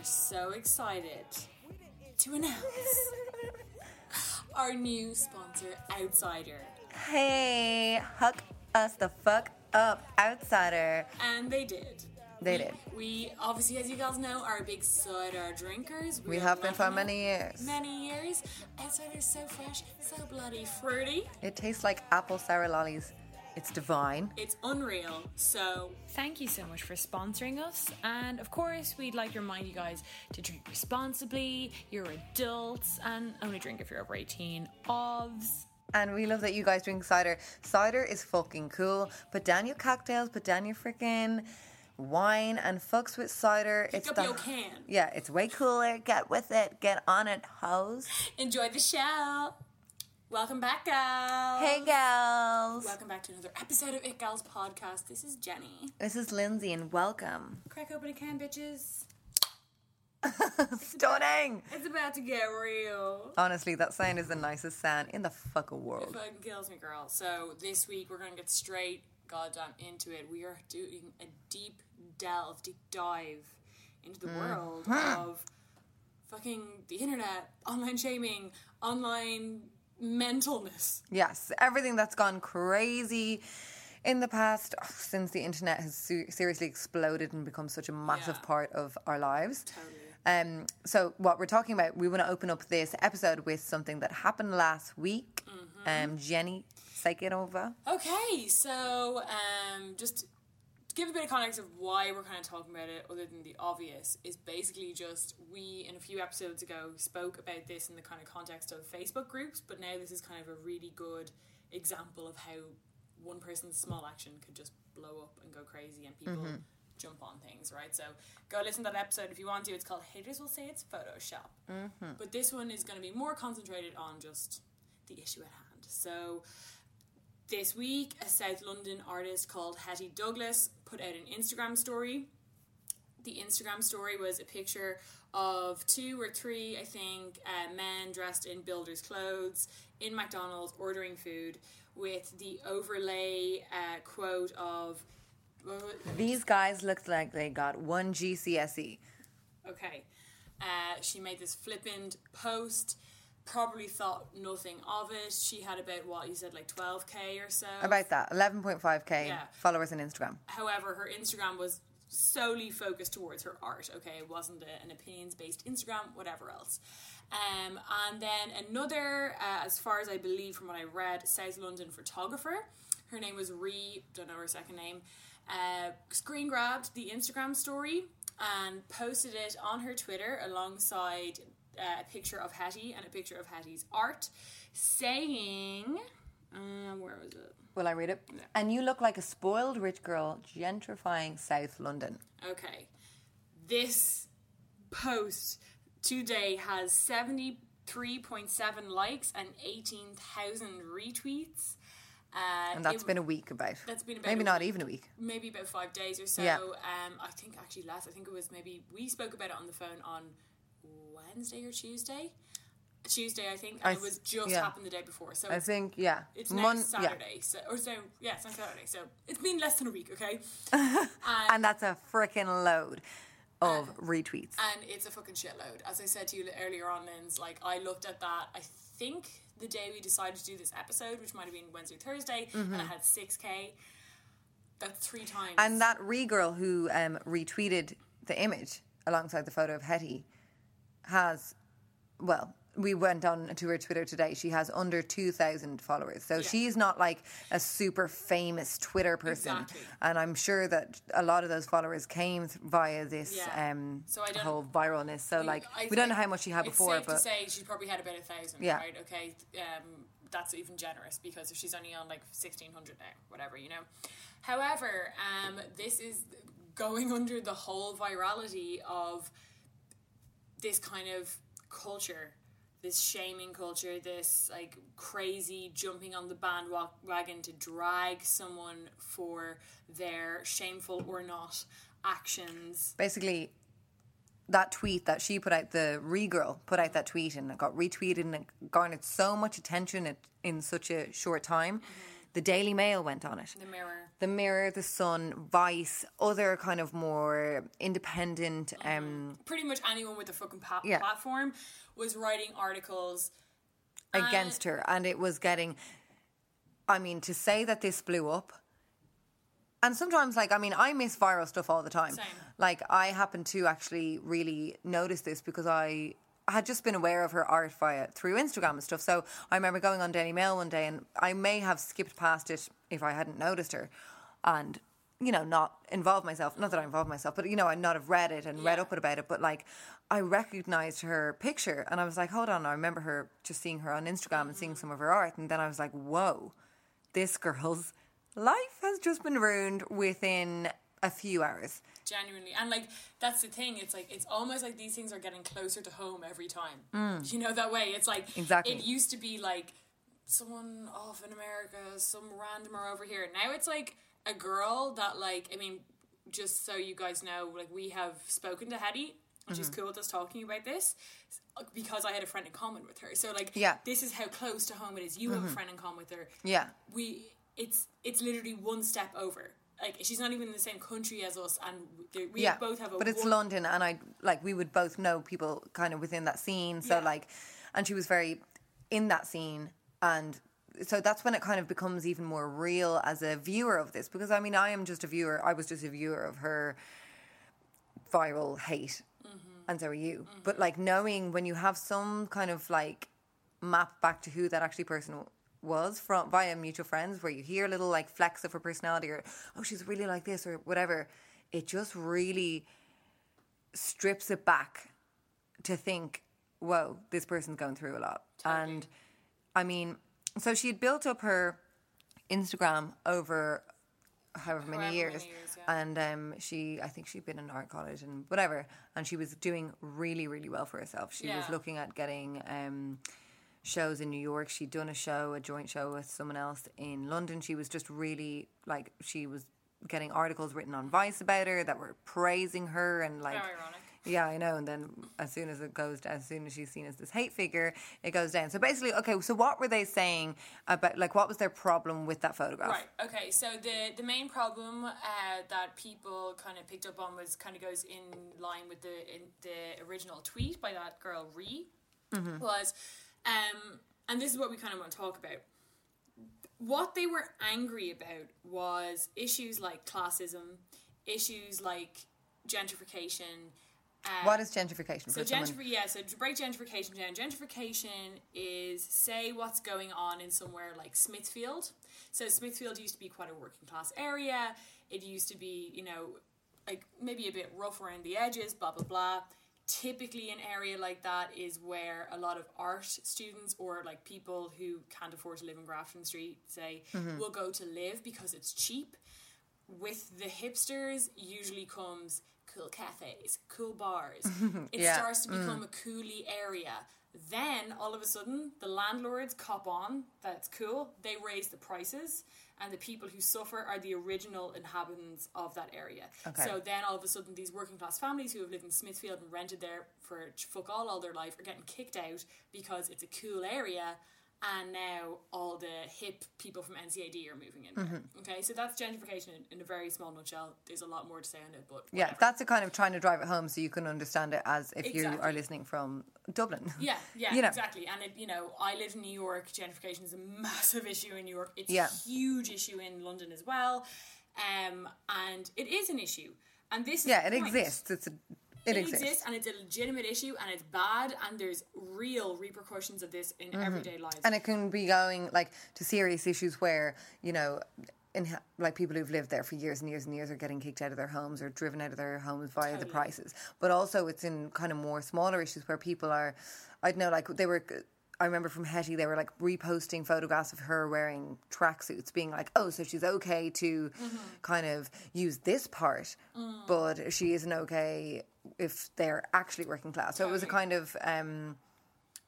Are so excited to announce our new sponsor, Outsider. Hey, hook us the fuck up, outsider. And they did. They did. We obviously, as you guys know, are big cider drinkers. We are have been for many years. Many years. Outsider is so fresh, so bloody fruity. It tastes like apple sour lollies. It's divine. It's unreal. So Thank you so much for sponsoring us. And of course, we'd like to remind you guys to drink responsibly. You're adults and only drink if you're over 18. Ovs. And we love that you guys drink cider. Cider is fucking cool. Put down your cocktails, put down your freaking wine, and fucks with cider. Pick up your can. Yeah, it's way cooler. Get with it. Get on it, hoes. enjoy the show. Welcome back, gals. Hey, gals. Welcome back to another episode of It Gals Podcast. This is Jenny. This is Lindsay, and welcome. Crack open a can, bitches. Stunning. It's about to get real. Honestly, that sound is the nicest sound in the fucking world. It fucking kills me, girl. So this week we're gonna get straight goddamn into it. We are doing a deep delve, deep dive into the mm. world of fucking the internet, online shaming, online mentalness. Yes, everything that's gone crazy in the past oh, since the internet has su- seriously exploded and become such a massive Yeah. part of our lives. Totally. Um, so what we're talking about, we want to open up this episode with something that happened last week. Mm-hmm. Um, Jenny, take it over. Okay, so um, just to give a bit of context of why we're kind of talking about it, other than the obvious, is basically just we in a few episodes ago spoke about this in the kind of context of Facebook groups, but now this is kind of a really good example of how one person's small action could just blow up and go crazy and people mm-hmm. jump on things, right? So go listen to that episode if you want to. It's called Haters Will Say It's Photoshop. Mm-hmm. But this one is going to be more concentrated on just the issue at hand. So this week, a South London artist called Hetty Douglas put out an Instagram story. The Instagram story was a picture of two or three, I think, uh, men dressed in builders' clothes in McDonald's ordering food with the overlay uh, quote of. These guys looked like they got one GCSE. Okay. Uh, she made this flippant post, probably thought nothing of it. She had about what you said, like 12k or so. About that, 11.5k Yeah. followers on Instagram. However, her Instagram was solely focused towards her art. Okay, it wasn't a, an opinions based Instagram, whatever else. Um, and then another, uh, as far as I believe from what I read, South London photographer. Her name was Ree, don't know her second name. Uh, screen grabbed the Instagram story and posted it on her Twitter alongside uh, a picture of Hetty and a picture of Hetty's art, saying, um, where was it? Will I read it? And you look like a spoiled rich girl gentrifying South London. Okay. This post today has 73.7 likes and 18,000 retweets. Uh, And that's it- been a week about. That's been about Maybe not week. even a week. maybe about five days or so. Yeah. Um, I think actually last, I think it was maybe we spoke about it on the phone on Wednesday or Tuesday. Tuesday, I think, and I it was just yeah. happened the day before. So I think, yeah. it's next Mon- yeah. Saturday. So or so yeah, it's next Saturday. So it's been less than a week. Okay. And that's a freaking load of retweets. and it's a fucking shitload. As I said to you earlier on, Linz, like I looked at that. I think the day we decided to do this episode, which might have been Wednesday, Thursday, and I had six k. That's three times. And that re girl who um, retweeted the image alongside the photo of Hetty has, well, we went on to her Twitter today. She has under 2,000 followers. So she's not like a super famous Twitter person. Exactly. And I'm sure that a lot of those followers came via this Yeah. um, So whole viralness. So, like, I we don't know how much she had it's before, safe but to say she probably had about a thousand. Yeah. Right. Okay. Um, that's even generous because if she's only on like sixteen hundred now, whatever you know. However, um, this is going under the whole virality of this kind of culture. This shaming culture, this like crazy jumping on the bandwagon to drag someone for their shameful or not actions. basically that tweet that she put out, the Re Girl put out that tweet and it got retweeted and it garnered so much attention in, in such a short time. Mm-hmm. The Daily Mail went on it. The mirror. The Mirror, The Sun, Vice, other kind of more independent. Um, pretty much anyone with a fucking pa- Yeah. platform was writing articles. against her and it was getting i mean to say that this blew up and sometimes like i mean i miss viral stuff all the time Same. like i happen to actually really notice this because i had just been aware of her art via through instagram and stuff. So i remember going on daily mail one day and i may have skipped past it if i hadn't noticed her. And you know not involved myself not that i involved myself but you know i'd not have read it and read up about it but like i recognized her picture and i was like hold on i remember her just seeing her on instagram and seeing mm-hmm. some of her art. And then i was like whoa this girl's life has just been ruined within a few hours Genuinely, and like that's the thing. It's like it's almost like these things are getting closer to home every time. You know that way. It's like Mm. Exactly. It used to be like someone off in America, some randomer over here. Now it's like a girl that like I mean, just so you guys know, like we have spoken to Hetty, she's Mm-hmm. cool with us talking about this because I had a friend in common with her. So like, Yeah. Mm-hmm. this is how close to home it is. You have a friend in common with her. yeah we it's it's literally one step over. Like she's not even in the same country as us, and we yeah both have a. but it's one- london and i like we would both know people kind of within that scene so Yeah. like and she was very in that scene and so that's when it kind of becomes even more real as a viewer of this because i mean i am just a viewer i was just a viewer of her viral hate mm-hmm. and so are you mm-hmm. but like knowing when you have some kind of like map back to who that actually person was from via mutual friends where you hear little like flecks of her personality or oh she's really like this or whatever it just really strips it back to think whoa this person's going through a lot. And i mean so she had built up her instagram over however many However years, many years, yeah. and um, she i think she'd been in art college and whatever and she was doing really really well for herself. She was looking at getting um, shows in new york she'd done a show a joint show with someone else in london she was just really like she was getting articles written on vice about her that were praising her and like Very ironic. yeah, I know. And then as soon as it goes, as soon as she's seen as this hate figure, it goes down. So basically, okay. So what were they saying about? Like, what was their problem with that photograph? Right. Okay. So the the main problem uh, that people kind of picked up on was kind of goes in line with the in the original tweet by that girl Ree Mm-hmm. was, um, and this is what we kind of want to talk about. What they were angry about was issues like classism, issues like gentrification. Uh, What is gentrification so gentrification, yeah. So to break gentrification down, gentrification is say what's going on in somewhere like Smithfield. So Smithfield used to be quite a working class area. It used to be, you know, like maybe a bit rough around the edges, blah blah blah. Typically, an area like that is where a lot of art students or like people who can't afford to live in Grafton Street, say, mm-hmm. will go to live because it's cheap with the hipsters usually comes cool cafes, cool bars. It Yeah. starts to mm-hmm. become a coolie area. Then all of a sudden, the landlords cop on. That's cool. They raise the prices, and the people who suffer are the original inhabitants of that area. Okay. So then all of a sudden, these working class families who have lived in Smithfield and rented there for fuck all all their life are getting kicked out because it's a cool area. And now all the hip people from NCAD are moving in. Mm-hmm. Okay, so that's gentrification in, in a very small nutshell. There's a lot more to say on it, but yeah, that's a kind of trying to drive it home so you can understand it as if you are listening from Dublin. Yeah, yeah, You know. exactly. And it, you know, I live in New York. Gentrification is a massive issue in New York. It's Yeah. a huge issue in London as well, um, and it is an issue. And this is Yeah, it point. exists. It's a, it, It, exists. exists and it's a legitimate issue and it's bad and there's real repercussions of this in everyday lives. Mm-hmm. and it can be going like to serious issues where you know in like people who've lived there for years and years and years are getting kicked out of their homes or driven out of their homes via the prices but also it's in kind of more smaller issues where people are i don't know like they were I remember from Hetty, they were like reposting photographs of her wearing tracksuits, being like, "Oh, so she's okay to kind of use this part, but she isn't okay if they're actually working class." So it was a kind of um,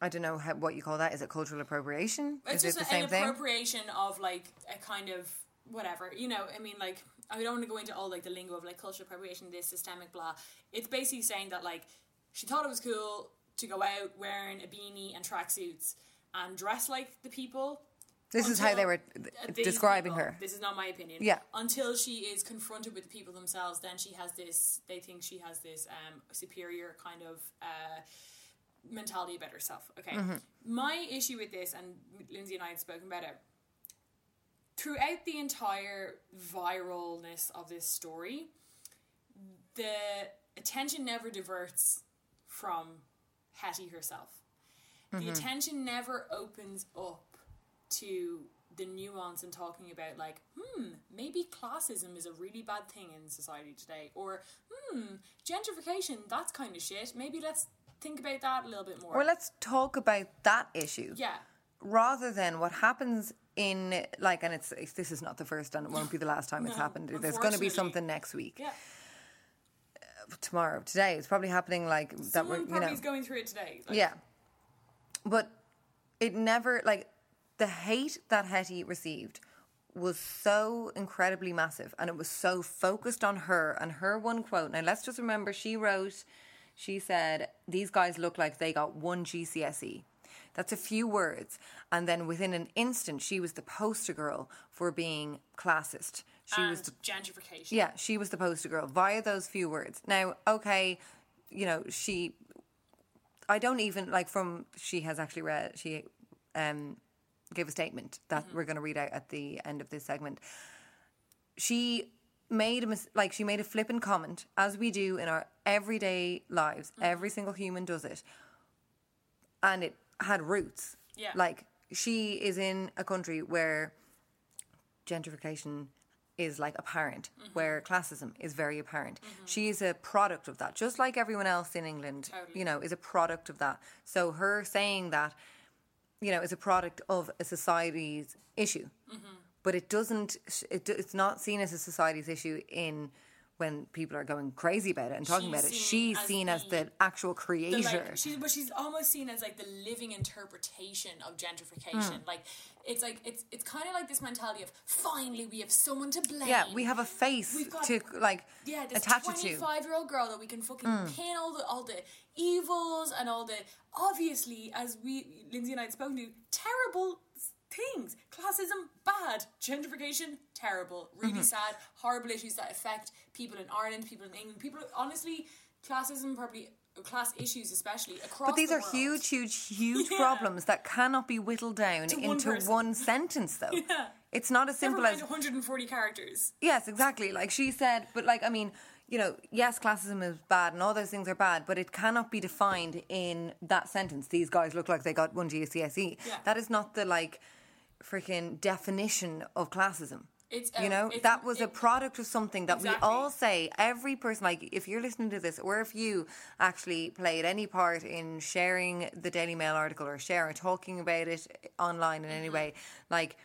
I don't know how, what you call that. Is it cultural appropriation? it's Is just it the an same thing? appropriation of like a kind of whatever you know i mean like i don't want to go into all like the lingo of like cultural appropriation this systemic blah it's basically saying that like she thought it was cool to go out wearing a beanie and tracksuits and dress like the people This is how they were describing people. her. This is not my opinion. Yeah. Until she is confronted with the people themselves, then she has this. They think she has this um, superior kind of uh, mentality about herself. Okay. Mm-hmm. My issue with this, and Lindsay and I had spoken about it. Throughout the entire viralness of this story, the attention never diverts from Hetty herself. The attention never opens up to the nuance and talking about like, hmm, maybe classism is a really bad thing in society today, or hmm, gentrification, that's kind of shit. Maybe let's think about that a little bit more. Or let's talk about that issue. yeah, rather than what happens in like and it's, it's this is not the first and it won't be the last time it's No, happened there's going to be something next week yeah. Tomorrow today. It's probably happening like that we're Someone you know. is going through it today. Like, yeah. But it never like the hate that hetty received was so incredibly massive and it was so focused on her and her one quote. Now let's just remember she wrote she said these guys look like they got one gcse that's a few words. And then within an instant she was the poster girl for being classist she and was the gentrification. yeah, she was the poster girl via those few words. Now, okay, you know, she I don't even like from she has actually read she um gave a statement that we're going to read out at the end of this segment. She made a mis- like she made a flippant comment as we do in our everyday lives. Every single human does it. And it had roots. Yeah. Like she is in a country where gentrification is like apparent, mm-hmm. where classism is very apparent. Mm-hmm. She is a product of that, just like everyone else in England, you know, is a product of that. So her saying that, you know, is a product of a society's issue, mm-hmm. but it doesn't. It, it's not seen as a society's issue in. When people are going crazy about it and talking She's about it, she's as seen as the- the actual The, creator. like, she, but she's almost seen as like the living interpretation of gentrification. Hmm. Like it's like it's it's kind of like this mentality of finally we have someone to blame. yeah, we have a face We've got- to like yeah, this attach it to. twenty-five-year-old girl that we can fucking Mm. pin all the all the evils and all the obviously, as we Lindsay and I had spoken to, terrible things. Classism, bad. Gentrification, terrible. Really Mm-hmm. sad. Horrible issues that affect people in Ireland, people in England, people. Honestly, classism probably class issues especially across. But these the are world. huge, huge, huge Yeah. problems that cannot be whittled down To into person. one sentence, though. Yeah. It's not as simple as 140 characters. yes, exactly. Like she said, but like I mean, you know, yes, classism is bad and all those things are bad, but it cannot be defined in that sentence. These guys look like they got one GCSE. Yeah. That is not the like freaking definition of classism. It's, you um, know, that was a product of something that we all say. Every person, like, if you're listening to this, or if you actually played any part in sharing the Daily Mail article or sharing, talking about it online in any Mm-hmm. way, like,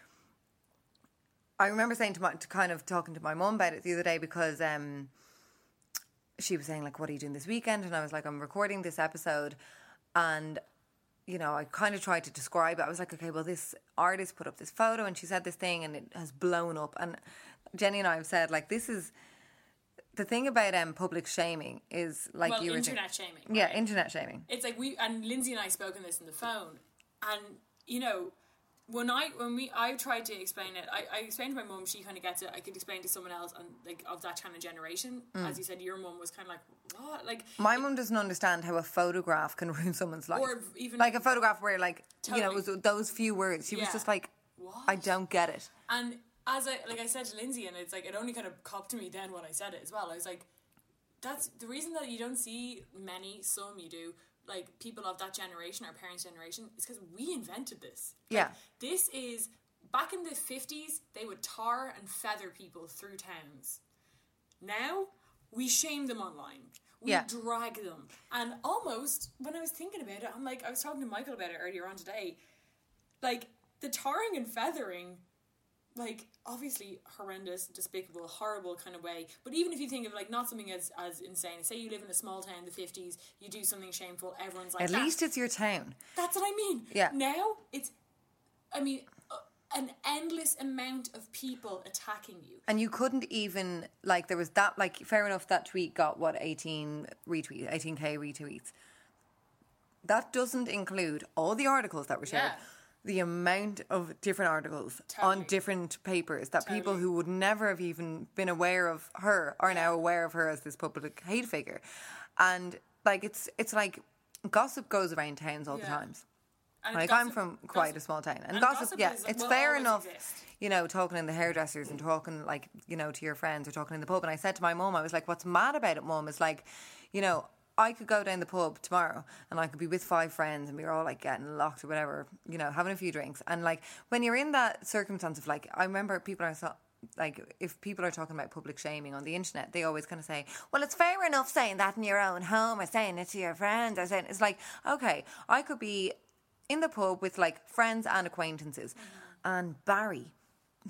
I remember saying to my, to kind of talking to my mum about it the other day because um, she was saying like, "What are you doing this weekend?" And I was like, "I'm recording this episode," and you know, I kind of tried to describe it. I was like, "Okay, well, this artist put up this photo, and she said this thing, and it has blown up." And Jenny and I have said like, "This is." The thing about um, public shaming is like Well, you were internet shaming, Yeah, right? internet shaming. it's like we and Lindsay and I spoke on this on the phone, and you know, when I when we I tried to explain it, I, I explained to my mum. She kind of gets it. I could explain to someone else, and like of that kind of generation. Mm. As you said, your mum was kind of like, what, like My mum doesn't understand how a photograph can ruin someone's life. Or even- like a photograph where, like, you know, it was those few words. She was just like, What? I don't get it. And as I like I said to Lindsay, and it's like it only kind of copped to me then when I said it as well. I was like, that's the reason that you don't see many, some you do, like people of that generation, our parents' generation, is because we invented this. Like, Yeah. this is back in the fifties. They would tar and feather people through towns. Now we shame them online. We Yeah. drag them, and almost when I was thinking about it, I'm like, I was talking to Michael about it earlier on today. Like the tarring and feathering like obviously horrendous, despicable, horrible kind of way. But even if you think of like not something as as insane, say you live in a small town in the fifties, you do something shameful, everyone's like, At "That- least it's your town. that's what I mean. Yeah. Now it's, I mean, uh, an endless amount of people attacking you. And you couldn't even like there was that like fair enough that tweet got what 18 retweets, 18k retweets. That doesn't include all the articles that were shared. Yeah. The amount of different articles Totally. on different papers that people who would never have even been aware of her are now aware of her as this public hate figure. And like it's it's like gossip goes around towns all the times. And Like gossip- I'm from quite gossip- a small town, and, and gossip, gossip yeah, is- it's fair enough. exist. You know, talking in the hairdressers and talking like you know to your friends or talking in the pub. And I said to my mom, I was like, "What's mad about it, mom?" Is like, you know." I could go down the pub tomorrow and I could be with five friends and we were all like getting locked or whatever, you know, having a few drinks. And like when you're in that circumstance of like, I remember people are so, like, if people are talking about public shaming on the internet, they always kind of say, well, it's fair enough saying that in your own home or saying it to your friends or saying, it's like, okay, I could be in the pub with like friends and acquaintances mm-hmm. and Barry.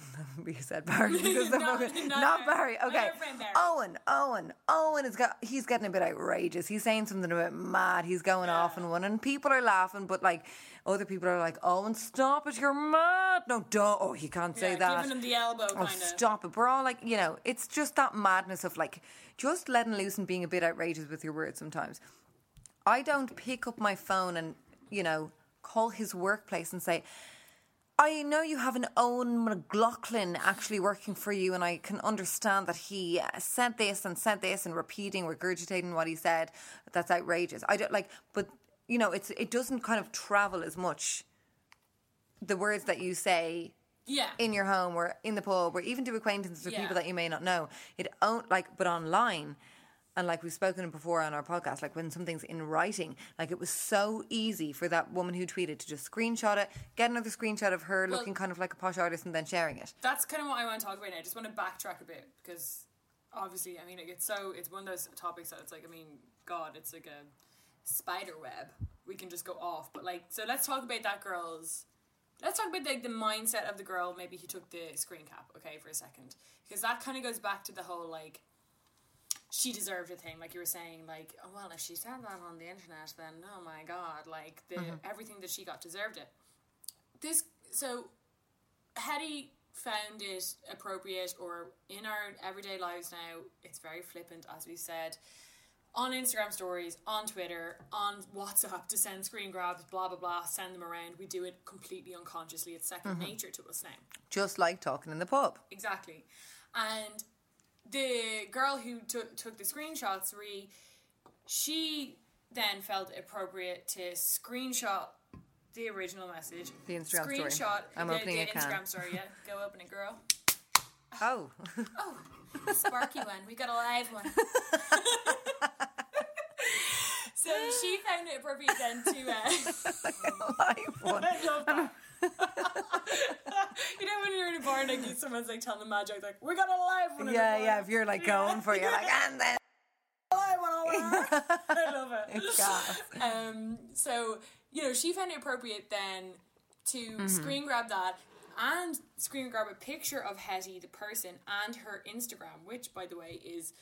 we said Barry because the No, fucking, not. Barry. Okay, Barry. Owen, Owen, Owen is got. He's getting a bit outrageous. He's saying something about mad. He's going off and one, and people are laughing, but like other people are like, Owen, stop it, you're mad. No, don't. Oh, he can't say Yeah, that. giving him the elbow, Oh, kind of. stop it. We're all like, you know, it's just that madness of like just letting loose and being a bit outrageous with your words sometimes. I don't pick up my phone and, you know, call his workplace and say, I know you have an Owen McLaughlin actually working for you, and I can understand that he uh, said this and said this and repeating, regurgitating what he said. That's outrageous. I don't like, but you know, it's it doesn't kind of travel as much. The words that you say Yeah. in your home or in the pub or even to acquaintances or Yeah. people that you may not know. It own like but online and like we've spoken before on our podcast, like when something's in writing, like it was so easy for that woman who tweeted to just screenshot it, get another screenshot of her Well- looking kind of like a posh artist and then sharing it. That's kind of what I want to talk about now. I just want to backtrack a bit because obviously, I mean, it's so it's one of those topics that it's like, I mean, God, it's like a spider web. We can just go off, but like, so let's talk about that girl's. Let's talk about like the mindset of the girl. Maybe who took the screen cap, okay, for a second, because that kind of goes back to the whole like she deserved a thing, like you were saying, like, oh, well, if she said that on the internet, then oh my god, like the mm-hmm. everything that she got deserved it. This so Hetty found it appropriate, or in our everyday lives now, it's very flippant, as we said, on Instagram stories, on Twitter, on WhatsApp to send screen grabs, blah blah blah, send them around. We do it completely unconsciously. It's 2nd mm-hmm. nature to us now. Just like talking in the pub. Exactly. And the girl who took took the screenshots, Ree, she then felt appropriate to screenshot the original message. The Instagram story. screenshot I'm the, opening the a can. Instagram story. Yeah, go open it, girl. Oh. Oh, sparky one. We got a live one. so she found it appropriate then to. Uh, live one. I love that. you know when you're in a bar and like, someone's like telling the mad joke, like we got a live one. Yeah, bar." yeah, if you're like going for it, you're like, and then live one over. I love it. Um, so you know she found it appropriate then to Mm-hmm. screen grab that and screen grab a picture of Hetty the person and her Instagram, which by the way is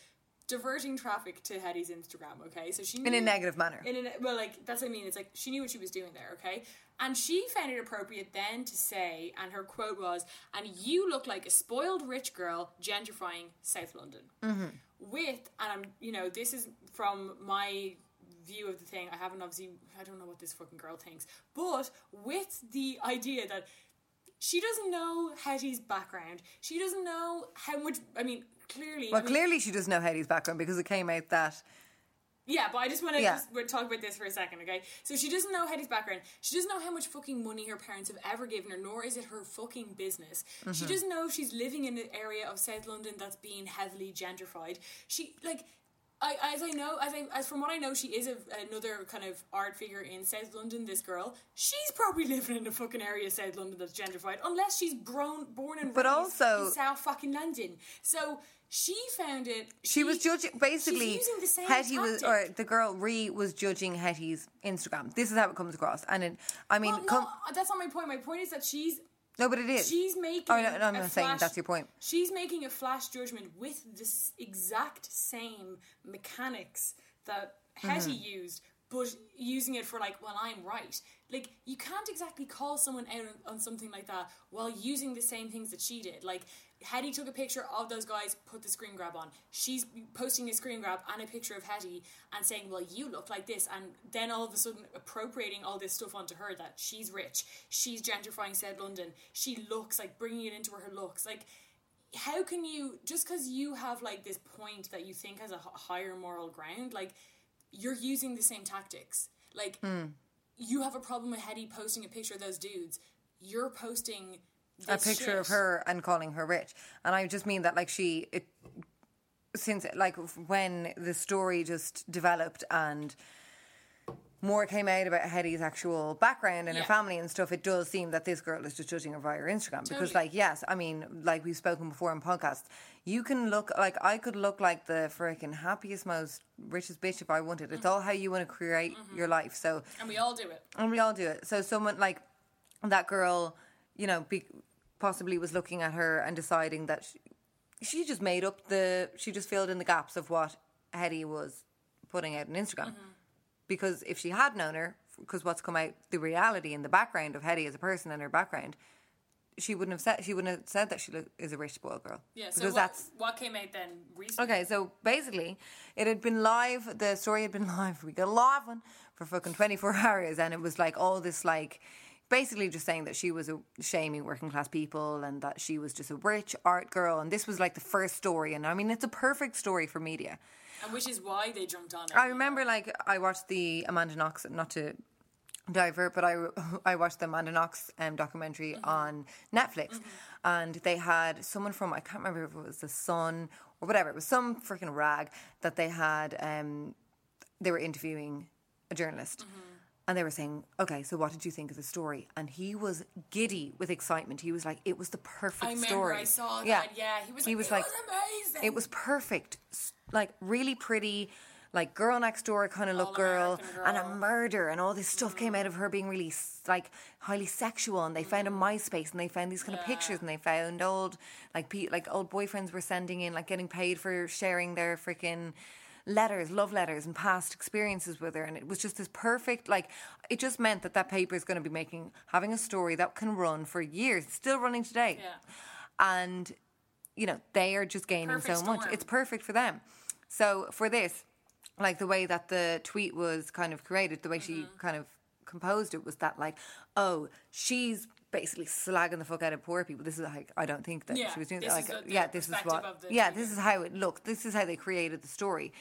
diverting traffic to Hetty's Instagram. Okay, so she in a negative manner. in a, well, like that's what I mean. It's like she knew what she was doing there, okay? And she found it appropriate then to say, and her quote was, "And you look like a spoiled rich girl gentrifying South London." Mm-hmm. With, and I'm, you know, this is from my view of the thing. I haven't obviously, I don't know what this fucking girl thinks, but with the idea that she doesn't know Hetty's background, she doesn't know how much. I mean, clearly, Well, I mean, clearly she doesn't know Hetty's background because it came out that Yeah, but I just want to Yeah. talk about this for a second, okay? So she doesn't know Hetty's background. She doesn't know how much fucking money her parents have ever given her, nor is it her fucking business. Mm-hmm. She doesn't know if she's living in an area of South London that's being heavily gentrified. She like I, as I know, as I, as from what I know, she is a, another kind of art figure in South London. This girl, she's probably living in a fucking area of South London that's gentrified, unless she's grown, born and But raised also- in South fucking London. So she found it. She was judging basically. She's using the same Hetty was, or the girl Ree was judging Hetty's Instagram. This is how it comes across, and it, I mean, Well, no, come, that's not my point. My point is that she's no, but it is. She's making. Oh, no, no, I'm a not saying that's your point. She's making a flash judgment with this exact same mechanics that Hetty Mm-hmm. used, but using it for like, well, I'm right. Like, you can't exactly call someone out on, something like that while using the same things that she did. Like, Hetty took a picture of those guys, put the screen grab on. She's posting a screen grab and a picture of Hetty and saying, well, you look like this. And then all of a sudden appropriating all this stuff onto her that she's rich, she's gentrifying said London, she looks like bringing it into her looks. Like, how can you, just because you have like this point that you think has a higher moral ground, like, you're using the same tactics. Like, Hmm. you have a problem with Hetty posting a picture of those dudes. You're posting a picture of her and calling her rich. And I just mean that, like, she, it, since, like, when the story just developed and more came out about Hetty's actual background and Yeah. her family and stuff, it does seem that this girl is just judging her via her Instagram. Because, like, yes, I mean, like we've spoken before in podcasts, you can look, like, I could look like the freaking happiest, most richest bitch if I wanted. It's all how you want to create Mm-hmm. your life. So, And we all do it. and we all do it. So someone like that girl, you know, be, possibly was looking at her and deciding that she, she just made up the, she just filled in the gaps of what Hetty was putting out on Instagram. Because if she had known her, because what's come out, the reality in the background of Hetty as a person and her background, she wouldn't have said she wouldn't have said that she is a rich spoiled girl. Yeah. So because what, that's what came out then recently? Okay, so basically, it had been live. The story had been live. We got a live one for fucking twenty four hours, and it was like all this like, basically just saying that she was a shaming working class people, and that she was just a rich art girl, and this was like the first story. And I mean, it's a perfect story for media. And which is why they jumped on it. I remember like I watched the Amanda Knox, not to divert, but I I watched the Amanda Knox um, documentary on Netflix, and they had someone from I can't remember if it was the Sun or whatever. It was some freaking rag that they had. Um, they were interviewing a journalist. And they were saying, okay, so what did you think of the story? And he was giddy with excitement. He was like, it was the perfect story. I remember story. I saw that. Yeah, he was He like, "It was amazing." it was perfect. Like really pretty, like girl next door kind of look All girl, and a murder, and all this stuff came out of mm. her being really like highly sexual. And they found a mm. MySpace, and they found these kind of pictures, and they found old like pe- like old boyfriends were sending in like getting paid for sharing their freaking letters, love letters, and past experiences with her. And it was just this perfect like it just meant that that paper is going to be making having a story that can run for years, It's still running today, Yeah. and you know they are just gaining Perfect so much. It's perfect for them. So for this, like the way that the tweet was kind of created, the way she Mm-hmm. kind of composed it was that like, oh, she's basically slagging the fuck out of poor people. This is like I don't think that Yeah, she was doing this like the yeah, this is what yeah, this is how it looked. This is how they created the story.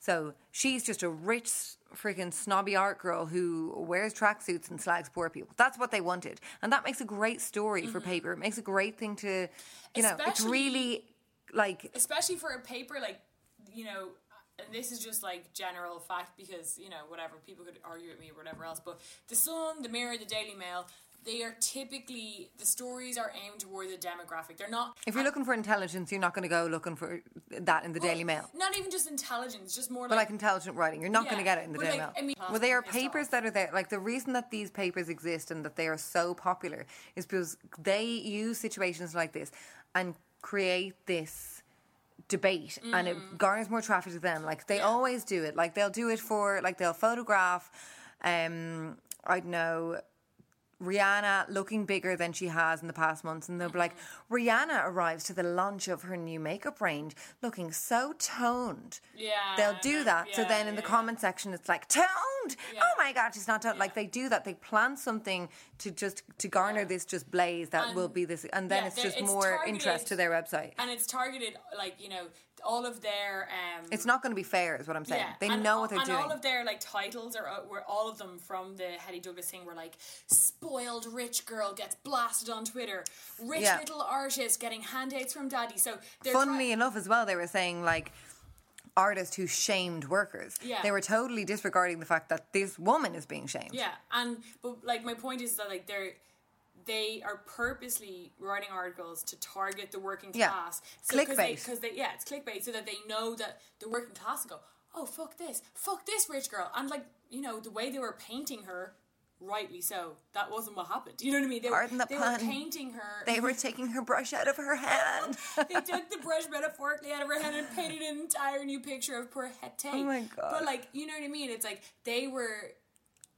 So she's just a rich, freaking snobby art girl who wears tracksuits and slags poor people. That's what they wanted, and that makes a great story for paper. It makes a great thing to, you know, it's Mm-hmm. Really like especially for a paper like you know and this is just like general fact because you know whatever people could argue with me or whatever else but the sun the mirror the daily mail they are typically the stories are aimed toward the demographic they're not If you're looking for intelligence, you're not going to go looking for that in the Daily Mail. not even just intelligence just more But like like intelligent writing, you're not Yeah, going to get it in the Daily like, Mail. I mean- well, they are papers off. that are there. Like the reason that these papers exist and that they are so popular is because they use situations like this and create this debate and it Mm. garners more traffic to them like they always do it like they'll do it for like they'll photograph um i don't know Rihanna looking bigger than she has in the past months, and they'll be like, mm-hmm. Rihanna arrives to the launch of her new makeup range looking so toned. Yeah, They'll do that. so then in the yeah. comment section, it's like, toned! Yeah. Oh my God, she's not toned. Like they do that. They plan something to just, to garner this just blaze that And- will be this, and then yeah, it's just it's more targeted- interest to their website. and it's targeted like you know all of their um It's not going to be fair, is what I'm saying. Yeah, They and know what they're doing. and doing. all of their like titles are uh, were all of them from the Hetty Douglas thing were like spoiled rich girl gets blasted on Twitter, rich Yeah. little artist getting handouts from daddy. So they're Funnily try- enough, as well, they were saying like, artist who shamed workers. Yeah. They were totally disregarding the fact that this woman is being shamed. Yeah, and but like my point is that like they're they are purposely writing articles to target the working Yeah. class. Clickbait. Because they, yeah, it's clickbait, so that they know that the working class go, oh fuck this, fuck this rich girl, and like you know the way they were painting her, rightly so. That wasn't what happened. You know what I mean? They, Pardon were, the they pun. were painting her. They were taking her brush out of her hand. they took the brush metaphorically out of her hand and painted an entire new picture of poor Hetty. Oh my God. But like, you know what I mean? It's like they were,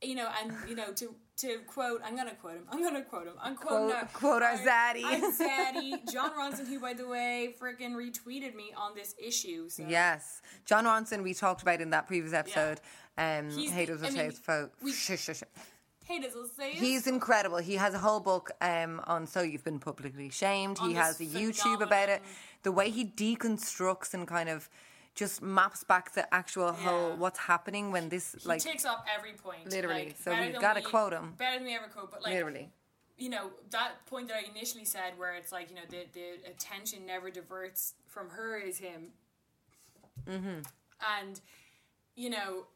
you know, and you know, to to quote, I'm gonna quote him. I'm gonna quote him. I'm quoting Quote- now. quote our zaddy. Our zaddy, Jon Ronson, who by the way, freaking retweeted me on this issue. So. yes. Jon Ronson, we talked about in that previous episode. Um, He's the- I say fo- we- shush, shush, shush. Hey, does it say it? He's incredible. He has a whole book um, on So You've Been Publicly Shamed. On he has a YouTube about it. The way he deconstructs and kind of just maps back the actual whole what's happening when this he like takes up every point. Literally. Like, So we've gotta we- quote him. Better than we ever quote, but like literally. you know that point that I initially said, where it's like you know the the attention never diverts from her is him, mm-hmm. and you know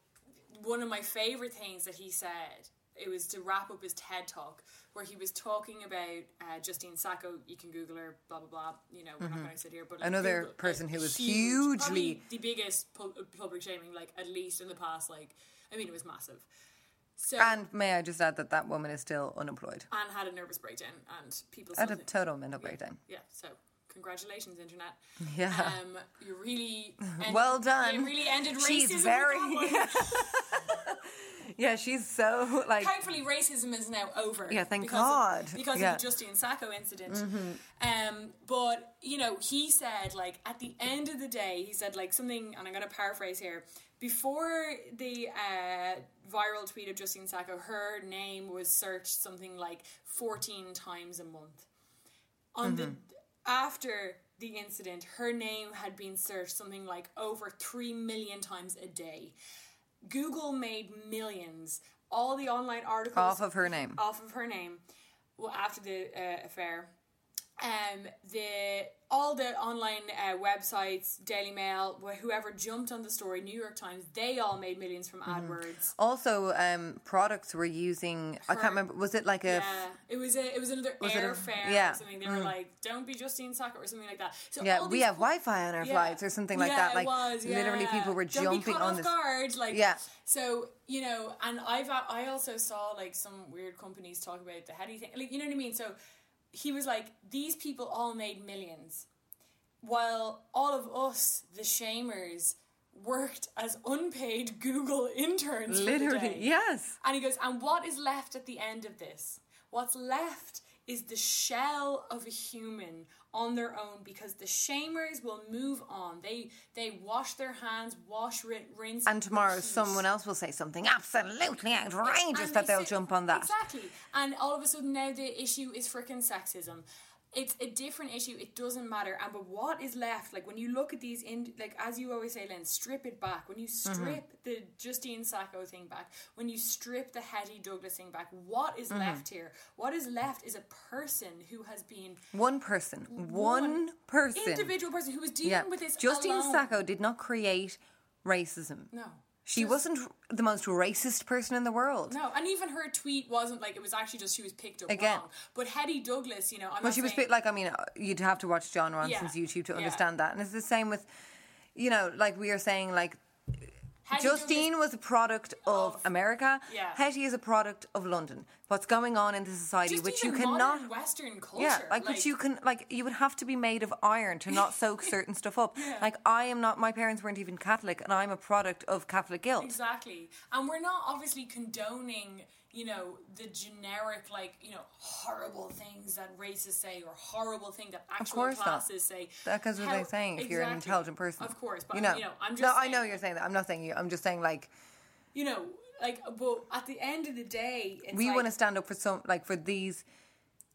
one of my favorite things that he said it was to wrap up his TED talk where he was talking about uh, Justine Sacco. You can Google her, blah blah blah. You know we're not going to sit here, but like, Mm-hmm. Another Google- person like, who was huge, hugely- the biggest pu- public shaming, like at least in the past, like I mean it was massive. So And may I just add that that woman is still unemployed and had a nervous breakdown, and people still a total mental breakdown. yeah. So congratulations, internet. Yeah. Um, you really Well done. You really ended racism. She's very- one. Yeah, she's so like Thankfully, racism is now over. Yeah, thank because God. Of, because Yeah. Mm-hmm. of the Justine Sacco incident. Um, but you know, he said like at the end of the day, he said like something, and I'm going to paraphrase here. Before the uh, viral tweet of Justine Sacco, her name was searched something like 14 times a month. On the after the incident, her name had been searched something like over 3 million times a day. Google made millions. All the online articles off of her name. off of her name well, after the uh, affair. Um, the all the online uh, websites, Daily Mail, whoever jumped on the story, New York Times, they all made millions from Mm-hmm. AdWords. Also, um, products were using. I can't remember. Was it like a? Yeah, it was a it was another Was airfare yeah, or something. They were like, "Don't be Justine Sacco" or something like that. So Yeah, we have Wi-Fi on our Yeah. flights or something like Yeah, that. it Like was, literally, yeah. people were Don't jumping on off this. guard. Like, Yeah. So you know, and I've I also saw like some weird companies talk about the Hetty thing. Like, you know what I mean? So he was like, these people all made millions, while all of us, the shamers, worked as unpaid Google interns. Literally, yes. And he goes, and what is left at the end of this? What's left is the shell of a human on their own because the shamers will move on. They they wash their hands, wash, rin- rinse, And tomorrow, repeat. someone else will say something absolutely outrageous And that they they'll say- jump on that. Exactly. And all of a sudden now the issue is freaking sexism. It's a different issue. It doesn't matter. And but what is left? Like when you look at these, in like as you always say, Len, strip it back. When you Mm-hmm. strip the Justine Sacco thing back, when you strip the Hetty Douglas thing back, what is Mm-hmm. left here? What is left is a person who has been One person, one person. individual person who was dealing Yeah, with this. Justine alone. Sacco did not create racism. No. She Just- wasn't the most racist person in the world. No, and even her tweet wasn't like it was actually just she was picked up Again. wrong. But Hetty Douglas, you know, I'm Well, she was saying- bit like I mean, uh, you'd have to watch Jon Ronson's Yeah, YouTube to yeah. understand that, and it's the same with, you know, like we are saying, like Hetty Justine was a product of, Of- America. yeah. Hetty is a product of London. What's going on in the society, just which you cannot. Western culture. Yeah, like, which you can like you would have to be made of iron to not soak certain stuff up. Like I am not my parents weren't even Catholic and I'm a product of Catholic guilt. exactly, and we're not obviously condoning, you know, the generic like you know horrible things that racists say or horrible thing that actual course not. classes say. That's what How- they're saying if you're an intelligent person. Of course, but you know, you know, I'm just no, I saying- know you're saying that. I'm not saying you. I'm just saying like you know, like, but at the end of the day, it's we like, want to stand up for some like for these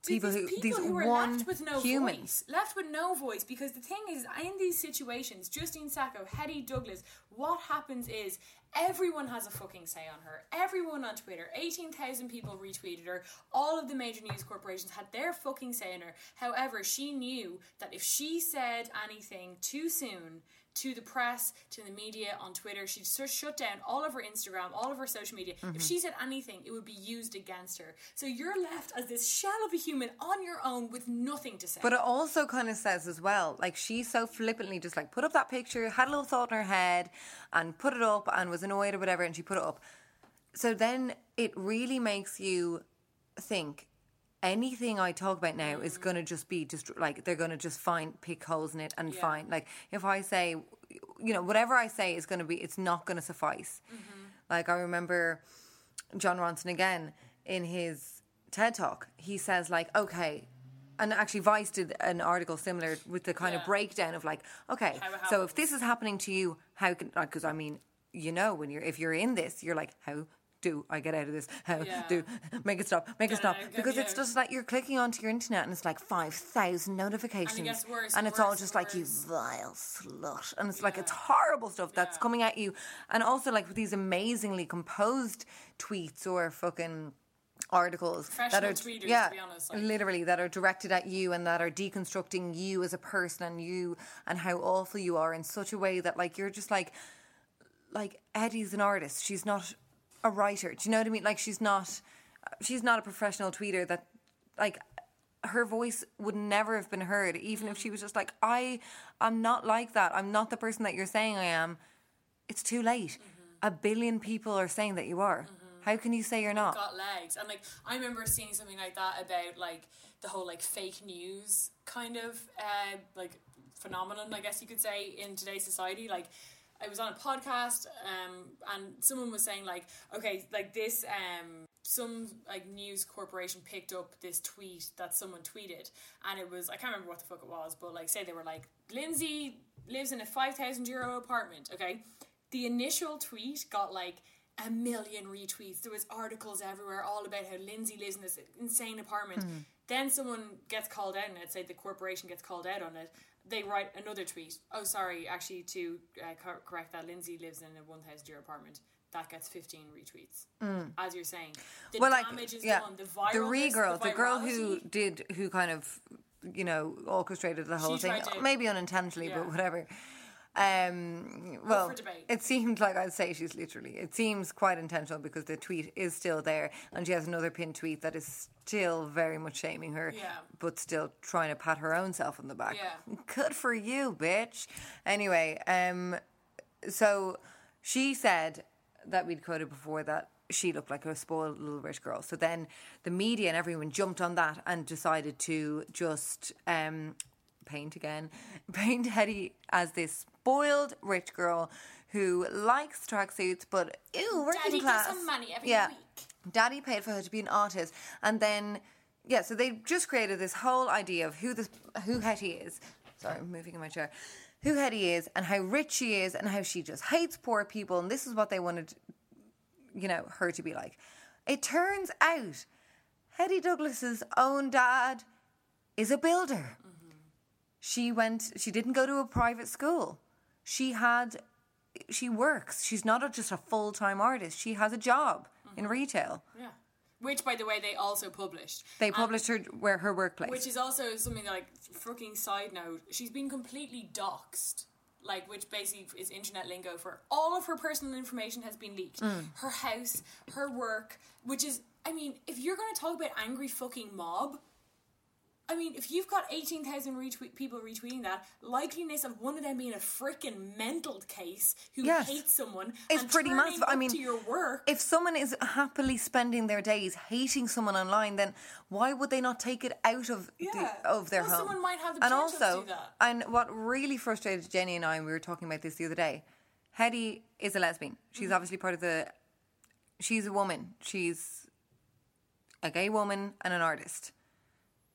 people who people these who are one left with no humans. voice, left with no voice. Because the thing is, in these situations, Justine Sacco, Hetty Douglas, what happens is everyone has a fucking say on her. Everyone on Twitter, eighteen thousand people retweeted her. All of the major news corporations had their fucking say on her. However, she knew that if she said anything too soon, to the press, to the media on Twitter. She just shut down all of her Instagram, all of her social media. Mm-hmm. If she said anything, it would be used against her. So you're left as this shell of a human on your own with nothing to say. But it also kind of says as well, like she so flippantly just like put up that picture, had a little thought in her head, and put it up, and was annoyed or whatever, and she put it up. So then it really makes you think anything I talk about now is going to just be just like they're going to just find pick holes in it and Yeah. find like if I say, you know, whatever I say is going to be, it's not going to suffice. Like I remember Jon Ronson again in his TED talk, he says like, okay. And actually, Vice did an article similar with the kind of breakdown of like, okay, so if this is happening to you, how can? Because I mean, you know, when you're if you're in this, you're like, how do I get out of this? How Yeah. do make it stop? Make it stop? Because it's out. just like you're clicking onto your internet and it's like five thousand notifications, gets worse and and it's all just and like you vile slut, and it's like it's horrible stuff that's Yeah. coming at you, and also like with these amazingly composed tweets or fucking articles that are tweeters, to yeah be honest, like- literally that are directed at you and that are deconstructing you as a person and you and how awful you are in such a way that like you're just like like Hetty's an artist. She's not a writer. Do you know what I mean? Like she's not she's not a professional tweeter that like her voice would never have been heard even if she was just like I I'm not like that. I'm not the person that you're saying I am. It's too late. A billion people are saying that you are. How can you say you're not? got legs. And like I remember seeing something like that about like the whole like fake news kind of uh like phenomenon, I guess you could say, in today's society. Like I was on a podcast, um, and someone was saying like, okay, like this um some like news corporation picked up this tweet that someone tweeted and it was I can't remember what the fuck it was, but like say they were like, Lindsay lives in a five thousand euro apartment, okay? The initial tweet got like a million retweets. There was articles everywhere all about how Lindsay lives in this insane apartment. Then someone gets called out on it. Say the corporation gets called out on it. They write another tweet. Oh, sorry, actually, to uh, cor- correct that, Lindsay lives in a one thousand euro apartment. That gets fifteen retweets. As you're saying, the well, like is yeah, done. The the viralness, re girl, the, girl who did, who kind of, you know, orchestrated the whole She thing, maybe unintentionally, Yeah. but whatever. Um, well, it seemed like I'd say she's literally. It seems quite intentional because the tweet is still there, and she has another pinned tweet that is still very much shaming her, Yeah. but still trying to pat her own self on the back. Yeah. Good for you, bitch. Anyway, um, so she said that we'd quoted before that she looked like a spoiled little rich girl. So then the media and everyone jumped on that and decided to just um, paint again, paint Hetty as this spoiled rich girl who likes tracksuits, but ew, working Daddy class. some money every yeah. week. Daddy paid for her to be an artist, and then yeah, so they just created this whole idea of who this who Hetty is. Sorry, I'm moving in my chair. Who Hetty is, and how rich she is, and how she just hates poor people, and this is what they wanted, you know, her to be like. It turns out, Hetty Douglas's own dad is a builder. Mm-hmm. She went. She didn't go to a private school. She had. She works. She's not a, just a full time artist. She has a job in retail. Yeah. Which, by the way, they also published. They And- published her where her workplace. Which is also something that, like, fucking side note, she's been completely doxxed. Like, which basically is internet lingo for all of her personal information has been leaked. Mm. Her house, her work, which is, I mean, if you're going to talk about angry fucking mob, I mean, if you've got 18,000 retweet people retweeting that, likeliness of one of them being a freaking mental case who Yes. hates someone and pretty massive. I mean, to your work. if someone is happily spending their days hating someone online, then why would they not take it out of Yeah. the, of their Well, home? someone might have the and also, do that. and what really frustrated Jenny and I, and we were talking about this the other day. Hetty is a lesbian. She's Mm-hmm. obviously part of the. She's a woman. She's a gay woman and an artist.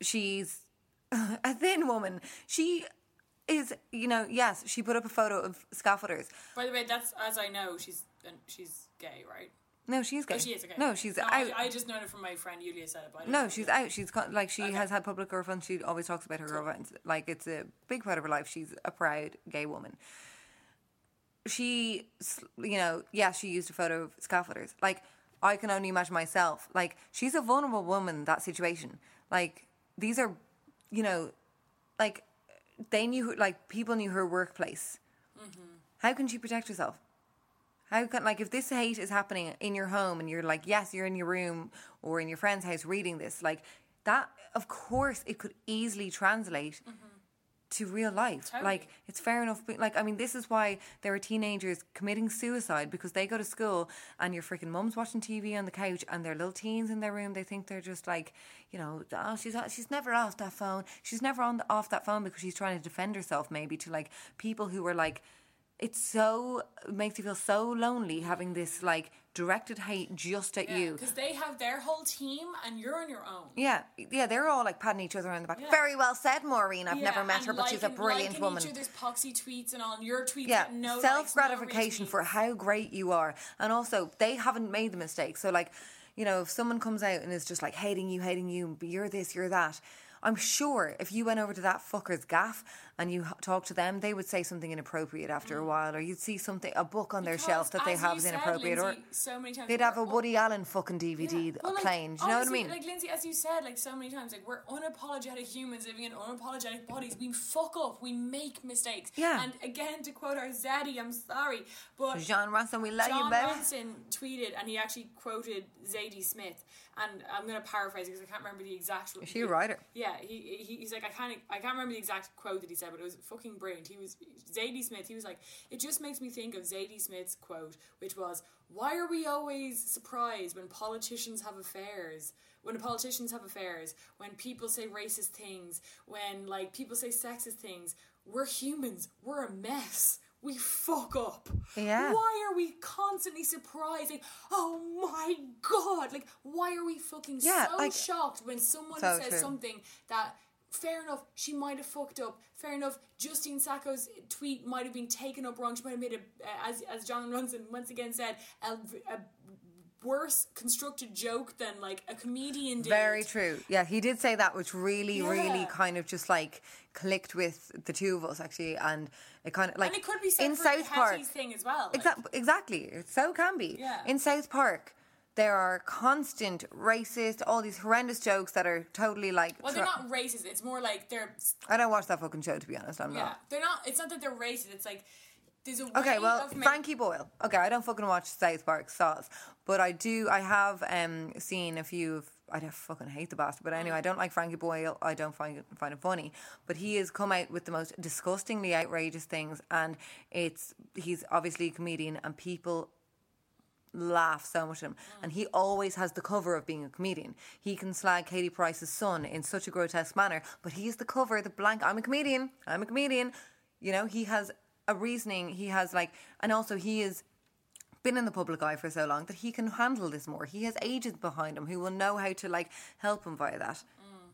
She's a thin woman. She is, you know, yes, she put up a photo of scaffolders. By the way, that's as I know, she's she's gay, right? No, she's oh, gay. Oh, she is okay. No, she's no, out. I, I just known it from my friend Yulia said it. But No, she's out. She's got, like she has had public girlfriends. She always talks about her girlfriends. Like it's a big part of her life. She's a proud gay woman. She, you know, yeah, she used a photo of scaffolders. Like I can only imagine myself. Like she's a vulnerable woman. in That situation. Like these are, you know, like they knew like people knew her workplace. Mm-hmm. How can she protect herself? How can like if this hate is happening in your home and you're like, yes, you're in your room or in your friend's house reading this, like that of course it could easily translate mm-hmm. To real life. Totally. Like it's fair enough but like I mean this is why there are teenagers committing suicide because they go to school and your freaking mum's watching TV on the couch and they're little teens in their room they think they're just like you know oh she's she's never off that phone she's never on the, off that phone because she's trying to defend herself maybe to like people who are like it's so it makes you feel so lonely having this like directed hate just at you because they have their whole team and you're on your own. yeah, yeah, they're all like patting each other on the back. Yeah. Very well said, Maureen. I've Yeah, never met her, but she's a liking- brilliant liking woman. Each other's poxy tweets and on your tweets. Yeah, no self likes, no gratification for how great you are, and also they haven't made the mistake. So like, you know, if someone comes out and is just like hating you, hating you, you're this, you're that. I'm sure if you went over to that fucker's gaff and you talked to them, they would say something inappropriate after a while, or you'd see something, a book on their Mm. Shelf that they have you is said, inappropriate, Lindsay, or so many times they'd have a Woody Allen fucking DVD Yeah. Well, like, playing. Do you know what I mean? Like Lindsay, as you said, like so many times, like we're unapologetic humans living in unapologetic bodies. We fuck up. We make mistakes. Yeah. And again, to quote our Zaddy, I'm sorry, but Jon Ronson, we love you, Jon baby. Ronson tweeted, and he actually quoted Zadie Smith, and I'm going to paraphrase because I can't remember the exact. Is she a writer? Yeah, he, he he's like I can't I can't remember the exact quote that he said, but it was fucking brilliant. He was Zadie Smith. He was like, it just makes me think of Zadie Smith's quote, which was, "Why are we always surprised when politicians have affairs?" When politicians have affairs, when people say racist things, when like people say sexist things, we're humans. We're a mess. We fuck up. Yeah. Why are we constantly surprising? Oh my god! Like, why are we fucking Yeah, so like- shocked when someone So says true. something that fair enough she might have fucked up fair enough justine sacco's tweet might have been taken up wrong she might have made a as, as jon ronson once again said a, a worse constructed joke than like a comedian did Very true. Yeah, he did say that, which really, really kind of just like clicked with the two of us actually, and it kind of like and it could be in South Park. Thing as well like, Exactly, exactly. It so can be. Yeah. In South Park, there are constant racist, all these horrendous jokes that are totally like. well they're not racist it's more like they're I don't watch that fucking show to be honest. I'm yeah not. they're not it's not that they're racist it's like there's a Okay, well, ma- Frankie Boyle. Okay, I don't fucking watch South Park sauce, but I do. I have um seen a few of. I don't fucking hate the bastard, but anyway, mm. I don't like Frankie Boyle. I don't find it, find it funny, but he has come out with the most disgustingly outrageous things, and it's he's obviously a comedian, and people laugh so much at him. And he always has the cover of being a comedian. He can slag Katie Price's son in such a grotesque manner, but he's the cover, the blank, I'm a comedian, I'm a comedian. You know, he has a reasoning, he has like, and also he has been in the public eye for so long that he can handle this more. He has agents behind him who will know how to like help him via that. Mm.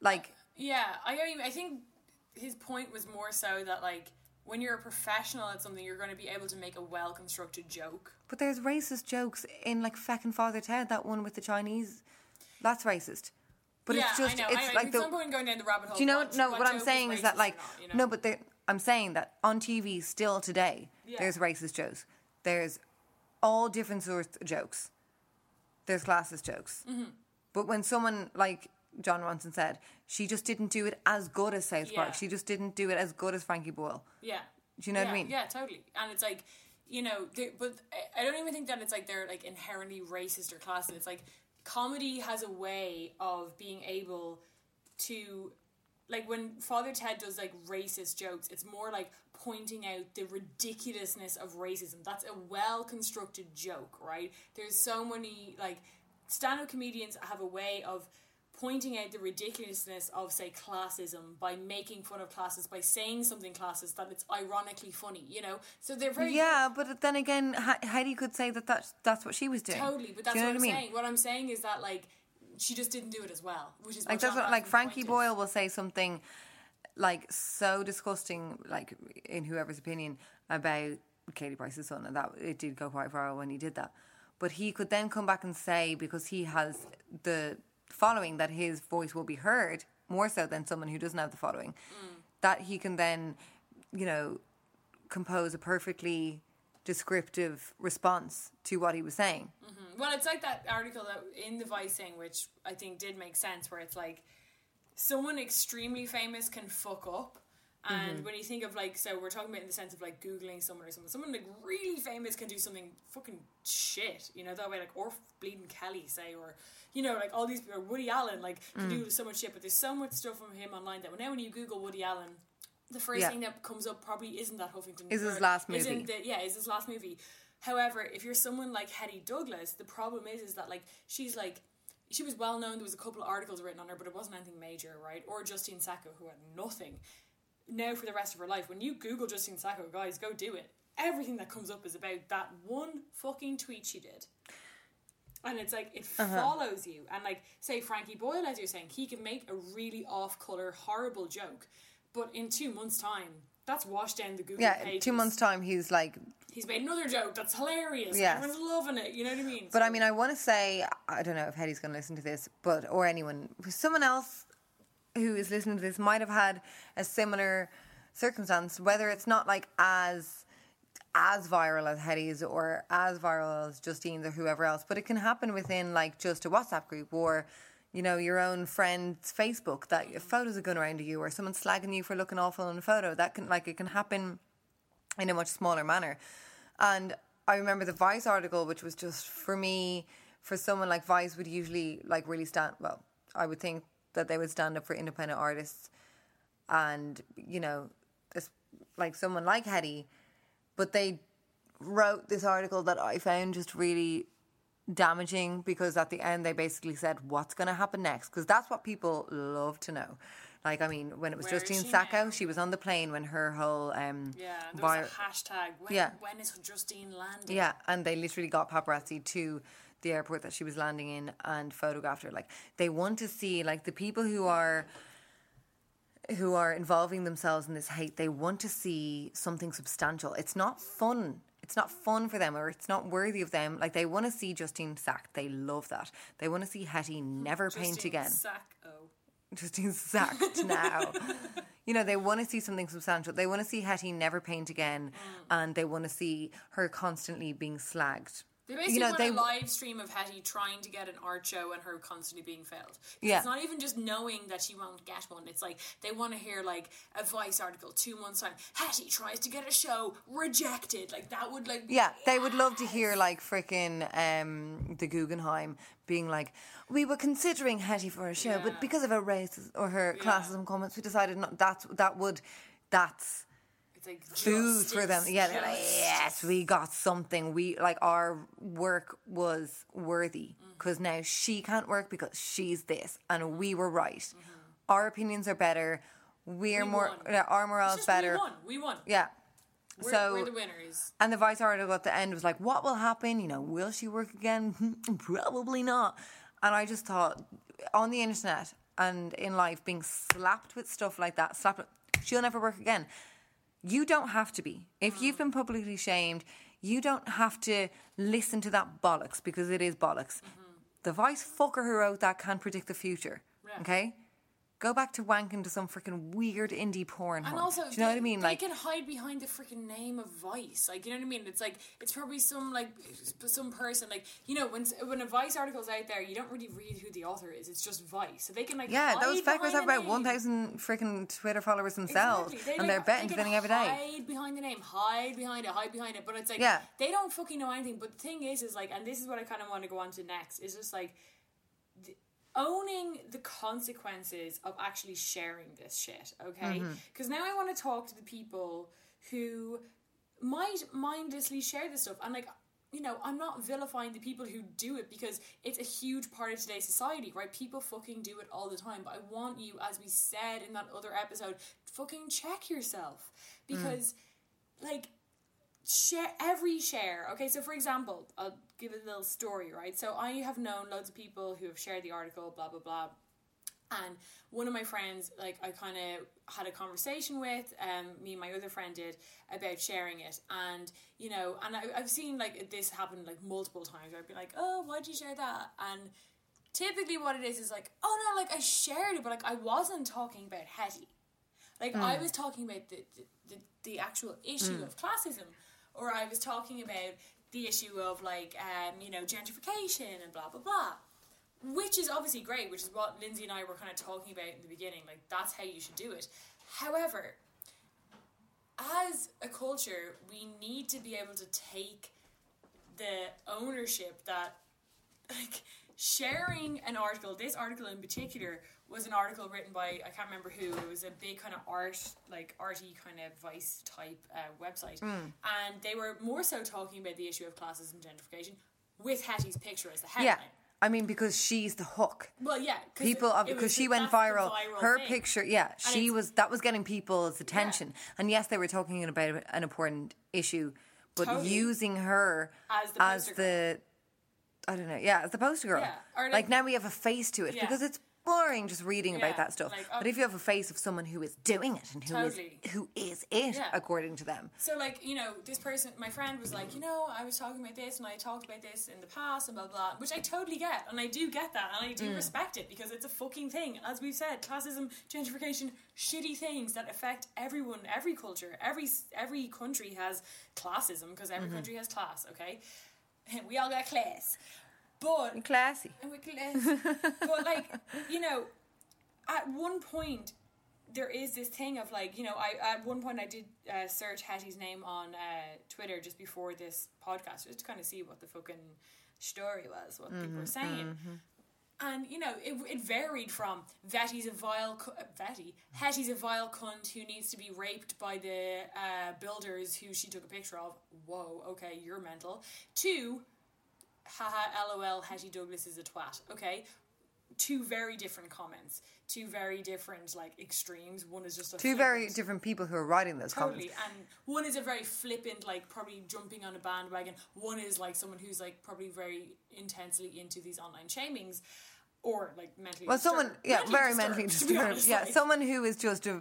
Like, Yeah, I mean, I think his point was more so that like when you're a professional at something, you're going to be able to make a well constructed joke. but there's racist jokes in like feckin' Father Ted, that one with the Chinese. That's racist. But yeah, it's just, I know. it's I like There's the, no point in going down the rabbit hole. Do you know? what, no, what what I'm saying is racist that like not, you know? no, but I'm saying that on TV still today Yeah. there's racist jokes. There's all different sorts of jokes. There's classist jokes. Mm-hmm. But when someone like Jon Ronson said, she just didn't do it as good as South Yeah. Park. She just didn't do it as good as Frankie Boyle. Yeah. Do you know what I mean? Yeah, totally. And it's like, you know, but I- I don't even think that it's like they're like inherently racist or classist. It's like comedy has a way of being able to, like when Father Ted does like racist jokes, it's more like pointing out the ridiculousness of racism. That's a well constructed joke, right? There's so many like stand up comedians have a way of pointing out the ridiculousness of say classism by making fun of classes by saying something classist that it's ironically funny you know so they're very Yeah, but then again, Hetty could say that that's, that's what she was doing. totally but that's do you know what, what, i'm I mean? saying what i'm saying is that like she just didn't do it as well which is what Like that's what like Frankie is. Boyle will say something like so disgusting, like in whoever's opinion, about Katie Price's son, and that it did go quite viral when he did that. But he could then come back and say because he has the following that his voice will be heard more so than someone who doesn't have the following, mm. that he can then, you know, compose a perfectly descriptive response to what he was saying. Mm-hmm. Well, it's like that article that in the Vice thing, which I think did make sense, where it's like someone extremely famous can fuck up, And mm-hmm. when you think of like, so we're talking about in the sense of like googling someone or someone, someone like really famous can do something fucking shit, you know that way, like or bleeding Kelly say, or you know like all these people, or Woody Allen like can mm. do so much shit, but there's so much stuff from him online that now when you Google Woody Allen, the first Yeah. thing that comes up probably isn't that Huffington. Is his last isn't movie. the- yeah, is his last movie. However, if you're someone like Hetty Douglas, the problem is is that like she's like she was well known. There was a couple of articles written on her, but it wasn't anything major, right? Or Justine Sacco, who had nothing. Now for the rest of her life, when you Google Justine Sacco, guys, go do it. Everything that comes up is about that one fucking tweet she did. And it's like it uh-huh. follows you. And like say Frankie Boyle, as you're saying, he can make a really off color, horrible joke, but in two months' time, that's washed down the Google page. Yeah, pages. two months time he's like He's made another joke that's hilarious. Yes. Everyone's loving it. You know what I mean? But I mean, I want to say, I don't know if Hetty's going to listen to this, but or anyone, someone else who is listening to this might have had a similar circumstance. Whether it's not like as as viral as Hetty's or as viral as Justine's or whoever else, but it can happen within like just a WhatsApp group or you know your own friend's Facebook that photos are going around to you or someone slagging you for looking awful in a photo. That can like it can happen in a much smaller manner. And I remember the Vice article, which was just for me, for someone like Vice would usually like really stand. Well, I would think that they would stand up for independent artists, and you know, this like someone like Hetty, but they wrote this article that I found just really damaging because at the end they basically said what's going to happen next because that's what people love to know. Like I mean, when it was Where Justine she Sacco, now? she was on the plane when her whole um yeah, there was a hashtag. When, Yeah. when is Justine landing? yeah, and they literally got paparazzi to the airport that she was landing in and photographed her. Like they want to see like the people who are who are involving themselves in this hate, they want to see something substantial. It's not fun. It's not fun for them or it's not worthy of them. Like they want to see Justine sacked. They love that. They want to see Hetty never paint Justine again. Sacco. Oh. Justine sacked now. you know, they want to see something substantial. They want to see Hetty never paint again, mm. and they want to see her constantly being slagged. They basically you know, they a live stream of Hetty trying to get an art show and her constantly being failed. Yeah. It's not even just knowing that she won't get one. It's like they want to hear like a Vice article two months time. Hetty tries to get a show rejected. Like that would like Yeah, they would love to hear like freaking um, the Guggenheim being like, we were considering Hetty for a show, Yeah. but because of her race or her classism comments, we decided not. That's that would that's like food for them. Yeah, they're like, yes, we got something. We like our work was worthy Mm-hmm. because now she can't work because she's this, and we were right. Mm-hmm. Our opinions are better. We're We more. won. Our morale is better. We won. We won. Yeah. We're, so we're the winners. and the Vice article at the end was like, "What will happen? You know, will she work again? Probably not." And I just thought, on the internet and in life, being slapped with stuff like that, slapped. She'll never work again. You don't have to be. If mm. you've been publicly shamed, you don't have to listen to that bollocks because it is bollocks. Mm-hmm. The Vice fucker who wrote that can't predict the future. Yeah. Okay. Go back to wanking to some freaking weird indie porn. And also, do you know they, what I mean? Like, they Like, can hide behind the freaking name of Vice. Like, you know what I mean? It's like it's probably some like some person. Like, you know, when when a Vice article's out there, you don't really read who the author is. It's just Vice. So they can like Yeah, those fuckers have about one thousing freaking Twitter followers themselves, Exactly. They, and like, they're betting they can every day. Hide behind the name, hide behind it, hide behind it. But it's like Yeah. they don't fucking know anything. But the thing is, is like, and this is what I kind of want to go on to next. Is just like owning the consequences of actually sharing this shit. Okay, Mm-hmm. because now I want to talk to the people who might mindlessly share this stuff and like you know, I'm not vilifying the people who do it because it's a huge part of today's society, right? People fucking do it all the time. But I want you, as we said in that other episode, fucking check yourself. Because, like, share every share. Okay, so for example, I'll give a little story, right? So I have known loads of people who have shared the article, blah, blah, blah. And one of my friends, like I kind of had a conversation with, um, me and my other friend did about sharing it, and you know, and I, I've seen like this happen like multiple times. Where I'd be like, "Oh, why did you share that?" And typically, what it is is like, "Oh no, like I shared it, but like I wasn't talking about Hetty. Like I was talking about the the, the, the actual issue of classism, or I was talking about the issue of like um, you know gentrification and blah blah blah." which is obviously great, which is what Lindsay and I were kind of talking about in the beginning. Like that's how you should do it. However, as a culture, we need to be able to take the ownership that, like, sharing an article, this article in particular was an article written by, I can't remember who, it was a big kind of art, like arty kind of vice type uh, website. And they were more so talking about the issue of classes and gentrification with Hetty's picture as the headline. Yeah. I mean, because she's the hook. Well, yeah. People, it- it because she went viral. viral Her thing. picture, yeah, she was. That was getting people's attention. And yes, they were talking about an important issue, but Totally. using her As the as the, I don't know, yeah, as the poster girl. Yeah, like, like- now we have a face to it Yeah. because it's boring just reading Yeah, about that stuff. like, but oh- if you have a face of someone who is doing it and who is Totally. who is it Yeah. according to them, So, like, you know, this person, my friend was like, you know, I was talking about this and I talked about this in the past and blah, blah, which I totally get. And I do get that. And I do Mm. respect it because it's a fucking thing. As we've said, classism, gentrification, shitty things that affect everyone, every culture, every every country has classism because every Mm-hmm. country has class, okay? We all got class. But classy. and we're class. but like, you know, at one point there is this thing of like, you know, I at one point I did uh, search Hetty's name on uh, Twitter just before this podcast just to kind of see what the fucking story was, what people were saying. And you know, it, it varied from Vetty's a vile cu- uh, Vetty Hetty's a vile cunt who needs to be raped by the uh, builders who she took a picture of. Whoa, okay, you're mental. To haha, lol, Hetty Douglas is a twat. Okay, two very different comments, two very different like extremes. One is just a Two very different people who are writing those Totally, comments. and one is a very flippant, like probably jumping on a bandwagon. One is like someone who's like probably very intensely into these online shamings, or like mentally. Well, someone, disturbed. yeah, very disturbed, mentally disturbed. honest, yeah, like. someone who is just a,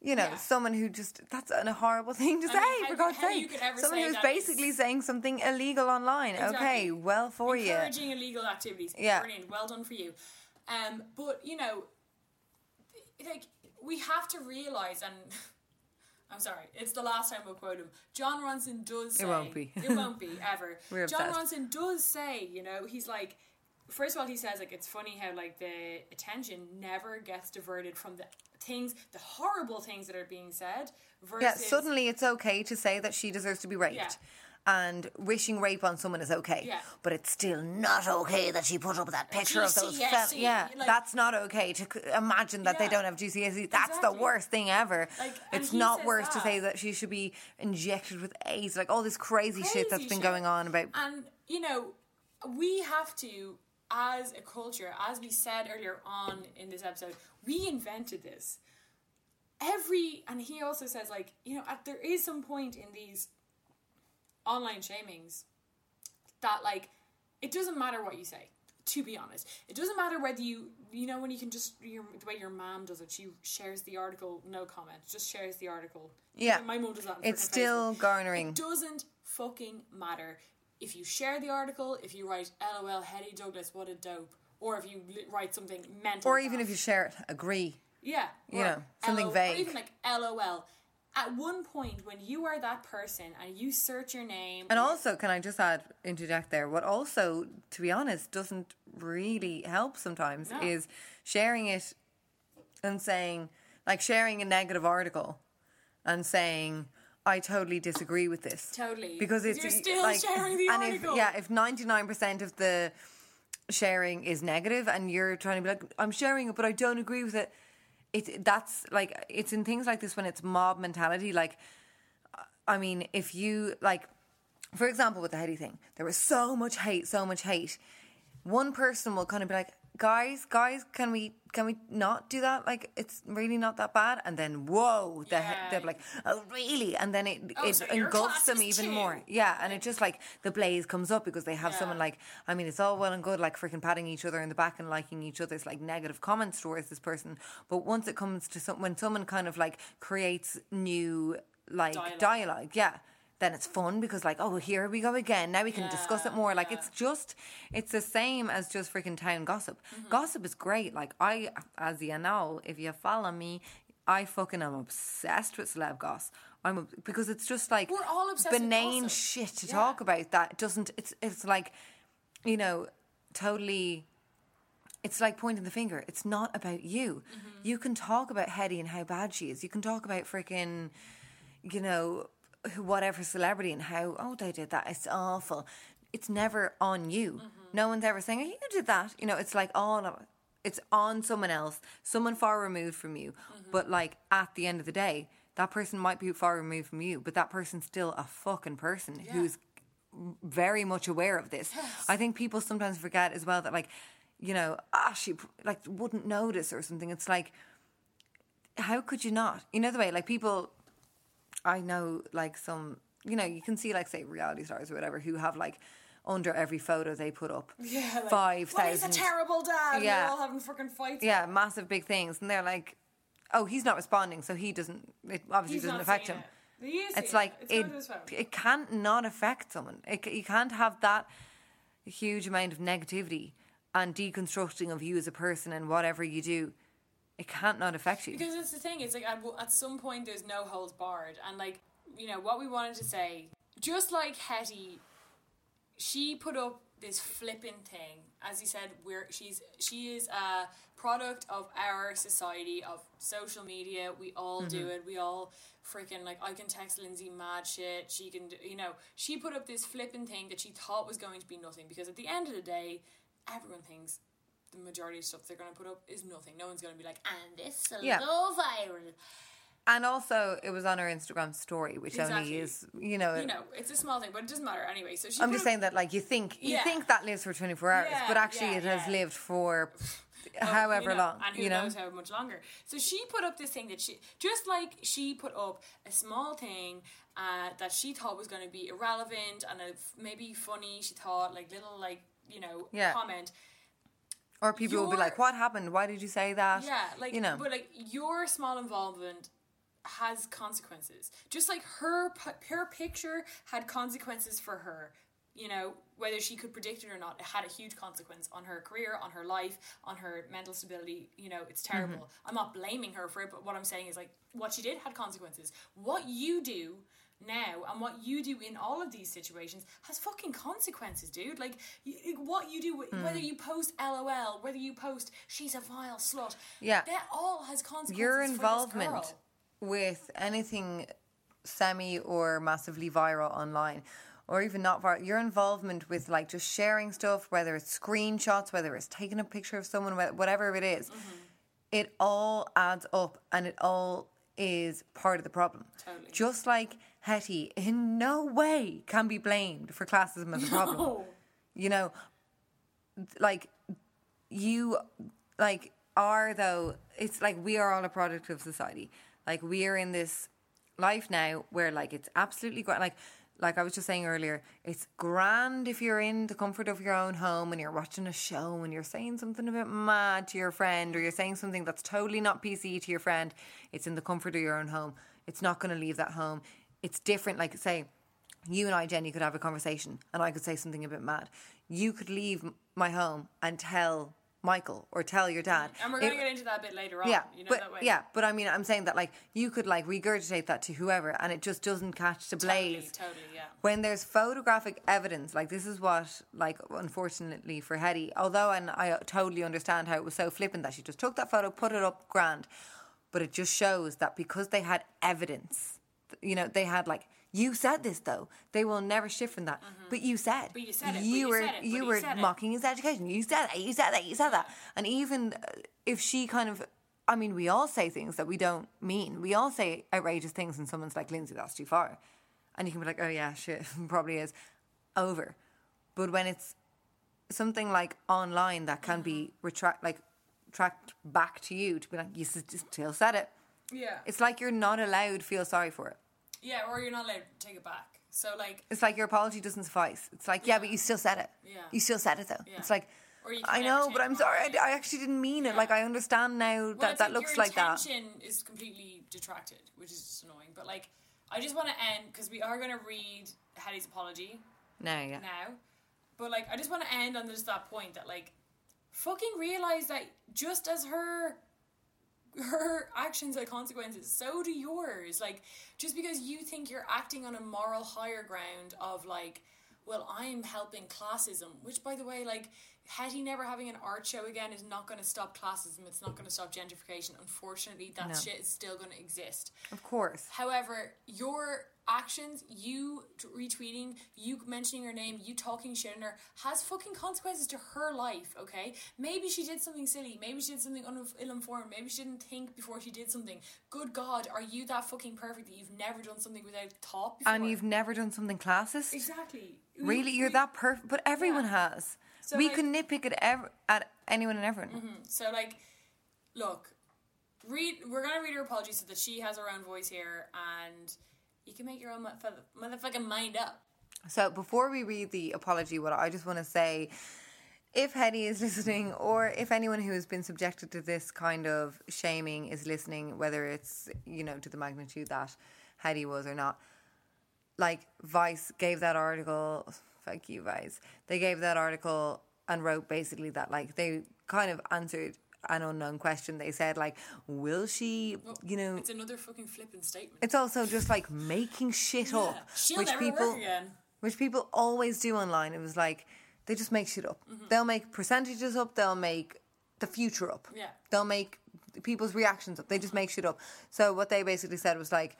you know, Yeah. someone who just that's a horrible thing to I say mean, for how- God's how sake. you could ever Someone who's basically is- saying something illegal online. Okay, well for you. encouraging illegal activities. Yeah. brilliant. Well done for you. Um, but you know, like we have to realize, and I'm sorry, it's the last time we'll quote him. Jon Ronson does say It won't be. it won't be ever. We're Jon obsessed. Ronson does say, you know, he's like. First of all, he says like it's funny how like the attention never gets diverted from the things, the horrible things that are being said. Versus Yeah, suddenly it's okay to say that she deserves to be raped. Yeah. And wishing rape on someone is okay, Yeah. but it's still not okay that she put up that picture of those. Fel- yeah, like- that's not okay to c- imagine that they don't have GCSE. That's the worst thing ever. Like, it's not worse to say that she should be injected with AIDS, like all this crazy, shit that's been shit. going on about. And you know, we have to, as a culture, as we said earlier on in this episode, we invented this. Every and he also says like you know at, there is some point in these online shamings that like it doesn't matter what you say to be honest it doesn't matter whether you you know when you can just your, the way your mom does it she shares the article no comment just shares the article Yeah. my mom does that It's still Facebook. garnering. it doesn't fucking matter if you share the article if you write lol Hetty Douglas what a dope or if you write something mental Or even if you share it, agree. Yeah. You know, something vague. Or even like LOL. At one point, when you are that person and you search your name, And also, can I just add, interject there? What also, to be honest, doesn't really help sometimes No. is sharing it and saying, like sharing a negative article and saying, I totally disagree with this. Totally. Because it's You're still like, sharing the and article. If, yeah, if 99% of the sharing is negative and you're trying to be like, I'm sharing it, but I don't agree with it. It, that's like it's in things like this when it's mob mentality like I mean, if you like, for example, with the Hetty thing, there was so much hate, so much hate. One person will kind of be like, "Guys, guys, can we can we not do that? Like, it's really not that bad." And then, whoa, the, Yeah. they're like, "Oh, really?" And then it Oh, it so engulfs them even too. more. Yeah, and it just like the blaze comes up because they have Yeah. someone like, I mean, it's all well and good like freaking patting each other in the back and liking each other's like negative comments towards this person, but once it comes to some when someone kind of like creates new like Dialogue. dialogue, yeah. Then it's fun because like, oh, here we go again. Now we can discuss it more. Like yeah. it's just, it's the same as just freaking town gossip. Mm-hmm. Gossip is great. Like I, as you know, if you follow me, I fucking am obsessed with celeb goss. I'm ob- because it's just like We're all obsessed with benign gossip. shit to Yeah. talk about. That doesn't. It's it's like, you know, totally it's like pointing the finger. It's not about you. Mm-hmm. You can talk about Hetty and how bad she is. You can talk about freaking, you know, whatever celebrity and how, oh, they did that. It's awful. It's never on you. Mm-hmm. No one's ever saying, oh, you did that. You know, it's like all of it. It's on someone else, someone far removed from you. Mm-hmm. But like at the end of the day, that person might be far removed from you, but that person's still a fucking person who's very much aware of this. I think people sometimes forget as well that like, you know, ah, she like wouldn't notice or something. It's like, how could you not? You know the way like people, I know like some, you know, you can see like say reality stars or whatever who have like under every photo they put up, Yeah, like, five Well, he's a terrible dad. Yeah. All having fucking fights. yeah, massive big things, and they're like, oh, he's not responding, so he doesn't. It obviously He's doesn't affect him. it. It's like It's it. his phone. It can't not affect someone. It, you can't have that huge amount of negativity and deconstructing of you as a person and whatever you do. It can't not affect you. Because it's the thing, it's like at, at some point there's no holds barred. And like, you know, what we wanted to say, just like Hetty, she put up this flipping thing. As you said, we're she's she is a product of our society, of social media. We all do mm-hmm. it. We all freaking like I can text Lindsay mad shit. She can do, you know, she put up this flipping thing that she thought was going to be nothing because at the end of the day, everyone thinks the majority of stuff they're going to put up is nothing. No one's going to be like, and this will Yeah. go viral. And also, it was on her Instagram story, which Exactly. only is, you know, You know, it's a small thing, but it doesn't matter anyway. So she I'm put just up- saying that, like, you think you Yeah. think that lives for 24 hours, Yeah, but actually, yeah, it has yeah. lived for Oh, however you know, long, and who you know. knows how much longer. So she put up this thing that she just like she put up a small thing uh, that she thought was going to be irrelevant and maybe funny. She thought like little like you know Yeah. comment. Or people will be like, "What happened? Why did you say that?" Yeah, like you know, but like your small involvement has consequences. Just like her her picture had consequences for her. You know, whether she could predict it or not, it had a huge consequence on her career, on her life, on her mental stability. You know, it's terrible. Mm-hmm. I'm not blaming her for it, but what I'm saying is like what she did had consequences. What you do now and what you do in all of these situations has fucking consequences, dude. Like y- what you do, Mm. whether you post LOL, whether you post she's a vile slut, Yeah. that all has consequences. your involvement with anything semi or massively viral online or even not viral your involvement with like just sharing stuff whether it's screenshots whether it's taking a picture of someone whatever it is, Mm-hmm. it all adds up and it all is part of the problem Totally. just like hetty in no way can be blamed for classism as a problem you know like you like are though it's like we are all a product of society like we are in this life now where like it's absolutely grand like like I was just saying earlier, it's grand if you're in the comfort of your own home and you're watching a show and you're saying something a bit mad to your friend or you're saying something that's totally not PC to your friend. It's in the comfort of your own home. It's not going to leave that home. It's different. Like, say, you and I, Jenny, could have a conversation and I could say something a bit mad. You could leave my home and tell Michael or tell your dad. and we're It- going to get into that a bit later on. yeah, you know but that way. yeah, but I mean, I'm saying that like you could like regurgitate that to whoever, and it just doesn't catch the blaze. totally, yeah. When there's photographic evidence, like this is what, like, unfortunately for Hetty, although and I totally understand how it was so flippant that she just took that photo, put it up, grand, but it just shows that because they had evidence, you know, they had like. You said this though. They will never shift from that. But you said. Mm-hmm. But you said it, but you were said it, you you were said it. mocking his education. You said that. You said that. You said that. And even uh, if she kind of, I mean, we all say things that we don't mean. We all say outrageous things, and someone's like, "Lindsay, that's too far," and you can be like, "Oh yeah, shit, probably is." Over. But when it's something like online that can be Mm-hmm. retract, like tracked back to you to be like, "You still said it." Yeah. It's like you're not allowed to feel sorry for it. yeah, or you're not allowed to take it back. So, like, It's like your apology doesn't suffice. It's like, yeah, but you still said it. Yeah. You still said it though. Yeah. It's like, Or you I know, but I'm sorry. I. I actually didn't mean it. Like, I understand now well, that it's that looks your like that. intention is completely detracted, which is just annoying. But, like, I just want to end because we are going to read Hetty's apology Now, yeah. now. But, like, I just want to end on just that point that, like, fucking realize that just as her her actions had consequences, so do yours. Like, just because you think you're acting on a moral higher ground of like, well, I'm helping classism, which, by the way, like, Hetty never having an art show again is not going to stop classism. It's not going to stop gentrification. Unfortunately, that No. shit is still going to exist. Of course. However, your actions, you t- retweeting, you mentioning her name, you talking shit on her, has fucking consequences to her life, okay? Maybe she did something silly. Maybe she did something un- ill informed. Maybe she didn't think before she did something. Good God, are you that fucking perfect that you've never done something without thought before? And you've never done something classist? Exactly. Really? You're We- that perfect. But everyone Yeah. has. So, we like- can nitpick at, ev- at anyone and everyone. Mm-hmm. So like, look, read. We're gonna read her apology so that she has her own voice here, and you can make your own motherfucking mind up. So before we read the apology, what I just want to say, if Hetty is listening, or if anyone who has been subjected to this kind of shaming is listening, whether it's you know to the magnitude that Hetty was or not, like Vice gave that article. Fuck you, Vice. They gave that article and wrote basically that like they kind of answered an unknown question. They said like, will she, you know, It's another fucking flippant statement. it's also just like making shit up, she'll which never people, work again. which people always do online. It was like they just make shit up. Mm-hmm. They'll make percentages up. They'll make the future up. Yeah. They'll make people's reactions up. They just make shit up. So what they basically said was like,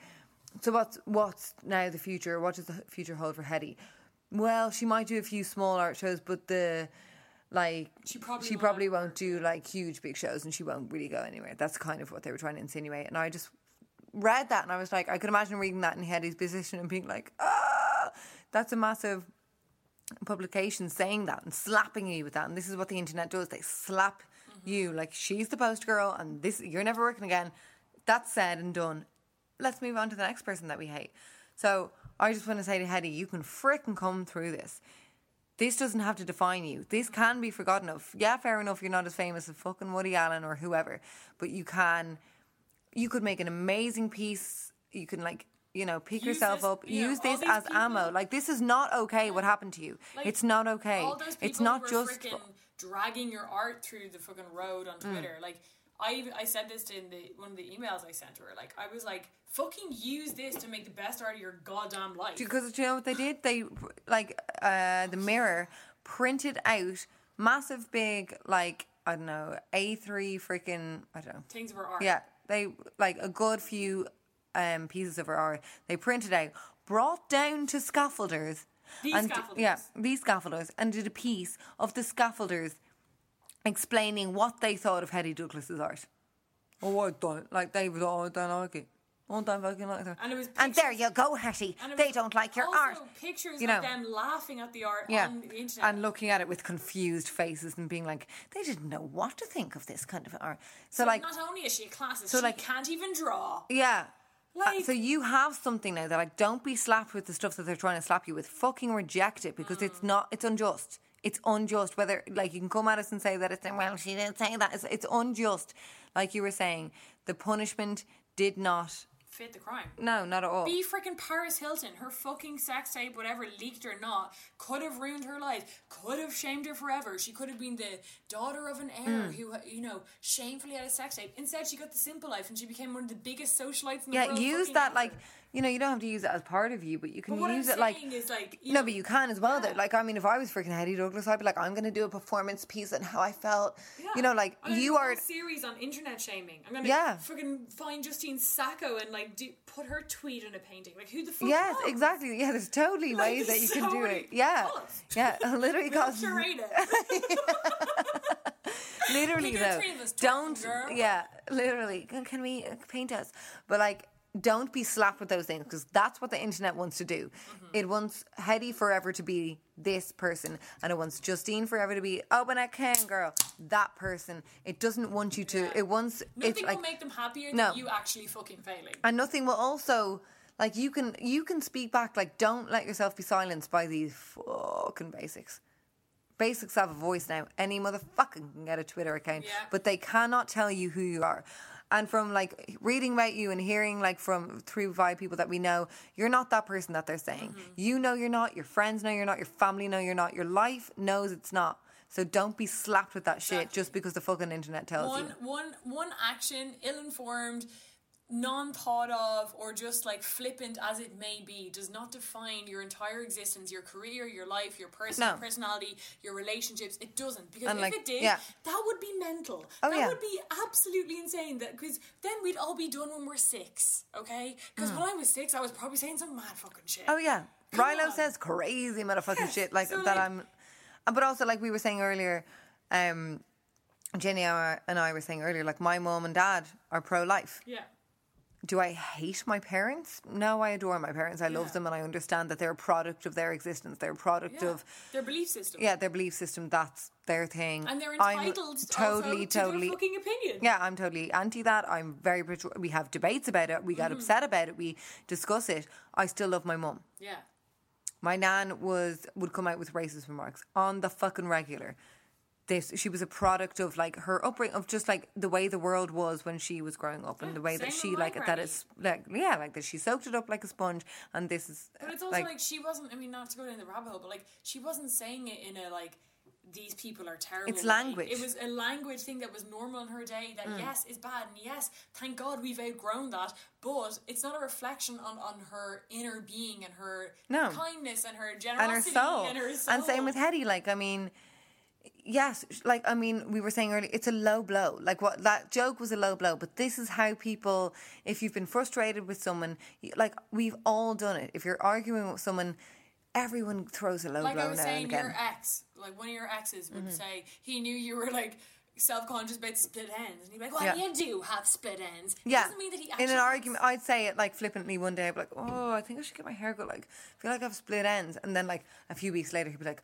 so what's what's now the future? What does the future hold for Hetty? Well, she might do a few small art shows, but the like She probably she won't probably won't do like huge big shows, and she won't really go anywhere. That's kind of what they were trying to insinuate. And I just read that, and I was like, I could imagine reading that in Hetty's position and being like, ah, that's a massive publication saying that and slapping you with that. And this is what the internet does. They slap you like she's the post girl and this you're never working again. That's said and done. Let's move on to the next person that we hate. So I just want to say to Hetty, you can frickin' come through this. This doesn't have to define you. This can be forgotten of. Yeah, fair enough, you're not as famous as fucking Woody Allen or whoever, but you can you could make an amazing piece. You can like, you know, pick Use yourself this- up, yeah, use this as ammo. Like this is not okay what happened to you. Like, it's not okay. All those people It's not just dragging your art through the fucking road on Mm. Twitter. Like I even I said this in the one of the emails I sent to her. Like I was like, fucking use this to make the best art of your goddamn life. because do you know what they did? They like uh, the Mirror printed out massive big like I don't know A three freaking I don't know Things of her art. Yeah, they like a good few um, pieces of her art. They printed out, brought down to scaffolders. These and scaffolders. yeah, these scaffolders, and did a piece of the scaffolders explaining what they thought of Hetty Douglas's art. Oh, I don't like they was. Oh, I don't like it. Oh, I don't fucking like it. And it was and there you go, Hetty. And They don't like your also art. Pictures You know. of them laughing at the art Yeah, on the internet. and looking at it with confused faces and being like, they didn't know what to think of this kind of art. So, so like, not only is she a classist, so, she like- can't even draw. Yeah. Uh, so you have something now that like don't be slapped with the stuff that they're trying to slap you with. Fucking reject it because Mm. it's not it's unjust. It's unjust. Whether like you can come at us and say that it's well she didn't say that. It's, it's unjust. Like you were saying, the punishment did not. Fit the crime. No, not at all. Be freaking Paris Hilton. Her fucking sex tape, whatever, leaked or not, could have ruined her life. Could have shamed her forever. She could have been the daughter of an heir Mm. who, you know, shamefully had a sex tape. Instead, she got the simple life and she became one of the biggest socialites in the yeah, world. use that ever. like you know you don't have to use it as part of you, but you can But use I'm it like. like, you no, know, but you can as well. Though, like I mean, if I was freaking Hetty Douglas, I'd be like, I'm going to do a performance piece on how I felt. Yeah. You know, like I'm you do a are. series on internet shaming. I'm gonna Yeah. fucking find Justine Sacco and like do, put her tweet in a painting. Like who the fuck? Yes, knows? exactly. Yeah, there's totally Like, ways that you can do it. Yeah, us. yeah, literally cost. curate it. Literally though, don't. girl? Yeah, literally. Can, can we uh, paint us? But like, don't be slapped with those things because that's what the internet wants to do. Mm-hmm. It wants Hetty forever to be this person, and it wants Justine forever to be oh, when I can, girl, that person. It doesn't want you to. It wants. Nothing it's like will make them happier No. than you actually fucking failing. and nothing will also like you can you can speak back like don't let yourself be silenced by these fucking basics basics have a voice now any motherfucking can get a twitter account Yeah. but they cannot tell you who you are and from like reading about you and hearing like from through five people that we know you're not that person that they're saying. Mm-hmm. you know you're not your friends know you're not your family know you're not your life knows it's not. So don't be slapped with that shit just because the fucking internet tells you. One, one, one action, ill-informed, non thought of or just like flippant as it may be does not define your entire existence, your career, your life, your person, No. personality, your relationships. It doesn't because And, if like, it did, yeah. that would be mental. Oh, that yeah. would be absolutely insane. That because then we'd all be done when we're six. Okay, because when I was six, I was probably saying some mad fucking shit. Mm. Oh yeah, Come Rilo on. says crazy motherfucking Yes, shit like so, that. like- I'm, but also like we were saying earlier, um, Jenny and I were saying earlier, like my mom and dad are pro life. Yeah. Do I hate my parents? No, I adore my parents. I love them, and I understand that they're a product of their existence. They're a product Yeah. of Their belief system. yeah their belief system. That's their thing. And they're I'm entitled totally, also to totally. their fucking opinion. Yeah, I'm totally anti that. I'm very, we have debates about it. We get mm-hmm. upset about it. We discuss it. I still love my mum. Yeah. My nan was would come out with racist remarks on the fucking regular. This she was a product of like her upbringing of just like the way the world was when she was growing up and Yeah, the way that she like that is like yeah like that she soaked it up like a sponge and this is But it's also like, she wasn't. I mean, not to go down the rabbit hole, but like she wasn't saying it in a like these people are terrible. It's language. It was a language thing that was normal in her day. That Mm. yes is bad, and yes, thank God we've outgrown that. But it's not a reflection on on her inner being and her No. kindness and her and her soul. and her soul. And same with Hetty. Like, I mean, yes, like, I mean, we were saying earlier, it's a low blow. Like, what that joke was a low blow, but this is how people, if you've been frustrated with someone, like, we've all done it. If you're arguing with someone, everyone throws a low like blow I was saying. Mm-hmm. your ex, like one of your exes, would say he knew you were like self-conscious about split ends, and he'd be like, "Well, Yeah. you do have split ends." It yeah, doesn't mean that he actually in an argument, I'd say it like flippantly one day. I'd be like, "Oh, I think I should get my hair cut." Like, I feel like I have split ends, and then like a few weeks later, he'd be like,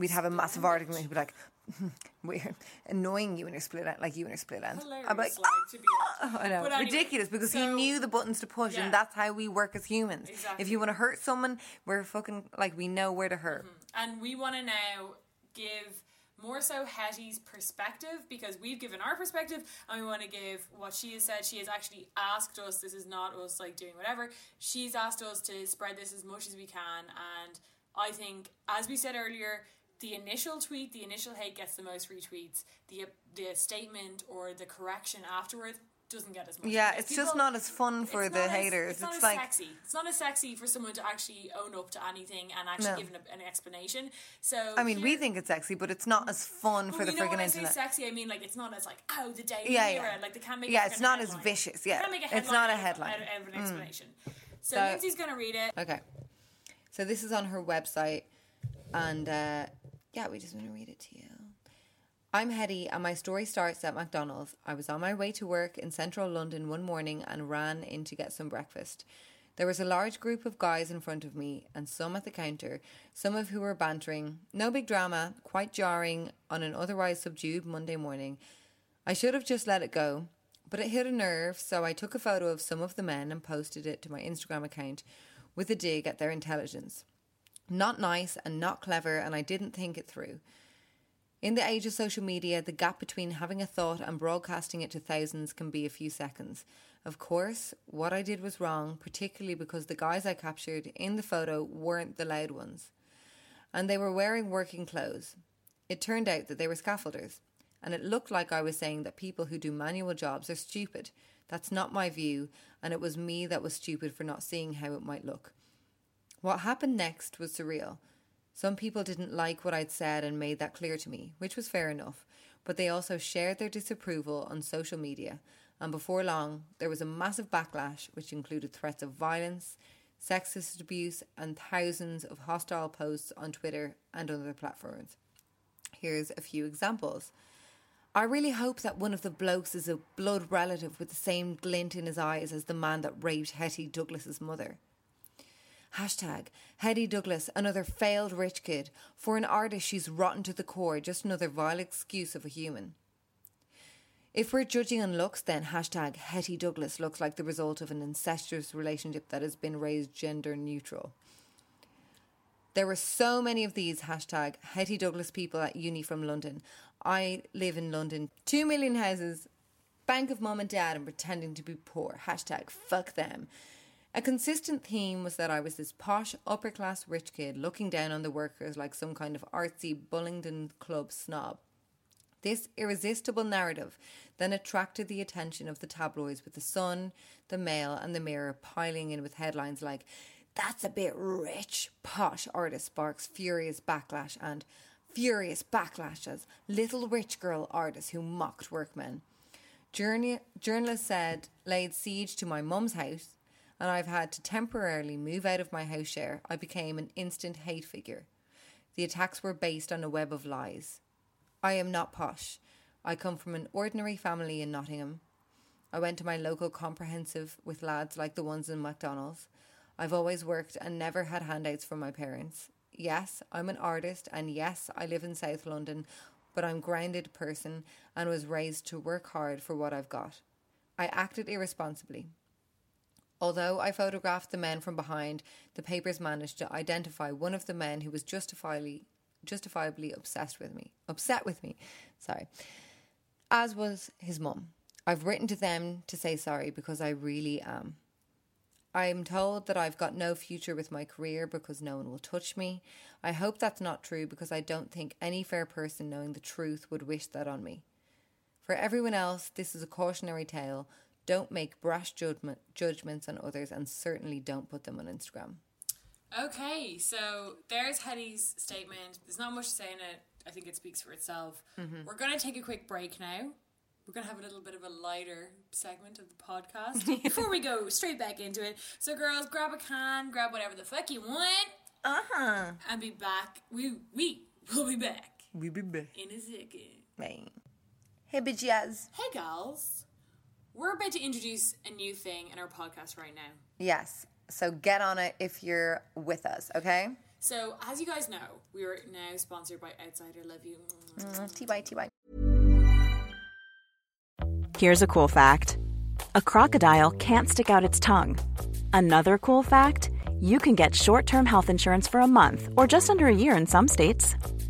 "We'd have a massive argument." He'd be like, "We're annoying you in your split end, like you in your split ends." Hilarious, I'd be like, to be honest. I know, anyway, ridiculous because he knew the buttons to push, Yeah. and that's how we work as humans. Exactly. If you want to hurt someone, we're fucking like we know where to hurt. Mm-hmm. And we want to now give more so Hetty's perspective because we've given our perspective and we want to give what she has said. She has actually asked us, this is not us like doing whatever, she's asked us to spread this as much as we can. And I think, as we said earlier, the initial tweet, the initial hate gets the most retweets. The the statement or the correction afterwards doesn't get as much. Yeah, it's just not as fun for the as- haters. It's, not It's as like- sexy. It's not as sexy for someone to actually own up to anything and actually No. give an, an explanation. So I mean, we think it's sexy, but it's not as fun for the friggin' when I internet. say sexy, I mean like it's not as like oh the day Yeah, yeah. Like they can't make. Yeah, it's not as headline. vicious, They yeah. can't make a It's not a headline. out of, out of an explanation. So, So- Lindsay's gonna read it. Okay. So this is on her website, and uh, yeah, we just want to read it to you. I'm Hetty, and my story starts at McDonald's. I was on my way to work in central London one morning and ran in to get some breakfast. There was a large group of guys in front of me, and some at the counter, some of who were bantering. No big drama, quite jarring on an otherwise subdued Monday morning. I should have just let it go, but it hit a nerve, so I took a photo of some of the men and posted it to my Instagram account with a dig at their intelligence. Not nice and not clever, and I didn't think it through. In the age of social media, the gap between having a thought and broadcasting it to thousands can be a few seconds. Of course, what I did was wrong, particularly because the guys I captured in the photo weren't the loud ones. And they were wearing working clothes. It turned out that they were scaffolders. And it looked like I was saying that people who do manual jobs are stupid. That's not my view, and it was me that was stupid for not seeing how it might look. What happened next was surreal. Some people didn't like what I'd said and made that clear to me, which was fair enough, but they also shared their disapproval on social media, and before long, there was a massive backlash which included threats of violence, sexist abuse, and thousands of hostile posts on Twitter and other platforms. Here's a few examples. I really hope that one of the blokes is a blood relative with the same glint in his eyes as the man that raped Hetty Douglas's mother. Hashtag Hetty Douglas, another failed rich kid. For an artist, she's rotten to the core, just another vile excuse of a human. If we're judging on looks, then hashtag Hetty Douglas looks like the result of an incestuous relationship that has been raised gender neutral. There were so many of these hashtag Hetty Douglas people at uni from London. I live in London. Two million houses, bank of mom and dad, and pretending to be poor. Hashtag fuck them. A consistent theme was that I was this posh, upper class rich kid looking down on the workers like some kind of artsy Bullingdon Club snob. This irresistible narrative then attracted the attention of the tabloids with the Sun, the Mail, and the Mirror piling in with headlines like, That's a bit rich, posh artist sparks furious backlash, and furious backlashes, little rich girl artist who mocked workmen. Journey- journalists said, laid siege to my mum's house, and I've had to temporarily move out of my house share. I became an instant hate figure. The attacks were based on a web of lies. I am not posh. I come from an ordinary family in Nottingham. I went to my local comprehensive with lads like the ones in McDonald's. I've always worked and never had handouts from my parents. Yes, I'm an artist, and yes, I live in South London, but I'm grounded person and was raised to work hard for what I've got. I acted irresponsibly. Although I photographed the men from behind, the papers managed to identify one of the men who was justifiably justifiably obsessed with me. Upset with me. Sorry. As was his mum. I've written to them to say sorry because I really am. I'm told that I've got no future with my career because no one will touch me. I hope that's not true because I don't think any fair person knowing the truth would wish that on me. For everyone else, this is a cautionary tale. Don't make brash judgment, judgments on others and certainly don't put them on Instagram. Okay, so there's Hetty's statement. There's not much to say in it. I think it speaks for itself. We're going to take a quick break now. We're going to have a little bit of a lighter segment of the podcast before we go straight back into it. So, girls, grab a can, grab whatever the fuck you want, Uh huh. and be back. We we will be back We be back. in a second. Hey, bitches. Hey, gals. We're about to introduce a new thing in our podcast right now. Yes. So get on it if you're with us, okay? So, as you guys know, we are now sponsored by Outsider Love You. Mm, T by T by. Here's a cool fact a crocodile can't stick out its tongue. Another cool fact you can get short term health insurance for a month or just under a year in some states.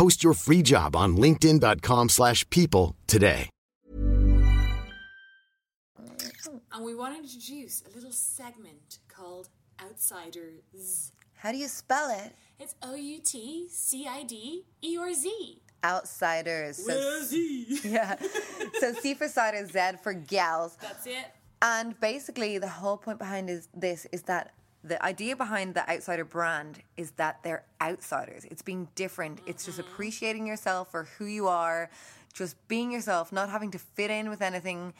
Post your free job on linkedin.com/people slash people today. And we want to introduce a little segment called Outsiders. How do you spell it? It's O U T C I D E or Z. Outsiders. So, yeah. so C for cider, Z for gals. That's it. And basically, the whole point behind is this is that the idea behind the outsider brand is that they're outsiders. It's being different. It's just mm-hmm. appreciating yourself for who you are, just being yourself, not having to fit in with anything,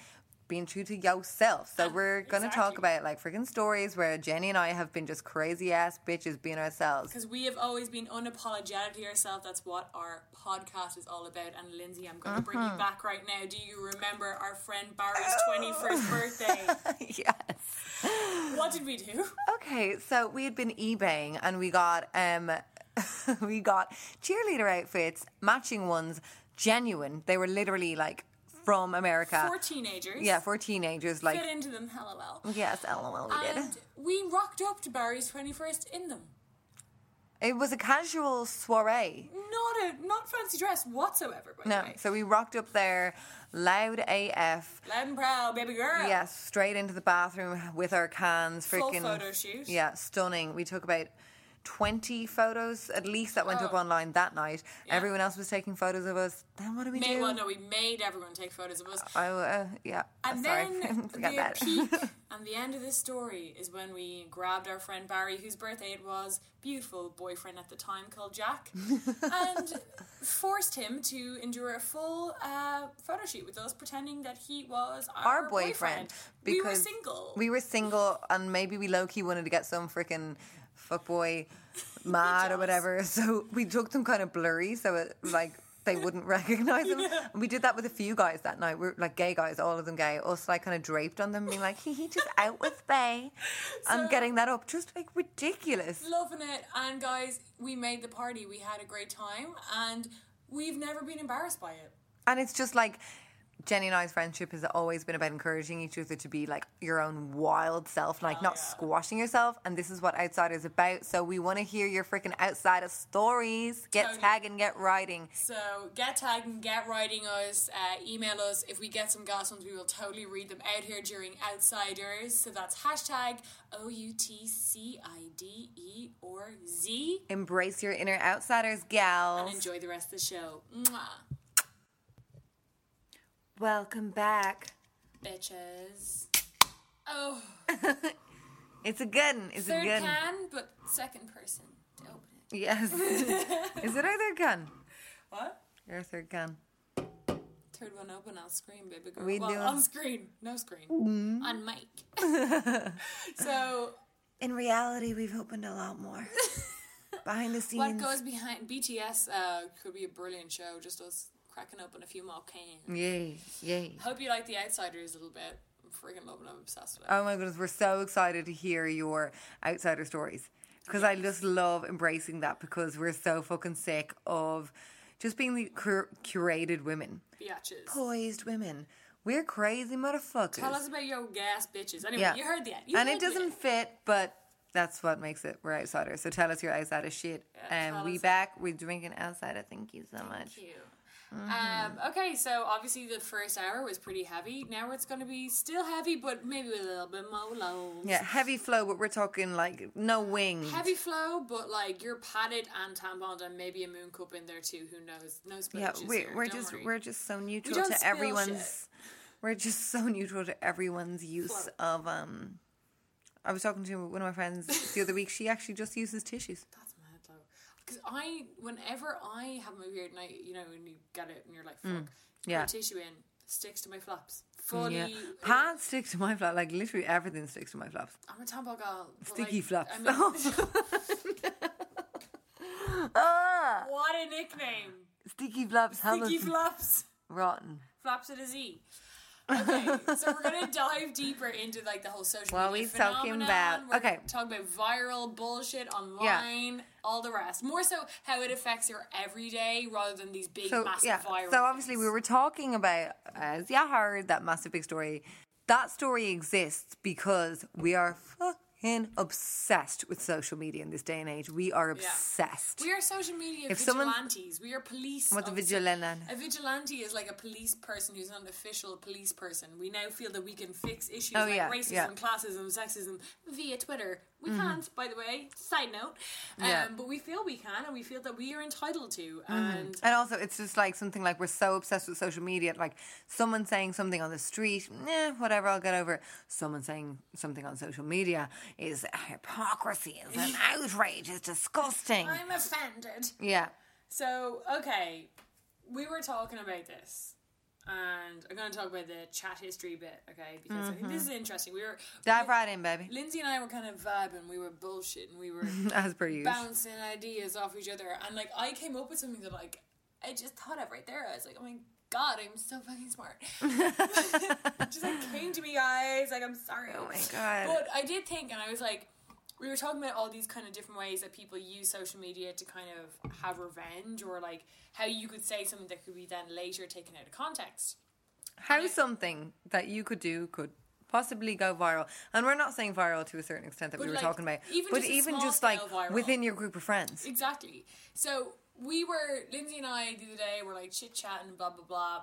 being true to yourself. So we're gonna talk about like freaking stories where Jenny and I have been just crazy ass bitches being ourselves. Because we have always been unapologetically ourselves. That's what our podcast is all about. And Lindsay, I'm going to bring Uh-huh. you back right now. Do you remember our friend Barry's 21st birthday? yes. What did we do? Okay, so we had been eBaying and we got um we got cheerleader outfits, matching ones, genuine. They were literally like from America. For teenagers. yeah, for teenagers. Like Fit into them, lol. yes, lol, we did. And we rocked up to Barry's 21st in them. It was a casual soiree. Not a not fancy dress whatsoever, by No, the way. so we rocked up there, loud AF. Loud and proud, baby girl. Yes, straight into the bathroom with our cans. Full Freaking photo shoot. Yeah, stunning. We took about 20 photos at least that went up Oh. online that night. Everyone else was taking photos of us. Then what do we Made, do? well, no, we made everyone take photos of us. I, uh, yeah. And then Forget the that. peak and the end of this story is when we grabbed our friend Barry, whose birthday it was, beautiful boyfriend at the time called Jack, and forced him to endure a full uh, photo shoot with us, pretending that he was our, Our boyfriend. we were because single. We were single, and maybe we low key wanted to get some freaking fuckboy mad or whatever. So we took them kind of blurry. So it like. they wouldn't recognize him. And we did that with a few guys that night. We're like gay guys, all of them gay. Us like kind of draped on them, being like, he, he just out with Bay. and getting that up, just like ridiculous. Loving it. And guys, we made the party. We had a great time. And we've never been embarrassed by it. And it's just like Jenny and I's friendship has always been about encouraging each other to be like your own wild self, like not squashing yourself. And this is what Outsider is about. So we want to hear your freaking outsider stories. Get Totally. tagging, get writing. So get tagging, get writing us, uh, email us. If we get some gas ones, we will totally read them out here during Outsiders. So that's hashtag O U T C I D E or Z. Embrace your inner outsiders, gals. And enjoy the rest of the show. Mwah. Welcome back. Bitches. Oh, It's a good one. It's a third good one. can, but second person to open it. Yes. is it our third gun? What? Your third gun. Third one open, I'll scream, baby girl. We well, doing- on screen, no screen, on mic. so, In reality, we've opened a lot more. Behind the scenes. what goes behind BTS uh, could be a brilliant show. Just us cracking open a few more cans. Yay, yay. Hope you like the Outsiders a little bit. I'm freaking loving it. I'm obsessed with it. Oh my goodness, we're so excited to hear your outsider stories. Because I just love embracing that because we're so fucking sick of just being the cur- curated women. Biatches. Poised women. We're crazy motherfuckers. Tell us about your gas bitches. Anyway, Yeah. you heard that. You and heard it doesn't fit, but that's what makes it. We're outsiders. So tell us your outsider shit. Yeah, and tell we back. We're drinking outsider. Thank you so much. Thank you. Um, okay, so obviously the first hour was pretty heavy. Now it's going to be still heavy, but maybe a little bit more low. Yeah, heavy flow, but we're talking like no wings. Heavy flow, but like you're padded and tamponed and maybe a moon cup in there too. Who knows? No Yeah, spillages we're, here, we're don't just worry. we're just so neutral to everyone's. We're just so neutral to everyone's use Flow. of um. I was talking to one of my friends the other week. She actually just uses tissues. That's. Because I, whenever I have my period, and I, you know, when you get it and you're like, fuck, yeah. put tissue in, sticks to my flaps. Fully. Yeah, pants stick to my flap. Like literally everything sticks to my flaps. I'm a tampon girl. Sticky like, flaps. I mean, ah, what a nickname! sticky flaps. Sticky Hamilton. flaps. Rotten. Flaps with a Z. Okay, so we're gonna dive deeper into like the whole social What media we talking phenomenon. about? We're Okay. talk about viral bullshit online, all the rest. More so how it affects your everyday rather than these big, So massive yeah. viral. So obviously things. we were talking about as you heard that massive big story. That story exists because we are fucking obsessed with social media in this day and age. We are obsessed. We are social media If someone- vigilantes. we are police. What's a vigilante? A vigilante is like a police person who's not an official police person. We now feel that we can fix issues Oh, like yeah, racism, yeah. Mm-hmm. classism, sexism via Twitter. We can't, by the way. Side note. Um, Yeah. But we feel we can, and we feel that we are entitled to. Mm-hmm. And And also, it's just like something like we're so obsessed with social media. Like someone saying something on the street, eh, whatever, I'll get over it. Someone saying something on social media is hypocrisy, is an outrage, is disgusting. I'm offended. Yeah. So, okay, we were talking about this. And I'm going to talk about the chat history bit, okay? Because I think this is interesting. We were Dive right in, baby. Lindsay and I were kind of vibing. We were bullshitting. We were As per usual. bouncing ideas off each other. And like, I came up with something that like I just thought of right there. I was like, oh my god, I'm so fucking smart. just like came to me, guys. Like, I'm sorry. Oh my God. But I did think, and I was like. We were talking about all these kind of different ways that people use social media to kind of have revenge, or like how you could say something that could be then later taken out of context. How something that you could do could possibly go viral. And we're not saying viral to a certain extent that we were like, talking about, even but just even just like viral. within your group of friends. Exactly. So we were Lindsay and I the other day were like chit chatting, blah blah blah,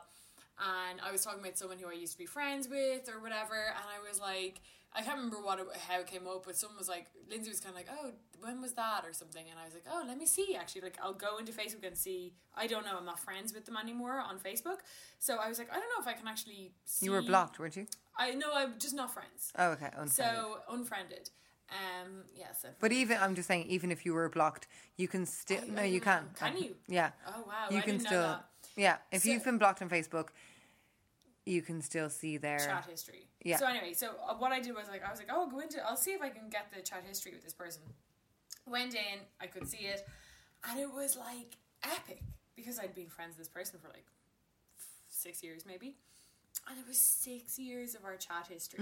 and I was talking about someone who I used to be friends with or whatever, and I was like. I can't remember what it, how it came up, but someone was like, Lindsay was kind of like, "Oh, when was that?" or something, and I was like, "Oh, let me see." Actually, like, I'll go into Facebook and see. I don't know. I'm not friends with them anymore on Facebook, so I was like, I don't know if I can actually. see... You were blocked, weren't you? I know. I'm just not friends. Oh, okay. Unfriended. So unfriended. Um. Yes. Yeah, so But even I'm just saying, even if you were blocked, you can still no, you can. Can you? Yeah. Oh, wow, You I can still. Yeah. If So- you've been blocked on Facebook, you can still see their. chat history. Yeah. So anyway, so uh, what I did was like I was like, oh, I'll go into, I'll see if I can get the chat history with this person. Went in, I could see it, and it was like epic. because I'd been friends with this person for like six years maybe. And it was six years of our chat history.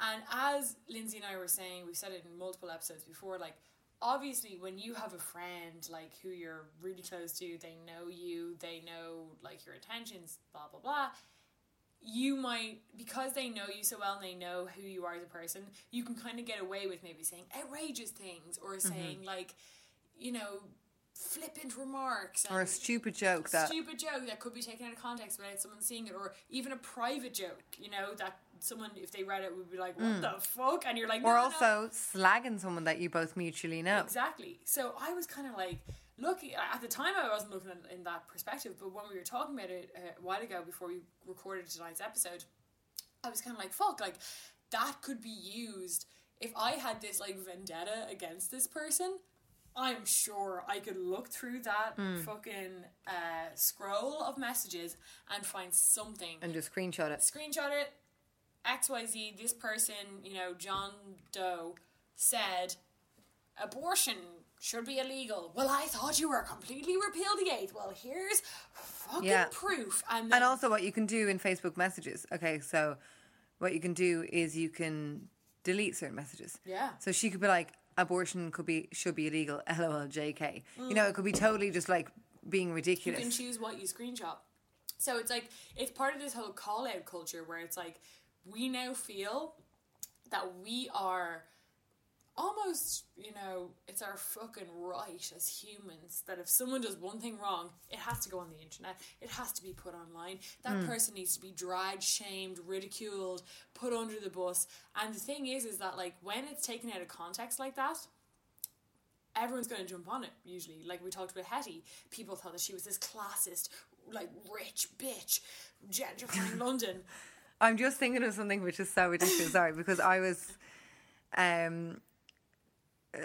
And as Lindsay and I were saying, we've said it in multiple episodes before, like obviously when you have a friend like who you're really close to, they know you, they know like your intentions, blah blah blah. You might because they know you so well and they know who you are as a person, you can kind of get away with maybe saying outrageous things or mm-hmm. saying like, you know, flippant remarks Or a stupid joke that stupid joke that could be taken out of context without someone seeing it, or even a private joke, you know, that someone if they read it would be like, "What the fuck?" and you're like, "We're "No, no, also slagging someone that you both mutually know. Exactly. So I was kind of like looking at the time. I wasn't looking at, in that perspective, but when we were talking about it uh, a while ago before we recorded tonight's episode, I was kind of like, "Fuck!" Like that could be used if I had this like vendetta against this person. I'm sure I could look through that Hmm. fucking uh, scroll of messages and find something And just screenshot it. screenshot it. XYZ, this person, you know, John Doe, said abortion should be illegal. Well, I thought you were completely repeal the eighth. Well, here's fucking Yeah. proof. And, then, And also, what you can do in Facebook messages. Okay, so what you can do is you can delete certain messages. Yeah. So she could be like, abortion could be should be illegal. LOL, JK. You know, it could be totally just like being ridiculous. you can choose what you screenshot. So it's like it's part of this whole call out culture where it's like we now feel that we are almost, you know, it's our fucking right as humans that if someone does one thing wrong, it has to go on the internet. It has to be put online. That hmm. person needs to be dragged, shamed, ridiculed, put under the bus. And the thing is is that like when it's taken out of context like that, everyone's going to jump on it usually. Like we talked about Hetty, people thought that she was this classist, like rich bitch, gentrifying London. I'm just thinking of something which is so ridiculous. Sorry, because I was, um,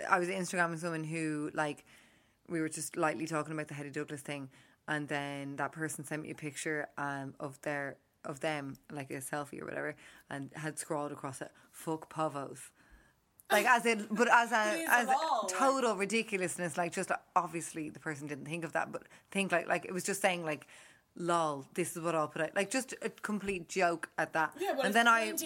I was Instagramming someone who like we were just lightly talking about the Hetty Douglas thing, and then that person sent me a picture um of their of them like a selfie or whatever, and had scrawled across it "fuck povos." Like as in, but as a as a total ridiculousness. Like just obviously the person didn't think of that, but think like like it was just saying like, "Lol, this is what I'll put out." Like just a complete joke at that. Yeah, well, and then I yeah at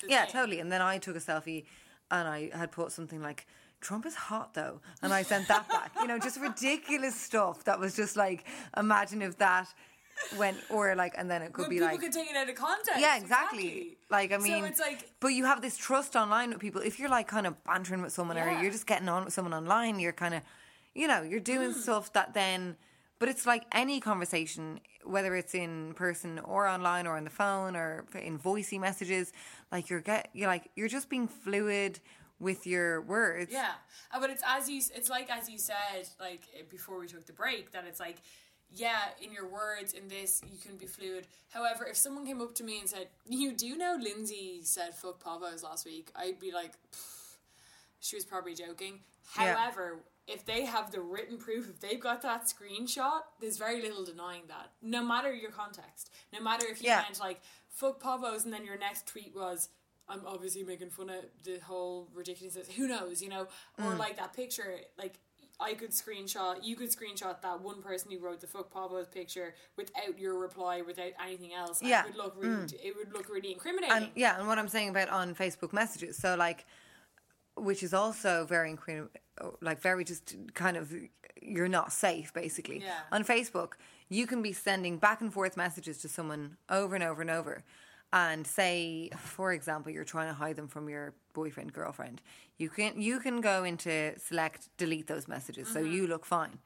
the yeah thing. totally. And then I took a selfie, and I had put something like. Trump is hot though, and I sent that back. You know, just ridiculous stuff that was just like, imagine if that went, or like, and then it could But be people like, people could take it out of context. yeah, exactly. Like, I mean, So it's like- but you have this trust online with people. If you're like kind of bantering with someone, or you're just getting on with someone online, you're kind of, you know, you're doing Mm. stuff that then. But it's like any conversation, whether it's in person or online or on the phone or in voicey messages. Like you're get, you're like you're just being fluid with your words. Yeah, Uh, but it's as you. It's like as you said, like eh, before we took the break, that it's like, yeah, in your words, in this, you can be fluid. However, if someone came up to me and said, "You do know Lindsay said fuck Povos last week," I'd be like, she was probably joking. However. If they have the written proof, if they've got that screenshot, there's very little denying that. No matter your context, no matter if you Yeah. meant like "fuck Povos" and then your next tweet was I'm obviously making fun of the whole ridiculousness. Who knows, you know? Or Mm. like that picture, like I could screenshot, you could screenshot that one person who wrote the fuck Povo's picture without your reply, without anything else. Yeah. Mm. it would look really, it would look really incriminating. and yeah, and what I'm saying about on Facebook messages, so like, which is also very incre- like very just kind of you're not safe basically. Yeah. On Facebook, you can be sending back and forth messages to someone over and over and over. And say, for example, you're trying to hide them from your boyfriend, girlfriend. You can you can go into select delete those messages so mm-hmm. you look fine.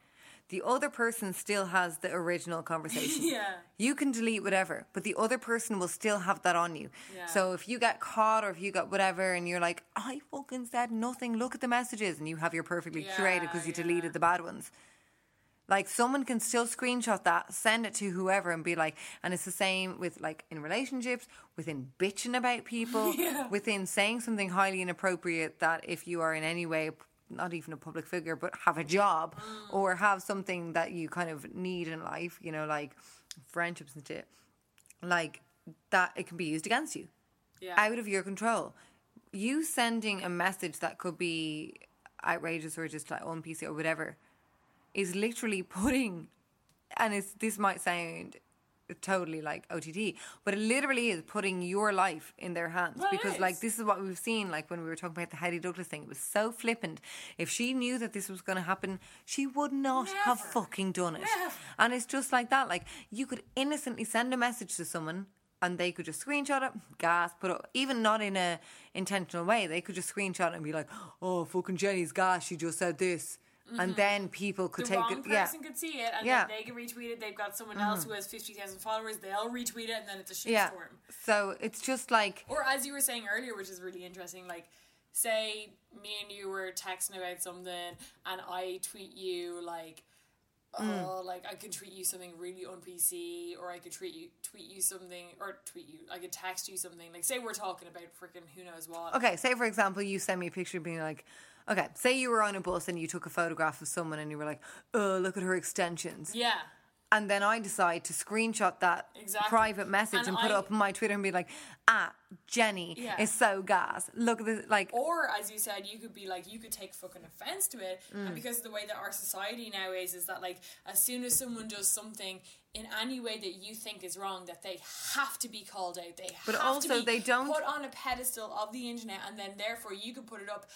The other person still has the original conversation. Yeah. You can delete whatever, but the other person will still have that on you. Yeah. So if you get caught or if you got whatever and you're like, I fucking said nothing, look at the messages, and you have your perfectly Yeah, curated because you yeah. deleted the bad ones. Like someone can still screenshot that, send it to whoever, and be like, and it's the same with like in relationships, within bitching about people, within saying something highly inappropriate that if you are in any way not even a public figure, but have a job or have something that you kind of need in life, you know, like friendships and shit, like that it can be used against you yeah. out of your control. You sending a message that could be outrageous or just like on PC or whatever is literally putting and it's this might sound totally like OTT, but it literally is putting your life in their hands Well, because like this is what we've seen like when we were talking about the Hetty Douglas thing. It was so flippant. If she knew that this was going to happen, she would not have fucking done it. Never. And it's just like that. Like you could innocently send a message to someone and they could just screenshot it, gas, put it, even not in a intentional way. They could just screenshot it and be like, "Oh, fucking Jenny's gas. She just said this," and then people could Mm-hmm. the take wrong it. Yeah, person could see it, and Yeah. Mm-hmm. then they can retweet it. They've got someone else who has fifty thousand followers. They'll retweet it, and then it's a shitstorm. yeah. So it's just like Or as you were saying earlier, which is really interesting, like say me and you were texting about something, and I tweet you like. Mm. Oh, like I could tweet you something really on PC, or I could tweet you tweet you something, or tweet you. I could text you something. Like say we're talking about freaking who knows what. Okay, say for example, you send me a picture being like, okay, say you were on a bus and you took a photograph of someone and you were like, oh, look at her extensions. Yeah, And then I decide to screenshot that Exactly. private message and, And put it up on my Twitter and be like, ah, Jenny Yeah. is so gas. Look at this, like, Or as you said, you could be like you could take fucking offense to it, Mm. and because of the way that our society now is, is that like as soon as someone does something in any way that you think is wrong, that they have to be called out. They But have also to be they don't- put on a pedestal of the internet, and then therefore you could put it up.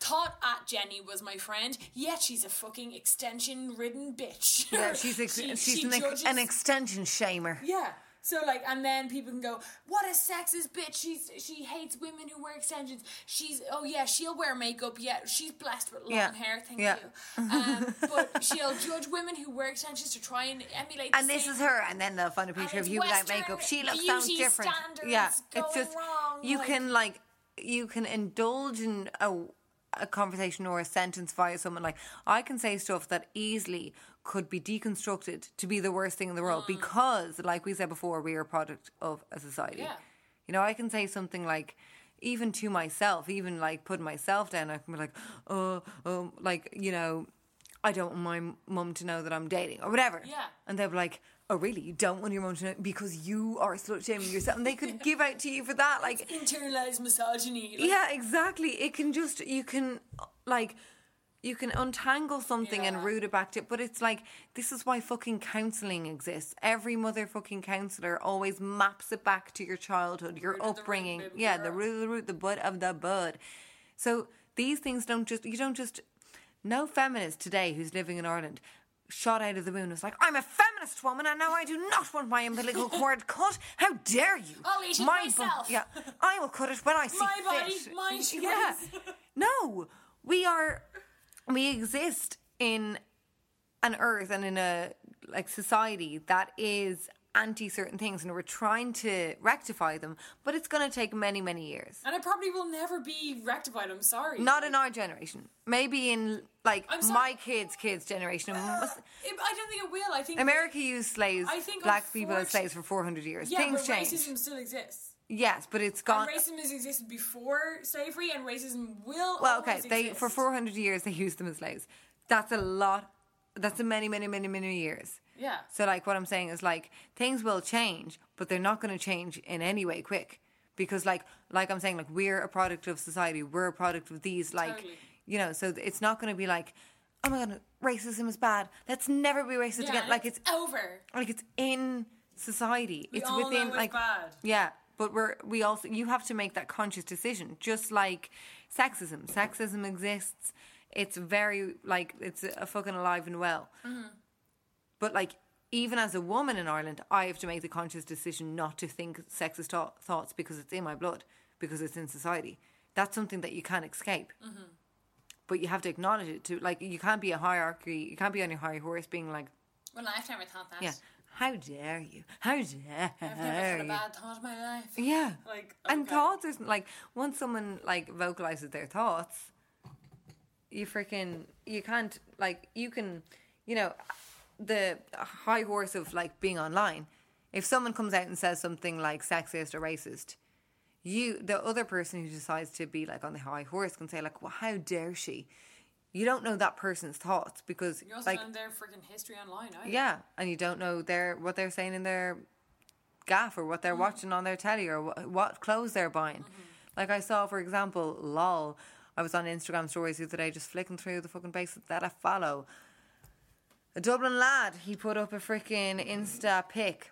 Thought at Jenny was my friend, yet she's a fucking extension ridden bitch. yeah, she's, ex- She- she's she an, judges- an extension shamer. yeah. So like, and then people can go, "What a sexist bitch! She's she hates women who wear extensions. She's oh yeah, she'll wear makeup. Yeah, she's blessed with long Yeah. hair. Thank Yeah. you. Um, but she'll judge women who wear extensions to try and emulate. And this is her, and then they'll find a picture of you without makeup. She looks so different. Yeah, it's just wrong, you like- can like you can indulge in a, a conversation or a sentence via someone. Like I can say stuff that easily could be deconstructed to be the worst thing in the world because, like we said before, we are a product of a society. Yeah. You know, I can say something like. Even to myself, even like putting myself down, I can be like, oh, um, like you know, I don't want my mum to know that I'm dating or whatever. Yeah. And they'll be like, oh, really? You don't want your mum to know because you are slut shaming yourself. And they could give out to you for that. Like, internalized misogyny. Like, yeah, exactly. It can just, you can, like, you can untangle something and root it back to But it's like, this is why fucking counselling exists. Every motherfucking counsellor always maps it back to your childhood, your root root, upbringing. baby yeah, the root of the root, the bud of the bud. So these things don't just, you don't just, no feminist today who's living in Ireland shot out of the moon was like, I'm a feminist woman and now I do not want my umbilical cord cut. How dare you? I'll eat it bu- myself." yeah, I will cut it when I see My body, fit. my choice. Yeah. No, we are, we exist in an earth and in a like society that is anti certain things and we're trying to rectify them, but it's going to take many, many years. And it probably will never be rectified. I'm sorry. Not in our generation. Maybe in like my kids' kids' generation. Uh, I don't think it will. I think America used slaves, I think black people as slaves for 400 years. Yeah, Things but change. racism still exists. Yes, but it's gone. And racism has existed before slavery, and racism will. Well, okay, they exist. for 400 years they used them as slaves. That's a lot. That's a many, many, many, many years. Yeah. So, like, what I'm saying is, like, things will change, but they're not going to change in any way quick. Because, like, like I'm saying, like, we're a product of society. We're a product of these, like, Totally. you know. So it's not going to be like, oh my god, racism is bad. Let's never be racist Yeah, again. Like, it's over. like it's in society. We it's within it's like bad. yeah, but we're we also you have to make that conscious decision. Just like sexism, sexism exists. It's very like it's a fucking alive and well. Mm-hmm. But like even as a woman in Ireland, I have to make the conscious decision not to think sexist thought- thoughts because it's in my blood, because it's in society. That's something that you can't escape. Mm-hmm. But you have to acknowledge it too. Like you can't be a hierarchy. You can't be on your high horse, being like, Well, I've never thought that. yeah, how dare you? How dare I've never had a bad thought in my life. Yeah. Like, and thoughts is like once someone like vocalizes their thoughts, you freaking you can't like you can you know the high horse of like being online. If someone comes out and says something like sexist or racist, you the other person who decides to be like on the high horse can say like, "Well, how dare she?" You don't know that person's thoughts because You also like learn their freaking history online. Yeah, and you don't know their what they're saying in their gaff or what they're mm-hmm. watching on their telly or what, what clothes they're buying. Mm-hmm. Like I saw, for example, lol. I was on Instagram stories the other day, just flicking through the fucking basics that I follow. A Dublin lad, he put up a freaking Insta pic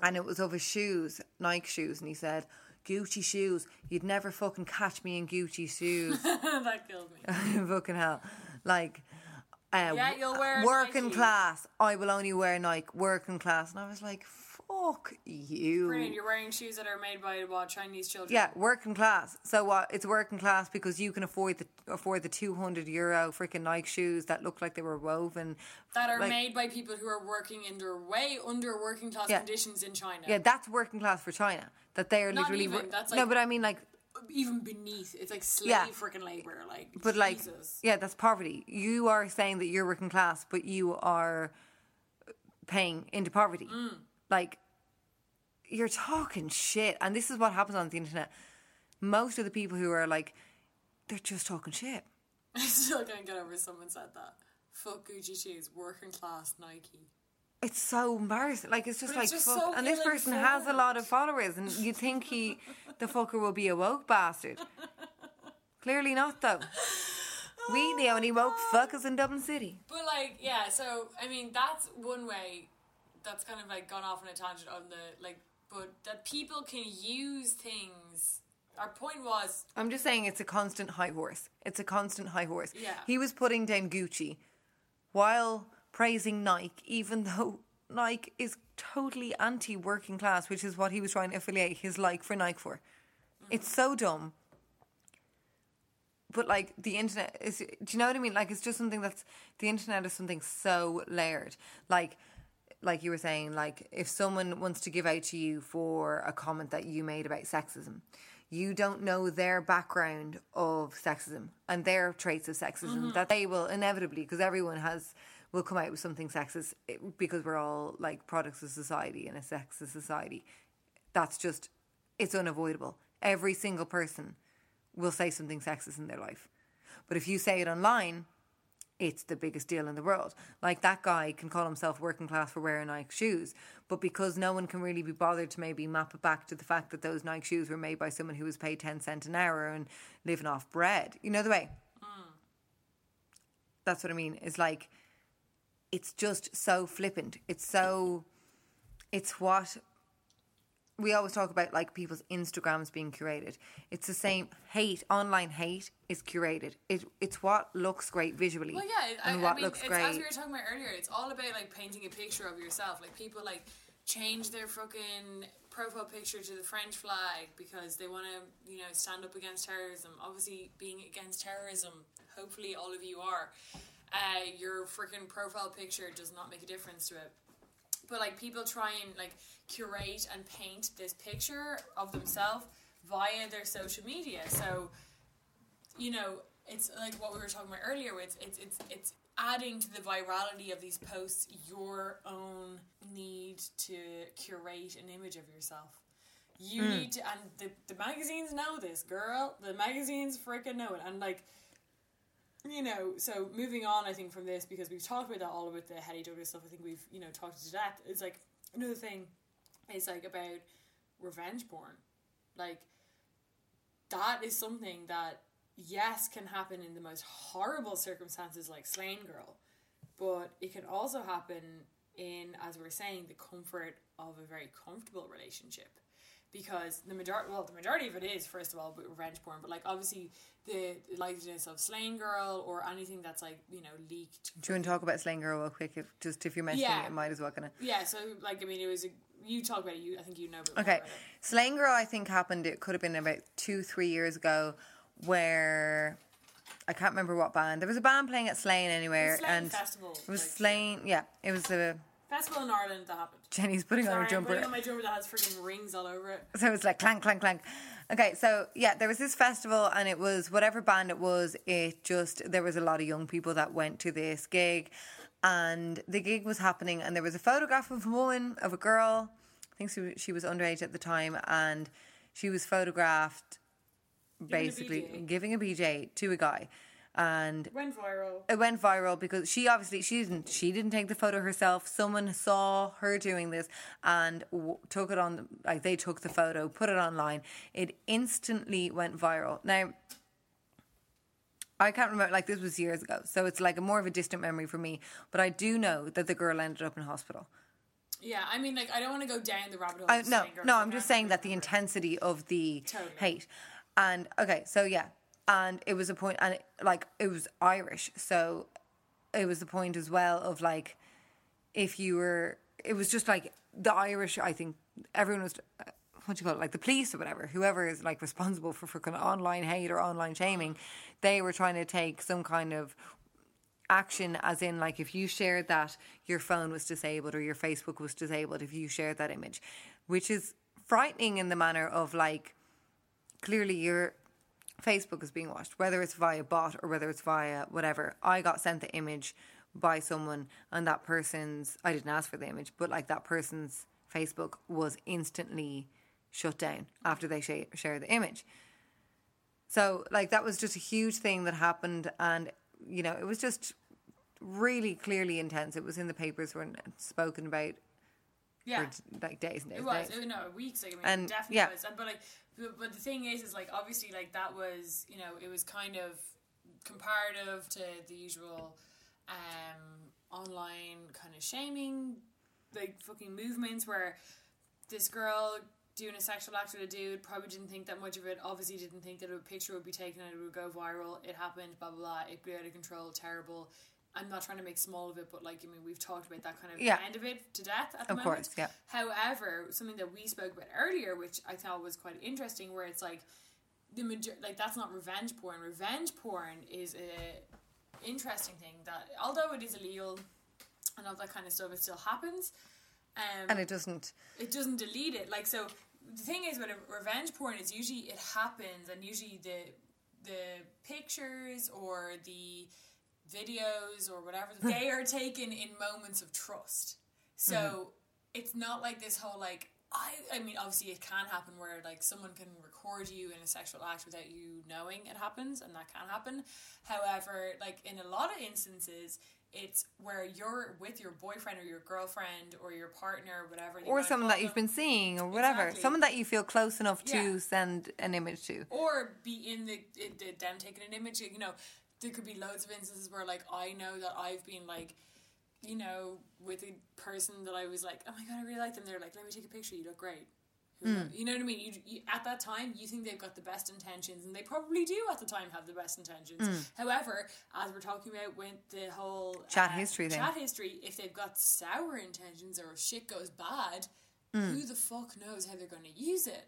and it was of his shoes, Nike shoes, and he said, Gucci shoes, you'd never fucking catch me in Gucci shoes. that killed me. fucking hell. Like, uh, Yeah, you'll wear working Nike. class. I will only wear Nike. Working class, and I was like, "Fuck you." Brilliant. You're wearing shoes that are made by what Chinese children. Yeah, working class. So what? It's working class because you can afford the afford the two hundred euro freaking Nike shoes that look like they were woven. that are like- made by people who are working under way under working class Yeah. conditions in China. Yeah, that's working class for China. That they are Not literally. even, that's no, but I mean like even beneath, it's like slave Yeah. freaking labor. Like, But like, Jesus. yeah, that's poverty. You are saying that you're working class, but you are paying into poverty. Mm. Like, you're talking shit, and this is what happens on the internet. Most of the people who are like, they're just talking shit. I still can't get over someone said that. Fuck Gucci shoes, working class Nike. It's so embarrassing. Like, it's just But like, it's just fuck. so and this person has a lot of followers, and you think he, the fucker, will be a woke bastard. Clearly not, though. We the only woke oh, fuckers in Dublin City. But like, yeah, so I mean that's one way that's kind of like gone off on a tangent on the like but that people can use things our point was I'm just saying it's a constant high horse. It's a constant high horse. Yeah. He was putting down Gucci while praising Nike, even though Nike is totally anti working class, which is what he was trying to affiliate his like for Nike for. Mm. It's so dumb. But like the internet is do you know what I mean? Like it's just something that's the internet is something so layered. Like like you were saying, like if someone wants to give out to you for a comment that you made about sexism, you don't know their background of sexism and their traits of sexism that they will inevitably, because everyone has will come out with something sexist eh, because we're all like products of society in a sexist society. That's just it's unavoidable. Every single person will say something sexist in their life. But if you say it online, it's the biggest deal in the world. Like that guy can call himself working class for wearing Nike shoes, but because no one can really be bothered to maybe map it back to the fact that those Nike shoes were made by someone who was paid 10 cent an hour and living off bread. You know the way? Mm. That's what I mean. It's like, it's just so flippant. It's so, it's what we always talk about like people's Instagrams being curated. It's the same hate, online hate is curated. It it's what looks great visually. Well, yeah, it- I, and I mean, looks it's, great. as we were talking about earlier, it's all about like painting a picture of yourself. Like people like change their fucking profile picture to the French flag because they want to, you know, stand up against terrorism. Obviously, being against terrorism, hopefully all of you are. Uh, your freaking profile picture does not make a difference to it but like people try and like curate and paint this picture of themselves via their social media. So you know it's like what we were talking about earlier it's it's it's, it's adding to the virality of these posts your own need to curate an image of yourself. You hmm. need to and the, the magazines know this girl. The magazines freaking know it. And like you know, so moving on, I think from this because we've talked about that all about the Hetty Douglas stuff. I think we've you know talked to death. It's like another thing is like about revenge porn, like that is something that yes can happen in the most horrible circumstances, like Slane Girl, but it can also happen in, as we we're saying, the comfort of a very comfortable relationship because the majority well the majority of it is first of all revenge porn but like obviously the likeliness of Slane girl or anything that's like you know leaked Do you want to talk about Slane Girl real quick? If just if you're mentioning Yeah. it, might as well kind of. yeah so like i mean it was a you talk about it you i think you know Okay. Slane Girl, I think happened. It could have been about two, three years ago, where I can't remember what band. There was a band playing at Slane anywhere, Slane and Festival, it was like- Slane. Yeah, it was a. festival in ireland that happened Jenny's putting on Sorry, jumper. I'm putting on my jumper that has freaking rings all over it So it's like clank, clank, clank. Okay, so yeah, there was this festival, and it was whatever band it was. It just there was a lot of young people that went to this gig, and the gig was happening, and there was a photograph of a woman of a girl. I think she, she was underage at the time, and she was photographed basically BJ. giving a BJ to a guy, and went viral it went viral because she obviously she didn't she didn't take the photo herself. Someone saw her doing this and w- took it on like they took the photo, put it online. It instantly went viral. Now, I can't remember. Like this was years ago, so it's like a more of a distant memory for me. But I do know that the girl ended up in hospital. Yeah, I mean, like, I don't want to go down the rabbit hole. Uh, I, no, no, I'm just saying that the intensity of the Totally. hate, and okay, so yeah, and it was a point, and it, like it was Irish, so it was the point as well of like if you were, it was just like the Irish. I think everyone was. uh, What do you call it? Like the police or whatever, whoever is like responsible for, of online hate or online shaming, they were trying to take some kind of action as in like if you shared that your phone was disabled or your facebook was disabled if you shared that image which is frightening in the manner of like clearly your facebook is being watched whether it's via bot or whether it's via whatever. I got sent the image by someone and that person's i didn't ask for the image but like that person's facebook was instantly shut down after they sh- shared the image. So like that was just a huge thing that happened and you know, it was just really clearly intense. It was in the papers were spoken about Yeah. for like days and days. It was. days. No weeks. Like, I mean, And, it definitely yeah. was. And, but like, but, but the thing is, is like obviously like that was you know it was kind of comparative to the usual um online kind of shaming like fucking movements where this girl doing a sexual act with a dude probably didn't think that much of it obviously didn't think that a picture would be taken and it would go viral it happened blah blah blah it blew out of control terrible I'm not trying to make small of it but like I mean we've talked about that kind of Yeah. end of it to death at the Of moment course, yeah. However, something that we spoke about earlier, which I thought was quite interesting, where it's like the major- like that's not revenge porn. Revenge porn is a interesting thing that although it is illegal and all that kind of stuff, it still happens. Um, and it doesn't it doesn't delete it. Like so, the thing is with a revenge porn is usually it happens, and usually the the pictures or the videos or whatever they are taken in moments of trust. So mm-hmm. it's not like this whole like. I, I mean, obviously, it can happen where like someone can record you in a sexual act without you knowing it happens, and that can happen. However, like in a lot of instances, it's where you're with your boyfriend or your girlfriend or your partner or whatever, or someone that you've them. been seeing or whatever Exactly. someone that you feel close enough to send an image to or be in the, in the them taking an image. You know, there could be loads of instances where like I know that I've been like, you know, with a person that I was like, oh my god, I really like them. They're like, let me take a picture. You look great. Knows? You know what I mean? You, you, at that time, you think they've got the best intentions, and they probably do at the time have the best intentions. However, as we're talking about with the whole uh, Chat history thing. chat history, if they've got sour intentions or shit goes bad, Mm. who the fuck knows how they're going to use it?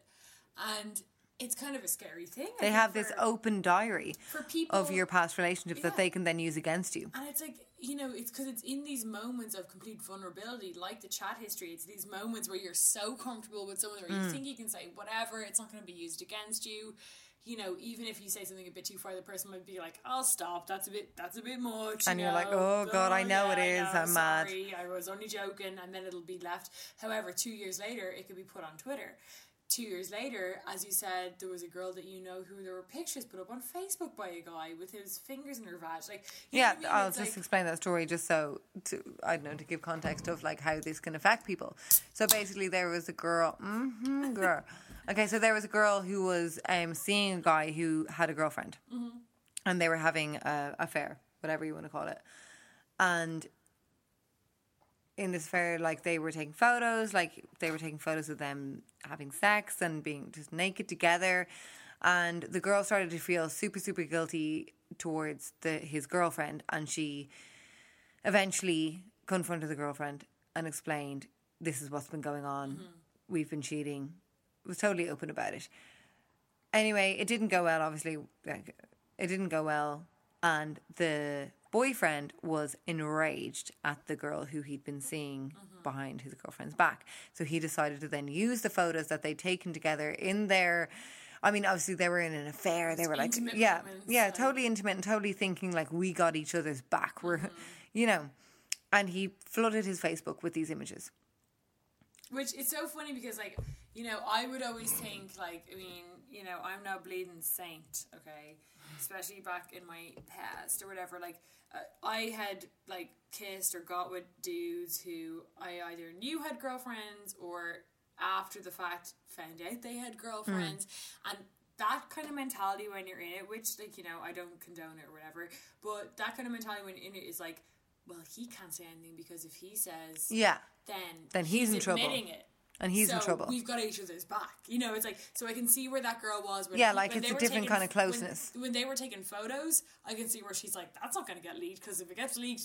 And it's kind of a scary thing. I they have this for- open diary for people of your past relationships that they can then use against you and it's like you know it's because it's in these moments of complete vulnerability like the chat history it's these moments where you're so comfortable with someone where you Mm. think you can say whatever it's not going to be used against you you know even if you say something a bit too far the person might be like i'll stop that's a bit that's a bit much And you you're like, "Oh, God, I know it yeah, I know. I'm mad." sorry, i was only joking and then it'll be left however two years later it could be put on twitter Two years later, as you said, there was a girl that you know who there were pictures put up on Facebook by a guy with his fingers in her vag. Like, yeah I mean? i'll It's just like- explain that story just so to i don't know to give context of like how this can affect people so basically there was a girl mm-hmm, girl okay so there was a girl who was um, seeing a guy who had a girlfriend and they were having a affair whatever you want to call it and in this fair, like they were taking photos like they were taking photos of them having sex and being just naked together. And the girl started to feel super super guilty towards the his girlfriend. And she eventually confronted the girlfriend and explained this is what's been going on. Mm-hmm. We've been cheating. Was totally open about it. Anyway it didn't go well obviously like, it didn't go well. And the boyfriend was enraged at the girl who he'd been seeing mm-hmm. behind his girlfriend's back so he decided to then use the photos that they'd taken together in their I mean, obviously they were in an affair. They were like, yeah, yeah, like- totally intimate and totally thinking like we got each other's back. We're, mm-hmm. you know, and he flooded his Facebook with these images. Which is so funny because, like, you know, I would always think, like, I mean, you know, I'm no bleeding saint, okay? Especially back in my past or whatever. Like, I had, like, kissed or got with dudes who I either knew had girlfriends or after the fact found out they had girlfriends. Hmm. And that kind of mentality when you're in it, which like you know I don't condone it or whatever, but that kind of mentality when you're in it is like, well, he can't say anything because if he says, Yeah. then Then he's in trouble. admitting it. And he's in trouble. We've got each other's back. You know, it's like so I can see where that girl was. When Yeah, like, when it's a different taking- kind of closeness. When, they were taking photos, I can see where she's like, "That's not going to get leaked because if it gets leaked,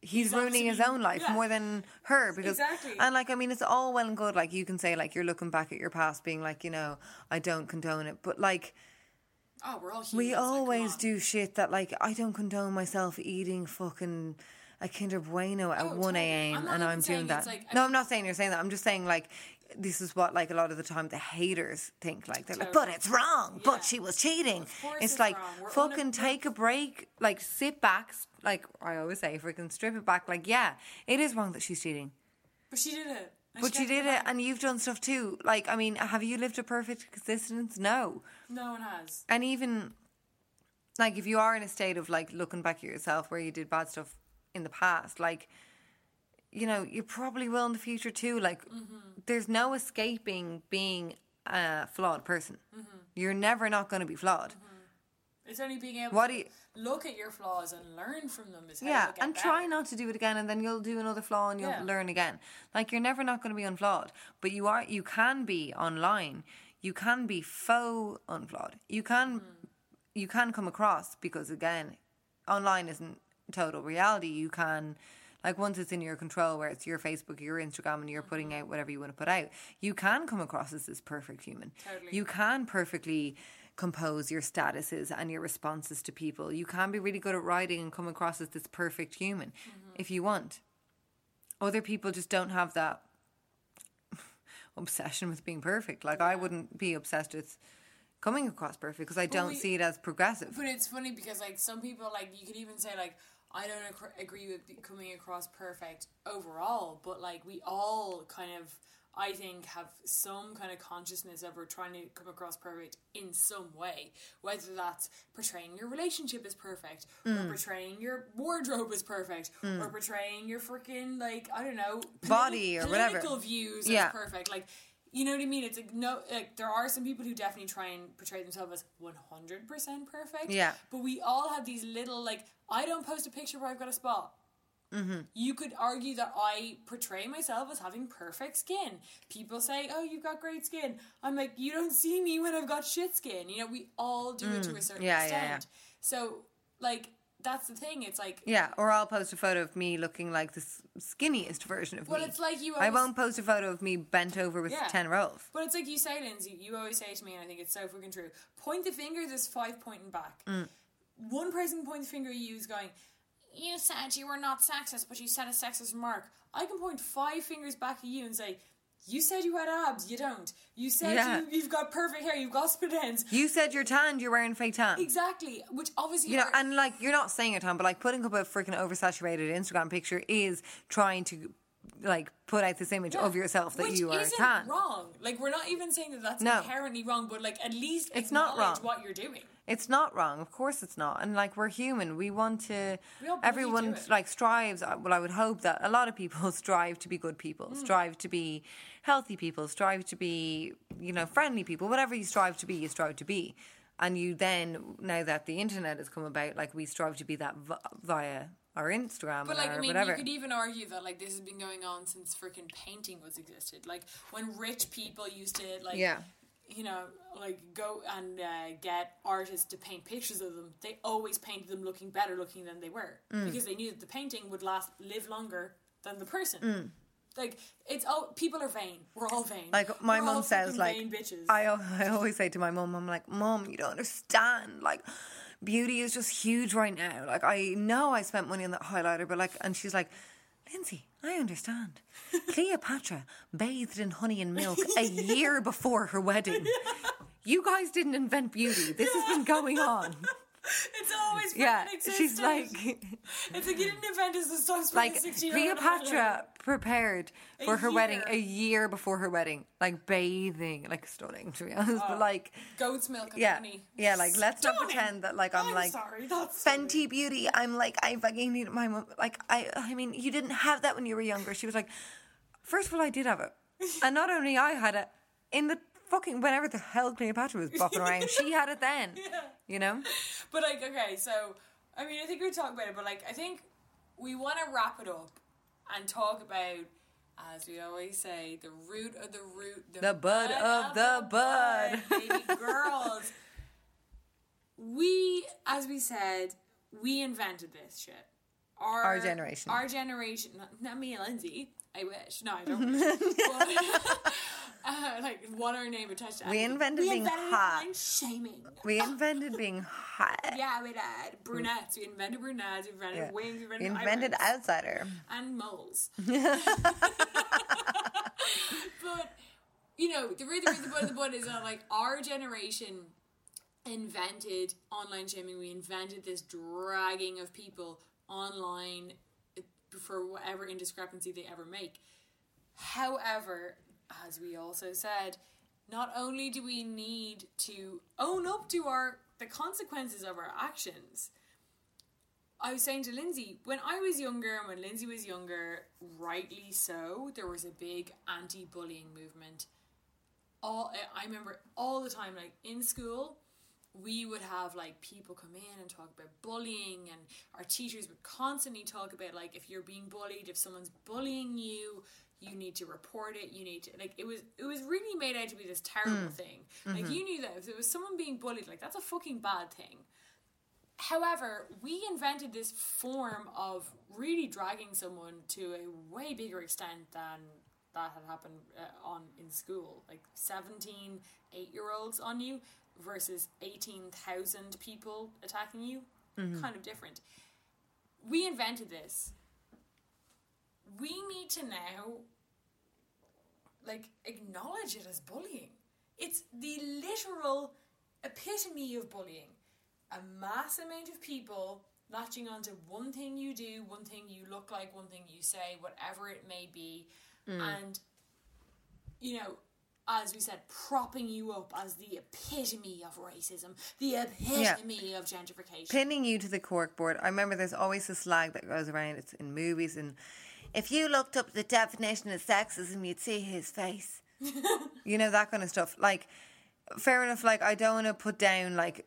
he's, He's ruining his own life yeah. more than her because Exactly. and like I mean it's all well and good like you can say like you're looking back at your past being like you know I don't condone it but like oh, we're all humans. we always on. do shit that like I don't condone myself eating fucking a Kinder Bueno at Oh, 1 a.m. And I'm doing that. like- no, I'm not saying you're saying that. I'm just saying like this is what like a lot of the time the haters think like they're like, but it's wrong. Yeah. But she was cheating. It's it's like fucking take a break, like sit back, like I always say, freaking strip it back. Like yeah, it is wrong that she's cheating. But she did it. But she you did it, and you've done stuff too. Like, I mean, have you lived a perfect existence? No. No one has. And even like if you are in a state of like looking back at yourself where you did bad stuff in the past, like you know, you probably will in the future too. Like mm-hmm. there's no escaping being a flawed person. Mm-hmm. You're never not going to be flawed. Mm-hmm. It's only being able What to do you- look at your flaws and learn from them. Is how Yeah, and better. try not to do it again, and then you'll do another flaw and you'll Yeah. learn again. Like you're never not going to be unflawed, but you are. You can be online. You can be faux unflawed. You can, you can come across because again, online isn't total reality. You can. Like once it's in your control, where it's your Facebook, your Instagram, and you're putting mm-hmm. out whatever you want to put out, you can come across as this perfect human. Totally. You can perfectly compose your statuses and your responses to people. You can be really good at writing and come across as this perfect human mm-hmm. if you want. Other people just don't have that obsession with being perfect. Like I wouldn't be obsessed with coming across perfect because I don't we- see it as progressive. But it's funny because like some people like you could even say like I don't ac- agree with coming across perfect overall, but like we all kind of I think have some kind of consciousness of we're trying to come across perfect in some way, whether that's portraying your relationship as perfect, Mm. or portraying your wardrobe as perfect, or portraying your freaking like I don't know Body or whatever. political views Yeah. as perfect. Like you know what I mean? It's like no, like there are some people who definitely try and portray themselves as one hundred percent perfect. Yeah. but we all have these little like I don't post a picture where I've got a spot. Mm-hmm. You could argue that I portray myself as having perfect skin. People say, "Oh, you've got great skin." I'm like, "You don't see me when I've got shit skin." You know, we all do it to a certain Mm. Yeah, yeah, yeah. extent. So, like, that's the thing. It's like, Yeah, or I'll post a photo of me looking like the s- skinniest version of Well, me. Well, it's like you I won't post a photo of me bent over with Yeah. ten rolls. But it's like you say, Lindsay, you always say to me, and I think it's so fucking true point the finger, there's five pointing back. Mm. One person point the finger at you is going, You said you were not sexist, but you said a sexist remark. I can point five fingers back at you and say, You said you had abs, you don't. You said Yeah. you, you've got perfect hair, you've got split ends. You said you're tanned, you're wearing fake tan. Exactly, which obviously You know, are- and like you're not saying it, Tom, but like putting up a freaking oversaturated Instagram picture is trying to like put out this image of yourself that Which you are tan. wrong. Like we're not even saying that that's No. inherently wrong, but like at least It's not wrong. what you're doing. It's not wrong, of course it's not. And like we're human, we want to. We everyone it. like strives. uh, Well, I would hope that a lot of people strive to be good people, Mm. strive to be healthy people, strive to be you know friendly people. Whatever you strive to be, you strive to be. And you then, now that the internet has come about, like we strive to be that v- via our Instagram But like, I mean, whatever. you could even argue that like this has been going on since freaking painting was existed. Like when rich people used to like, Yeah. You know, like go and uh, get artists to paint pictures of them. They always painted them looking better looking than they were Mm. because they knew that the painting would last live longer than the person. Mm. Like it's all people are vain. We're all vain. Like my We're mum says, like. I, I always say to my mom, I'm like, mom, you don't understand. Like, beauty is just huge right now. Like, I know I spent money on that highlighter, but like, and she's like, Lindsay, I understand. Cleopatra bathed in honey and milk a year before her wedding. You guys didn't invent beauty. This has been going on. it's always Yeah, she's like, it's like you didn't invent us. Stuff's like like sixty year old Cleopatra prepared A for her wedding a year before her wedding, like bathing, like stunning to be honest, but oh, like goat's milk and yeah, honey. yeah. Like let's not pretend that like I'm, I'm like sorry, that's Fenty Beauty. I'm like I fucking need my mom. Like I, I mean, you didn't have that when you were younger. She was like, first of all, I did have it, and not only I had it in the fucking whenever the hell Cleopatra was bopping around, she had it then. You know? But like, okay, so I mean, I think we talk about it, but like, I think we want to wrap it up and talk about, as we always say, the root of the root, The bud of the bud. baby girls. we, as we said, we invented this shit. Our, Our generation. Our generation. Not, not me and Lindsay. I wish. No, I don't. uh, like, what our name attached to We invented we being invented hot. shaming. We invented being hot. Yeah, we did. Brunettes. We invented brunettes. We invented Yeah. wings. We invented, We invented outsider. and moles. but you know, the the root, the bud, the bud is that like our generation invented online shaming. We invented this dragging of people online for whatever indiscrepancy they ever make. However, as we also said, not only do we need to own up to our the consequences of our actions. I was saying to Lindsay, when I was younger and when Lindsay was younger, rightly so, there was a big anti bullying movement. All I remember all the time, like in school, we would have like people come in and talk about bullying, and our teachers would constantly talk about like if you're being bullied, if someone's bullying you, you need to report it. You need to like it was it was really made out to be this terrible thing. Like you knew that if there was someone being bullied, like that's a fucking bad thing. However, we invented this form of really dragging someone to a way bigger extent than that had happened uh, on in school. Like 17 8 year olds on you versus 18,000 people attacking you. Mm-hmm. Kind of different. We invented this. We need to now like acknowledge it as bullying. It's the literal epitome of bullying. A mass amount of people latching onto one thing you do, one thing you look like, one thing you say, whatever it may be, mm. and you know, as we said, propping you up as the epitome of racism, the epitome of gentrification. pinning you to the corkboard. I remember there's always this slag that goes around. It's in movies, and if you looked up the definition of sexism, you'd see his face. you know that kind of stuff. Like, fair enough. Like, I don't want to put down like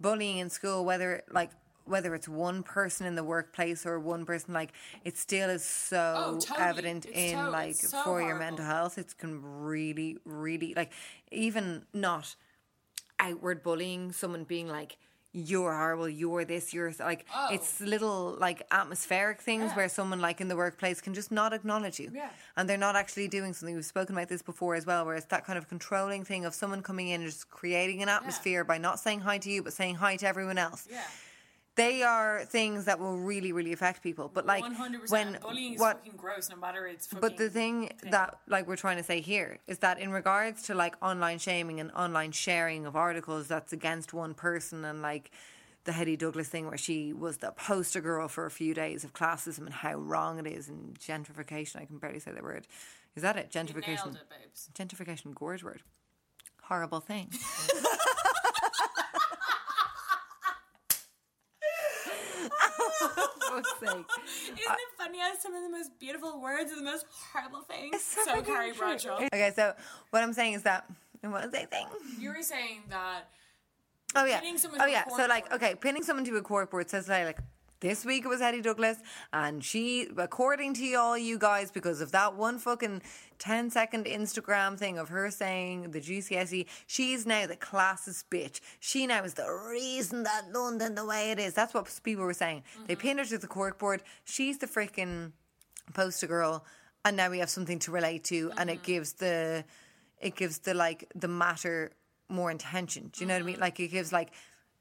bullying in school, whether like whether it's one person in the workplace or one person. Like, it still is so Oh, totally. evident It's in to- like so for your mental health. It can really, really like even not outward bullying, someone being like, you're horrible, you're this, you're like, Oh. it's little like atmospheric things where someone like in the workplace can just not acknowledge you. Yeah. And they're not actually doing something. We've spoken about this before as well, where it's that kind of controlling thing of someone coming in and just creating an atmosphere by not saying hi to you, but saying hi to everyone else. yeah. They are things that will really, really affect people. But like, One hundred when. Bullying is what fucking gross, no matter it's. But the thing that like we're trying to say here is that in regards to like online shaming and online sharing of articles that's against one person and like the Hetty Douglas thing where she was the poster girl for a few days of classism and how wrong it is and gentrification. I can barely say the word. Is that it? Gentrification. it. Gentrification, gorge word. Horrible thing. fuck's sake. Isn't it funny how some of the most beautiful words are the most horrible things? so So, Carrie. Bradshaw. Okay, so what I'm saying is that what was I saying? You were saying that Oh yeah. Pinning someone Oh to a yeah. So like, okay, pinning someone to a corkboard says like, like this week it was Hetty Douglas, and she, according to all you guys, because of that one fucking 10 second Instagram thing of her saying the GCSE, she's now the classist bitch. She now is the reason that London the way it is. That's what people were saying. They mm-hmm. pinned her to the corkboard. She's the freaking poster girl, and now we have something to relate to, and it mm-hmm. gives the, it gives the like the matter more intention. Do you know what I mean? Mm-hmm. Like it gives like,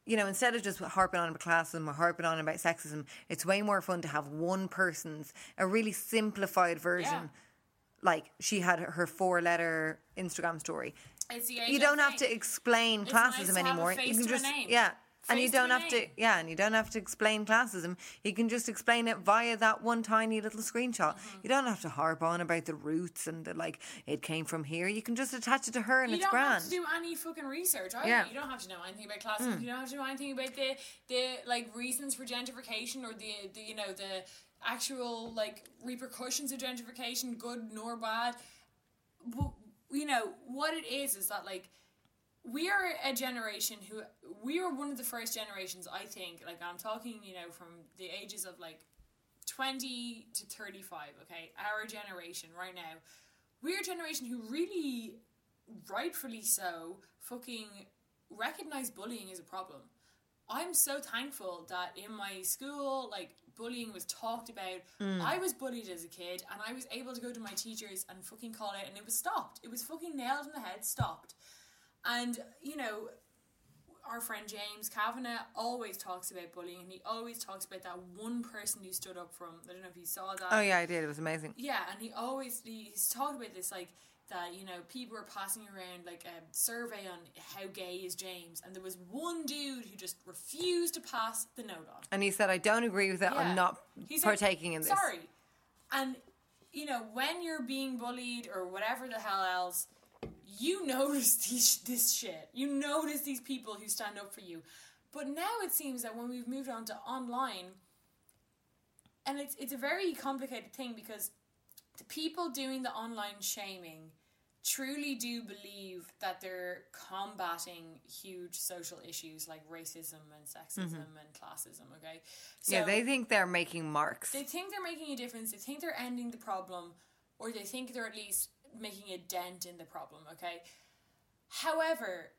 you know, instead of just harping on about classism or harping on about sexism, it's way more fun to have one person's a really simplified version. Yeah. Like she had her four letter Instagram story. You don't have to explain It's nice classism to have a anymore. you can to just yeah. And you don't have to, yeah, and you don't have to explain classism. You can just explain it via that one tiny little screenshot. Mm-hmm. You don't have to harp on about the roots and the like. It came from here. You can just attach it to her, and You it's don't grand. have to do any fucking research. Either. Yeah. Mm. You don't have to know anything about classism. You don't have to know anything about the the like reasons for gentrification or the, the you know the actual like repercussions of gentrification, good nor bad. But you know what it is is that like we are a generation who we were one of the first generations i think like i'm talking you know from the ages of like 20 to 35 okay? Our generation right now. We're a generation who really rightfully so fucking recognize bullying as a problem. I'm so thankful that in my school like bullying was talked about. Mm. I was bullied as a kid and i was able to go to my teachers and fucking call it and it was stopped. It was fucking nailed in the head stopped and you know our friend James Kavanagh always talks about bullying and he always talks about that one person who stood up from I don't know if you saw that Oh yeah, I did. It was amazing. yeah and he always he's talked about this like that you know people were passing around like a survey on how gay is James and there was one dude who just refused to pass the note on And he said, "I don't agree with it. Yeah. I'm not He said, partaking in this." Sorry. And, you know, when you're being bullied or whatever the hell else, you notice these, this shit. You notice these people who stand up for you. But now it seems that when we've moved on to online, and it's, it's a very complicated thing because the people doing the online shaming truly do believe that they're combating huge social issues like racism and sexism and classism, okay? So Mm-hmm. yeah, they think they're making marks. they think they're making a difference, they think they're ending the problem, or they think they're at least making a dent in the problem, okay? However,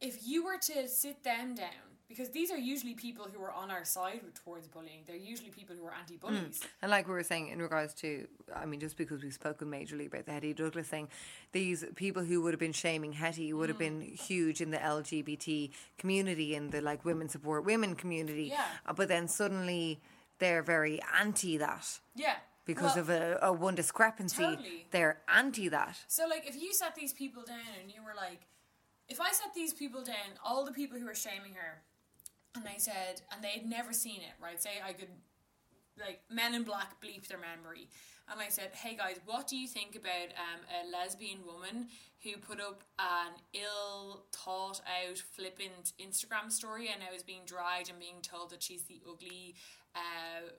if you were to sit them down, because these are usually people who are on our side towards bullying, they're usually people who are anti bullies. And like we were saying in regards to, I mean, just because we've spoken majorly about the Hetty Douglas thing, these people who would have been shaming Hetty would have been huge in the LGBT community, in the like women support women community. Yeah. Uh, But then suddenly they're very anti that Yeah. Because Well, of a, a one discrepancy. Totally. They're anti that. So, like, if you sat these people down and you were like, if I sat these people down, all the people who were shaming her, and I said, and they had never seen it, right? Say I could, like, Men in Black bleep their memory. And I said, hey guys, what do you think about um, a lesbian woman who put up an ill thought out, flippant Instagram story and now is being dragged and being told that she's the ugly uh,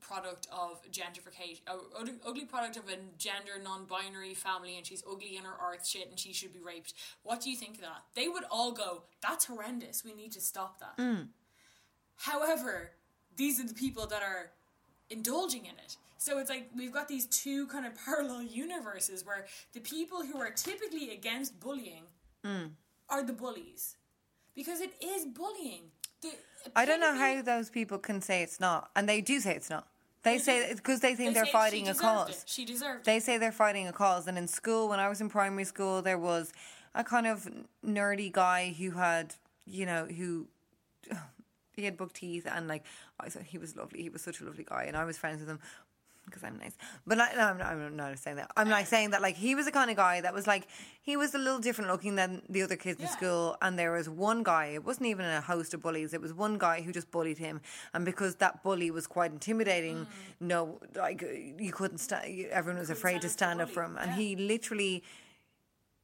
product of gentrification, uh, ugly- product of a gender non-binary family, and she's ugly in her earth shit, and she should be raped. What do you think of that? They would all go, "That's horrendous. We need to stop that." However, these are the people that are indulging in it. So it's like we've got these two kind of parallel universes where the people who are typically against bullying are the bullies. Because it is bullying. The I don't know how those people can say it's not, and they do say it's not. They say because they think They are fighting a cause. it. She deserved They it. say they're fighting a cause. And in school, when I was in primary school, there was a kind of nerdy guy who had, you know, who he had buck teeth and like I thought he was lovely. He was such a lovely guy, and I was friends with him because I'm nice. But I, no, I'm, not, I'm not saying that. I'm like saying that like he was the kind of guy that was like he was a little different looking than the other kids in Yeah. school. And there was one guy. It wasn't even a host of bullies. It was one guy who just bullied him, and because that bully was quite intimidating, no, like you couldn't stand. Everyone was afraid to stand stand up up to for him, bully, and yeah. he literally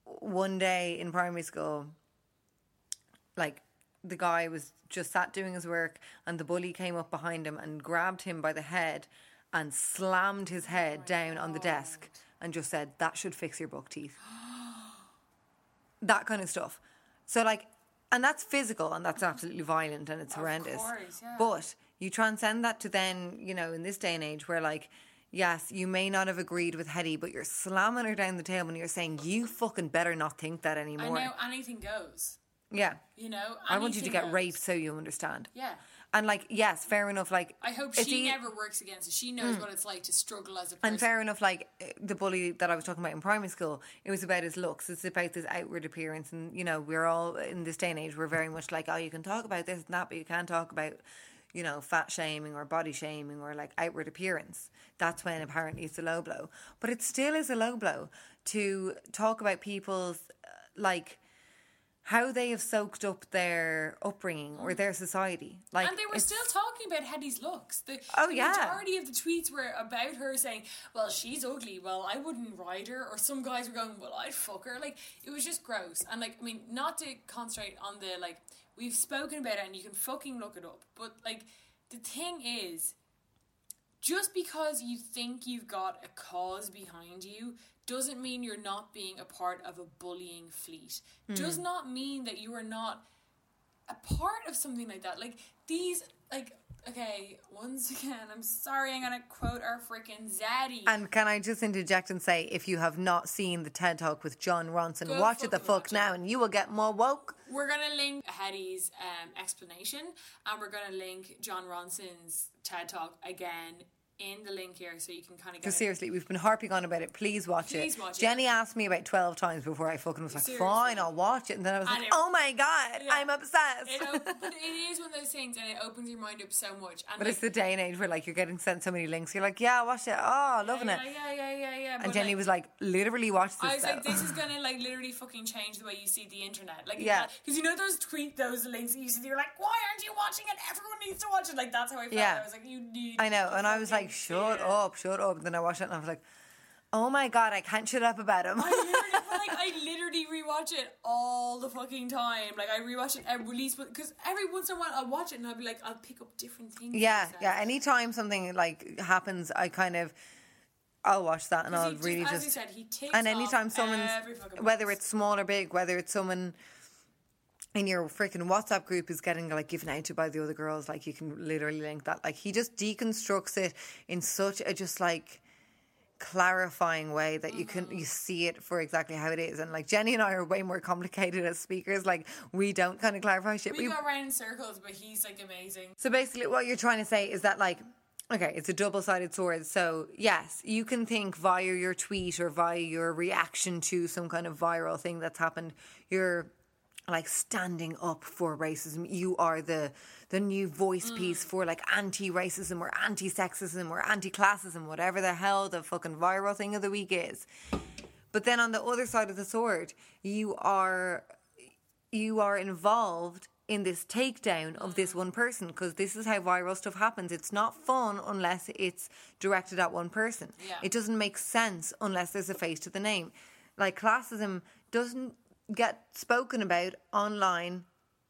one day in primary school like the guy was just sat doing his work and the bully came up behind him and grabbed him by the head and slammed his head down on the desk and just said that should fix your buck teeth that kind of stuff so like and that's physical and that's absolutely violent and it's horrendous course, yeah. but you transcend that to then you know in this day and age where like yes you may not have agreed with Hetty but you're slamming her down the table and you're saying you fucking better not think that anymore. I know anything goes. yeah You know, I want you to get goes. raped so you understand. Yeah. And like, yes, fair enough. Like, I hope she never works against it. She knows what it's like to struggle as a person. And fair enough. Like eh, the bully that I was talking about in primary school, it was about his looks. It's about this outward appearance, and you know, we're all in this day and age. We're very much like, oh, you can talk about this and that, but you can't talk about, you know, fat shaming or body shaming or like outward appearance. That's when apparently it's a low blow. But it still is a low blow to talk about people's uh, like how they have soaked up their upbringing or mm. their society. Like, and they were still talking about Hetty's looks. The, Oh, the yeah. majority of the tweets were about her saying, "Well, she's ugly. Well, I wouldn't ride her." Or some guys were going, "Well, I'd fuck her." Like it was just gross. And like, I mean, not to concentrate on the like we've spoken about it, and you can fucking look it up. But like, the thing is, just because you think you've got a cause behind you doesn't mean you're not being a part of a bullying fleet. Does not mean that you are not a part of something like that. Like these, like okay, once again, I'm sorry, I'm gonna quote our freaking Zaddy. And can I just interject and say, if you have not seen the TED Talk with Jon Ronson, Go watch it the fuck watch it. now, and you will get more woke. we're gonna link Hetty's um, explanation, and we're gonna link Jon Ronson's TED Talk again in the link here, so you can kind of get. Because it. seriously, we've been harping on about it. Please watch Please it. watch it. Jenny asked me about twelve times before I fucking was like, Seriously. "Fine, I'll watch it." And then I was And like, it- "Oh my god, Yeah. I'm obsessed." It op- but it is one of those things, and it opens your mind up so much. And but like, it's the day and age where like you're getting sent so many links. You're like, "Yeah, watch it. Oh, loving yeah, it." Yeah, yeah, yeah, yeah. And but, Jenny like, was like, "Literally watch this." I was like, this is gonna like literally fucking change the way you see the internet. Like, Yeah. because you know those tweet those links that you see, you're like, why aren't you watching it? Everyone needs to watch it. Like that's how I felt. Yeah. I was like, you need. I know, and I was fucking like, "Shut it." up, shut up." And then I watched it, and I was like, "Oh my god, I can't shut up about him." I literally, like, I literally rewatch it all the fucking time. Like I rewatch it at release because every once in a while I'll watch it and I'll be like, I'll pick up different things. Yeah, yeah. Anytime something like happens, I kind of I'll watch that and I'll just- really just said, and anytime someone's every whether it's small or big, whether it's someone in your freaking WhatsApp group is getting like given out to by the other girls, like you can literally link that. Like he just deconstructs it in such a just like clarifying way that you can you mm-hmm. see it for exactly how it is and like Jenny and I are way more complicated as speakers like we don't kind of clarify shit we go around in circles, but he's like amazing. so basically, what you're trying to say is that, like, okay, it's a double sided sword. So, yes, you can think via your tweet or via your reaction to some kind of viral thing that's happened, you're like standing up for racism. You are the the new voice mm. piece for like anti racism or anti sexism or anti classism, whatever the hell the fucking viral thing of the week is. But then on the other side of the sword, you are you are involved in this takedown of this mm. one person because this is how viral stuff happens. It's not fun unless it's directed at one person. Yeah. It doesn't make sense unless there's a face to the name. Like classism doesn't get spoken about online.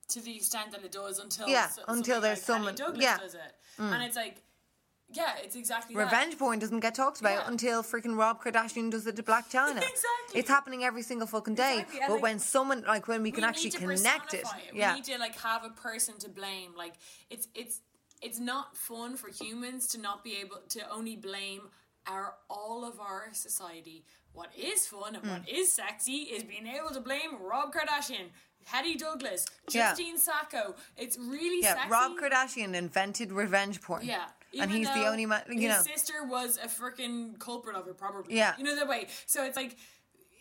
to the extent that it does until Yeah, so- until there's like someone- Douglas yeah. Mm. does it, and it's like, yeah, it's exactly that. Revenge porn doesn't get talked about Yeah. until freaking Rob Kardashian does it to Blac Chyna. Exactly. It's happening every single fucking day. Exactly, But like- when someone like when we We can actually connect it, it. yeah. We need to like have a person to blame. Like it's it's it's not fun for humans to not be able to only blame our all of our society. What is fun and Mm. what is sexy is being able to blame Rob Kardashian, Hetty Douglas, Yeah. Justine Sacco. It's really Yeah, sexy. Rob Kardashian invented revenge porn. Yeah. and he's the only man. You his know, sister was a freaking culprit of it, probably. Yeah. You know that way. So it's like,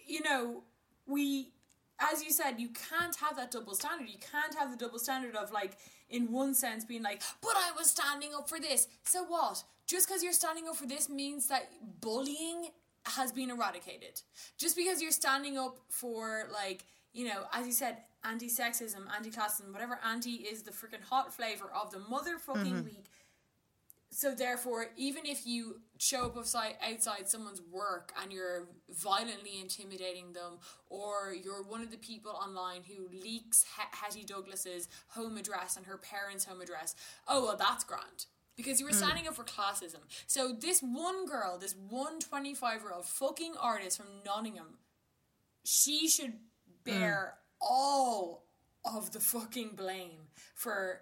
you know, we, as you said, you can't have that double standard. You can't have the double standard of like, in one sense, being like, but I was standing up for this. So what? Just because you're standing up for this means that bullying has been eradicated. Just because you're standing up for like, you know, as you said, anti-sexism, anti-classism, whatever anti is the freaking hot flavor of the motherfucking Mm-hmm. week so therefore, even if you show up outside, outside someone's work and you're violently intimidating them, or you're one of the people online who leaks H- Hetty Douglas's home address and her parents' home address, oh well, that's grand because you were mm. standing up for classism. So this one girl, this one 25 year old fucking artist from Nottingham, she should mm. bear all of the fucking blame for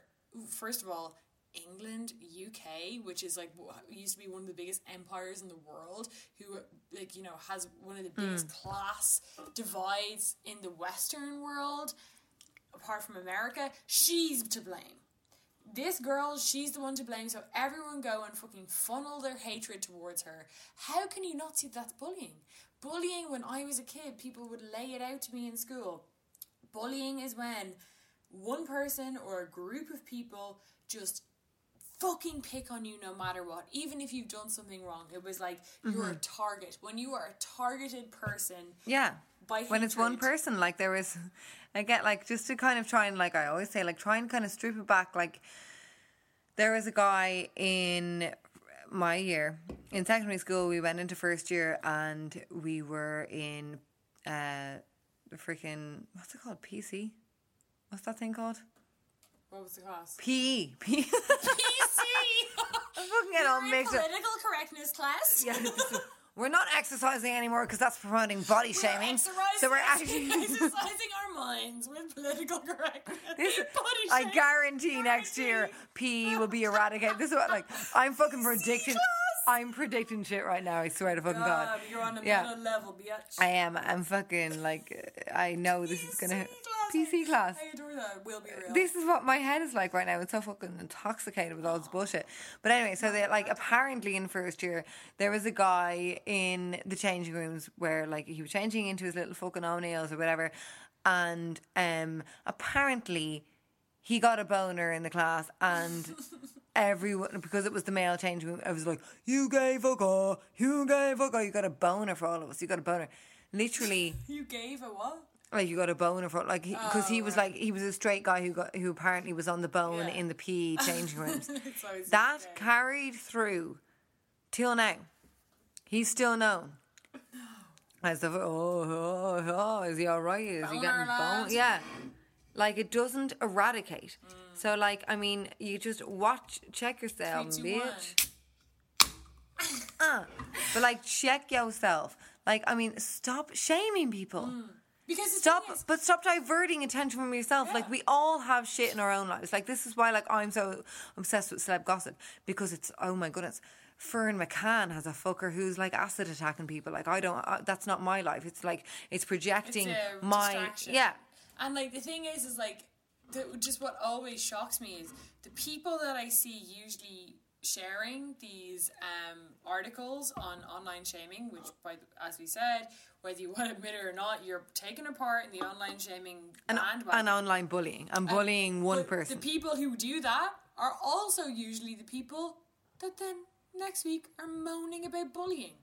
first of all England, UK, which is like used to be one of the biggest empires in the world, who like you know has one of the mm. biggest class divides in the Western world, apart from America. She's to blame. This girl, she's the one to blame. So everyone go and fucking funnel their hatred towards her. How can you not see that's bullying? Bullying. When I was a kid, people would lay it out to me in school. Bullying is when one person or a group of people just fucking pick on you no matter what, even if you've done something wrong. It was like you're a mm-hmm. target. When you are a targeted person, yeah. by when it's one person, like there was, I get like just to kind of try and like I always say, like try and kind of strip it back. Like there was a guy in my year in secondary school. We went into first year and we were in uh the freaking what's it called PC. What's that thing called? what was the class? PE. PE. PC. I'm fucking getting all mixed up. political correctness class. Yeah, we're not exercising anymore because that's promoting body We're shaming. So we're actually. exercising our minds with political correctness. This, Body I shaming. guarantee next year PE will be eradicated. This is what like I'm fucking predicting. I'm predicting shit right now. I swear to fucking God. God, you're on a Yeah. level, bitch. I am. I'm fucking like. I know this is gonna. class. PC class. I adore that. We'll be real. This is what my head is like right now. It's so fucking intoxicated with all this bullshit. But anyway, so they like apparently in first year there was a guy in the changing rooms where like he was changing into his little fucking O'Neills or whatever, and um apparently he got a boner in the class and. Everyone, because it was the male changing room, I was like, "You gay fucker, you gay fucker." You got a boner for all of us. You got a boner, literally you gave a what? like you got a boner for like because he, was oh, like he was a straight guy who got who apparently was on the bone Yeah. in the PE changing rooms. That okay. carried through till now. He's still known. As the oh, oh, oh is he all right? Is he getting bone? Yeah, like it doesn't eradicate. Mm. So like I mean, you just watch, check yourself, Three, two, bitch. Uh, but like check yourself. Like I mean, stop shaming people. Because Stop, is, but stop diverting attention from yourself. Like we all have shit in our own lives. Like this is why, like I'm so obsessed with celeb gossip because it's oh my goodness. Ferne McCann has a fucker who's like acid attacking people. Like I don't. Uh, that's not my life. It's like it's projecting it's my yeah. And like the thing is, is like the, just what always shocks me is the people that I see usually sharing these um, articles on online shaming, which, by the, as we said, whether you want to admit it or not, you're taking a part in the online shaming And, and online bullying. I'm bullying one person. The people who do that are also usually the people that then next week are moaning about bullying.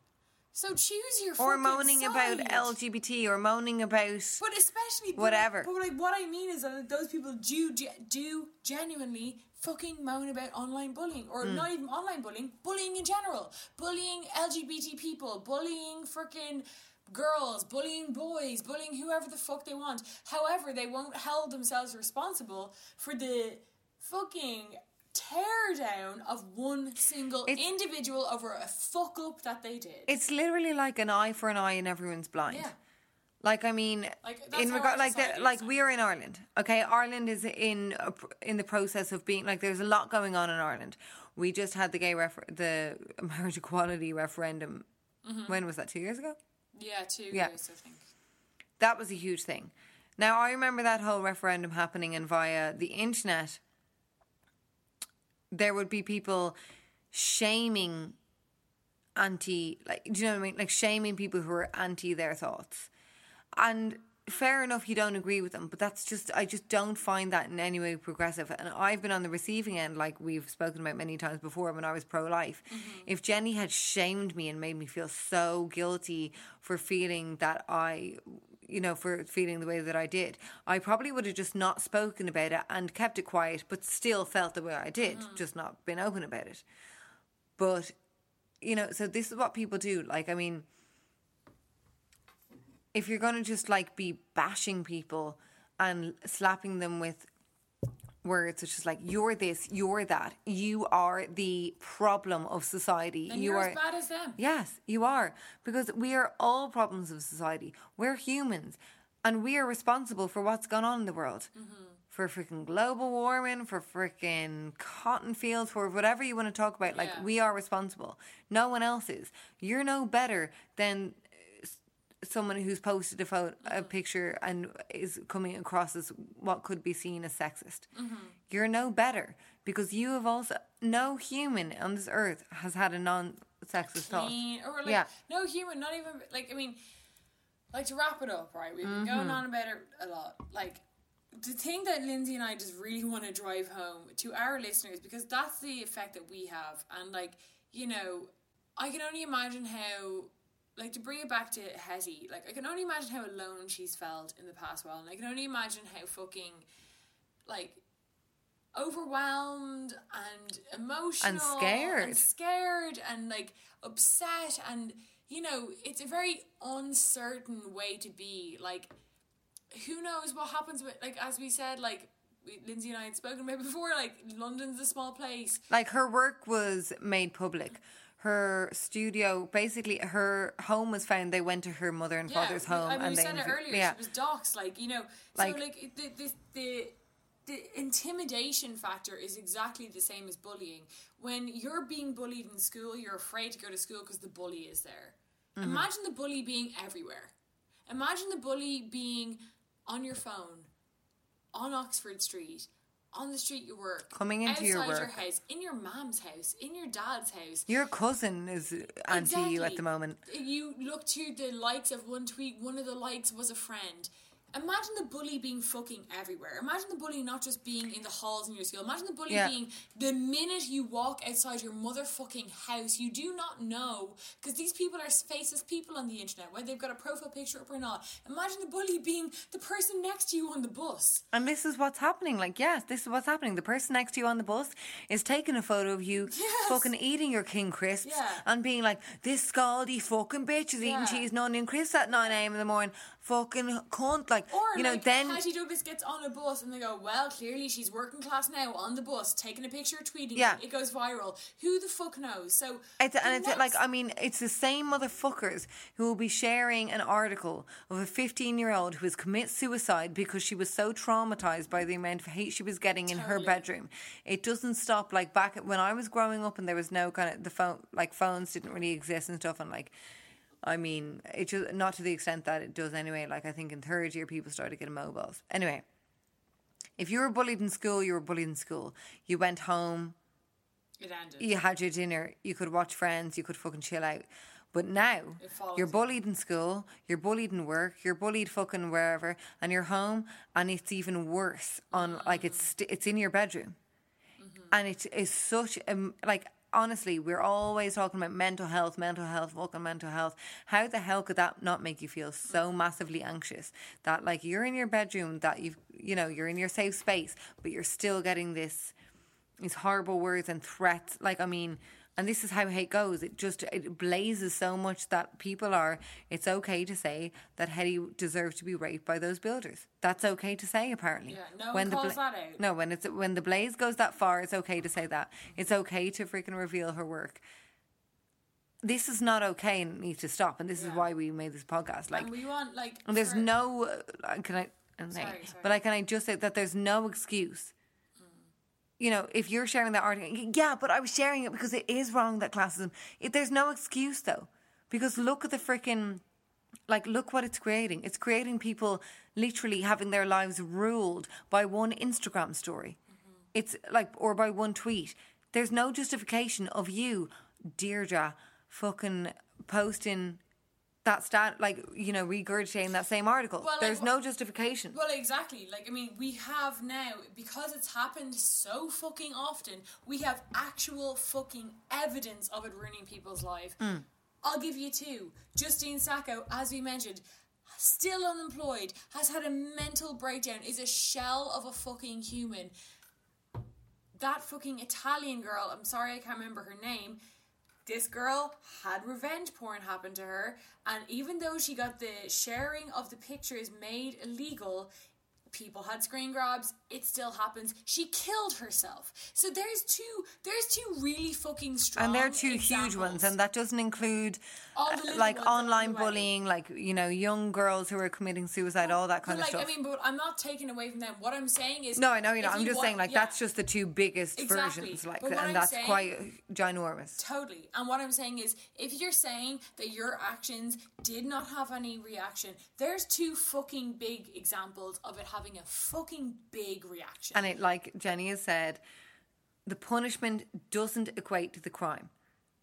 So choose your or moaning about. LGBT or moaning about But especially but Whatever. But like what I mean is that those people do do genuinely fucking moan about online bullying, or Hmm. not even online bullying, bullying in general, bullying LGBT people, bullying freaking girls, bullying boys, bullying whoever the fuck they want. However, they won't hold themselves responsible for the fucking tear down of one single It's- individual over a fuck up that they did. It's literally like an eye for an eye and everyone's blind. Yeah. Like I mean, Like, in regard, like the, like we are in Ireland. Okay, Ireland is in a, in the process of being like there's a lot going on in Ireland. We just had the gay refer- the marriage equality referendum. Mm-hmm. When was that? Two years ago. yeah, two Yeah. years, I think. That was a huge thing. Now I remember that whole referendum happening, and via the internet, there would be people shaming anti, like, do you know what I mean? Like shaming people who are anti their thoughts, and fair enough, you don't agree with them, but that's just I just don't find that in any way progressive. And I've been on the receiving end, like we've spoken about many times before, when I was pro life. Mm-hmm. If Jenny had shamed me and made me feel so guilty for feeling that I you know, for feeling the way that I did. I probably would have just not spoken about it and kept it quiet, but still felt the way I did, mm. just not been open about it. But, you know, so this is what people do. Like, I mean, if you're going to just like be bashing people and slapping them with words which is like you're this you're that you are the problem of society And you you're are as bad as them. Yes, you are. Because we are all problems of society. We're humans. And we are responsible for what's gone on in the world. Mm-hmm. For freaking global warming, for freaking cotton fields, for whatever you want to talk about. Like, Yeah. we are responsible. No one else is. You're no better than someone who's posted a photo, a picture and is coming across as what could be seen as sexist. You're no better because you have also no human on this earth has had a non-sexist thought. or like Yeah. no human, not even like I mean, like to wrap it up, right? We've been Mm-hmm. going on about it a lot. Like the thing that Lindsay and I just really want to drive home to our listeners because that's the effect that we have, and like you know, I can only imagine how. Like to bring it back to Hetty, like I can only imagine how alone she's felt in the past while, and I can only imagine how fucking like overwhelmed and emotional and scared. and scared and like upset and you know it's a very uncertain way to be like who knows what happens with like as we said like Lindsay and I had spoken about before. Like London's a small place. Like her work was made public. Her studio, basically, her home was found. They went to her mother and father's we- home, I mean, and we they said it earlier. Yeah, She was doxed, like you know. Like- so like the the the. The intimidation factor is exactly the same as bullying. When you're being bullied in school, you're afraid to go to school because the bully is there. Mm-hmm. Imagine the bully being everywhere. Imagine the bully being on your phone, on Oxford Street, on the street you work, Coming into your work. house, in your mom's house, in your dad's house. your cousin is anti you at the moment. You look to the likes of one tweet, one of the likes was a friend. Imagine the bully being fucking everywhere. Imagine the bully not just being in the halls in your school. Imagine the bully Yeah. being the minute you walk outside your motherfucking house. You do not know because these people are faceless people on the internet, whether they've got a profile picture up or not. Imagine the bully being the person next to you on the bus. And this is what's happening. Like, yes, this is what's happening. The person next to you on the bus is taking a photo of you Yes. fucking eating your king crisps Yeah. and being like, this scaldy fucking bitch is eating Yeah. cheese and onion crisps at 9 a.m. in the morning. Fucking cunt. Like, Or you know, like then. Hetty Douglas gets on a bus and they go, well, clearly she's working class now on the bus, taking a picture, tweeting Yeah. it, it goes viral. Who the fuck knows? So It's, and it's like, I mean, it's the same motherfuckers who will be sharing an article of a 15 year old who has commit suicide because she was so traumatized by the amount of hate she was getting in her bedroom. It doesn't stop. Like back when I was growing up and there was no kind of, the phone, like phones didn't really exist and stuff. And like, I mean, it just, not to the extent that it does anyway. Like, I think in third year people started getting mobiles. Anyway, if you were bullied in school, you were bullied in school. You went home, it ended. you had your dinner, you could watch Friends, you could fucking chill out. But now you're you. bullied in school, you're bullied in work, you're bullied fucking wherever, and you're home, and it's even worse. On like it's it's in your bedroom, Mm-hmm. and it is such a like. Honestly, we're always talking about mental health, mental health, fucking mental health. How the hell could that not make you feel so massively anxious that like you're in your bedroom, that you've you know you're in your safe space, but you're still getting this these horrible words and threats. Like, I mean, and this is how hate goes. It just it blazes so much that people are. It's okay to say that Hetty deserved to be raped by those builders. That's okay to say, apparently. Yeah, no one the calls that out. No, when it's when the blaze goes that far, it's okay to say that. It's okay to freaking reveal her work. This is not okay and needs to stop. And this is why we made this podcast. Like, and we want like and there's for- no, uh, can I, Sorry, sorry. but like, can I just say that there's no excuse. You know, if you're sharing that article, yeah, but I was sharing it because it is wrong that classism. It, there's no excuse though, because look at the freaking, like, look what it's creating. It's creating people literally having their lives ruled by one Instagram story. Mm-hmm. It's like, or by one tweet. There's no justification of you, Deirdre, fucking posting that stat, like, you know, regurgitating that same article. Well, like, There's no justification. Well, exactly. Like, I mean, we have now, because it's happened so fucking often, we have actual fucking evidence of it ruining people's life. Mm. I'll give you two. Justine Sacco, as we mentioned, still unemployed, has had a mental breakdown, is a shell of a fucking human. That fucking Italian girl, I'm sorry I can't remember her name, this girl had revenge porn happen to her, and even though she got the sharing of the pictures made illegal, people had screen grabs, it still happens. She killed herself. So there's two there's two really fucking strong and they're two huge ones, and that doesn't include Uh, like online bullying, like you know, young girls who are committing suicide, all that kind But of like, stuff. I mean, but I'm not taking away from them. What I'm saying is no, I know you're not. I'm you just want- saying, like yeah. that's just the two biggest Exactly. versions, like, and I'm that's saying- quite ginormous. Totally. And what I'm saying is, if you're saying that your actions did not have any reaction, there's two fucking big examples of it having a fucking big reaction. And it, like Jenny has said, the punishment doesn't equate to the crime.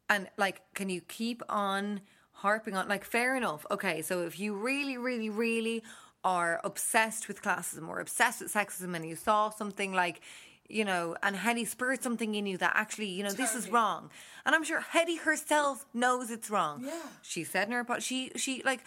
And like, can you keep on harping on? Like, fair enough. Okay, so if you really, really, really are obsessed with classism or obsessed with sexism, and you saw something like, you know, and Hetty spurred something in you that actually, you know, this is wrong. And I'm sure Hetty herself knows it's wrong. Yeah. She said in her, but she, she like,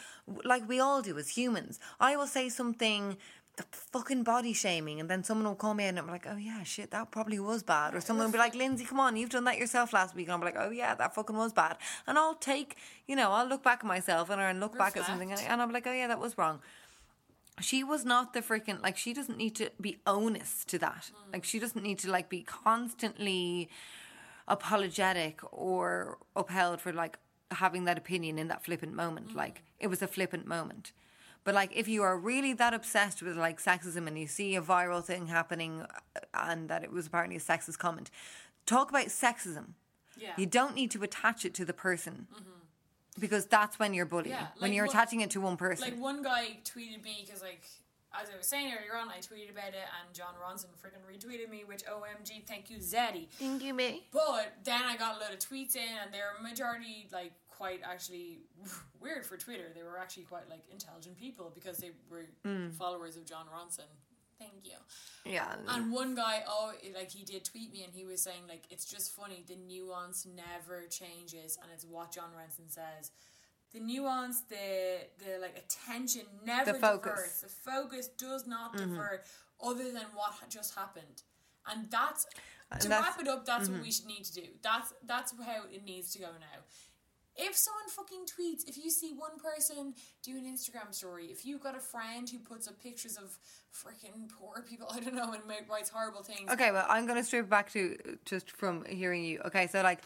like we all do as humans. I will say something the fucking body shaming, and then someone will call me in and I'm like, oh yeah, shit, that probably was bad. Or someone will be like, Lindsay, come on, you've done that yourself last week. And I'm like, oh yeah, that fucking was bad. And I'll take, you know, I'll look back at myself and I'll look back at something and, and I'm like, oh yeah, that was wrong. she was not the freaking like she doesn't need to be onus to that mm. like she doesn't need to like be constantly apologetic or upheld for like having that opinion in that flippant moment mm. like it was a flippant moment but like if you are really that obsessed with like sexism and you see a viral thing happening uh, and that it was apparently a sexist comment talk about sexism Yeah. you don't need to attach it to the person because that's when you're bullying Yeah, when you're what- attaching it to one person Like one guy tweeted me because like as I was saying earlier on, I tweeted about it and Jon Ronson freaking retweeted me, which OMG, thank you, Zaddy. Thank you, me. But then I got a load of tweets in, and they're majority like quite actually weird for Twitter. They were actually quite like intelligent people because they were Mm. followers of Jon Ronson. Thank you. Yeah. And one guy, oh, like he did tweet me, and he was saying like it's just funny. The nuance never changes, and it's what Jon Ronson says. The nuance, the the like attention never The focus. Mm-hmm. diverts. The focus does not divert, other than what just happened, and that's to that's- mm-hmm. wrap it up. That's what we should need to do. That's that's how it needs to go now. If someone fucking tweets, if you see one person do an Instagram story, if you've got a friend who puts up pictures of freaking poor people, I don't know, and writes horrible things. Okay, well, I'm going to strip back to just from hearing you. Okay, so like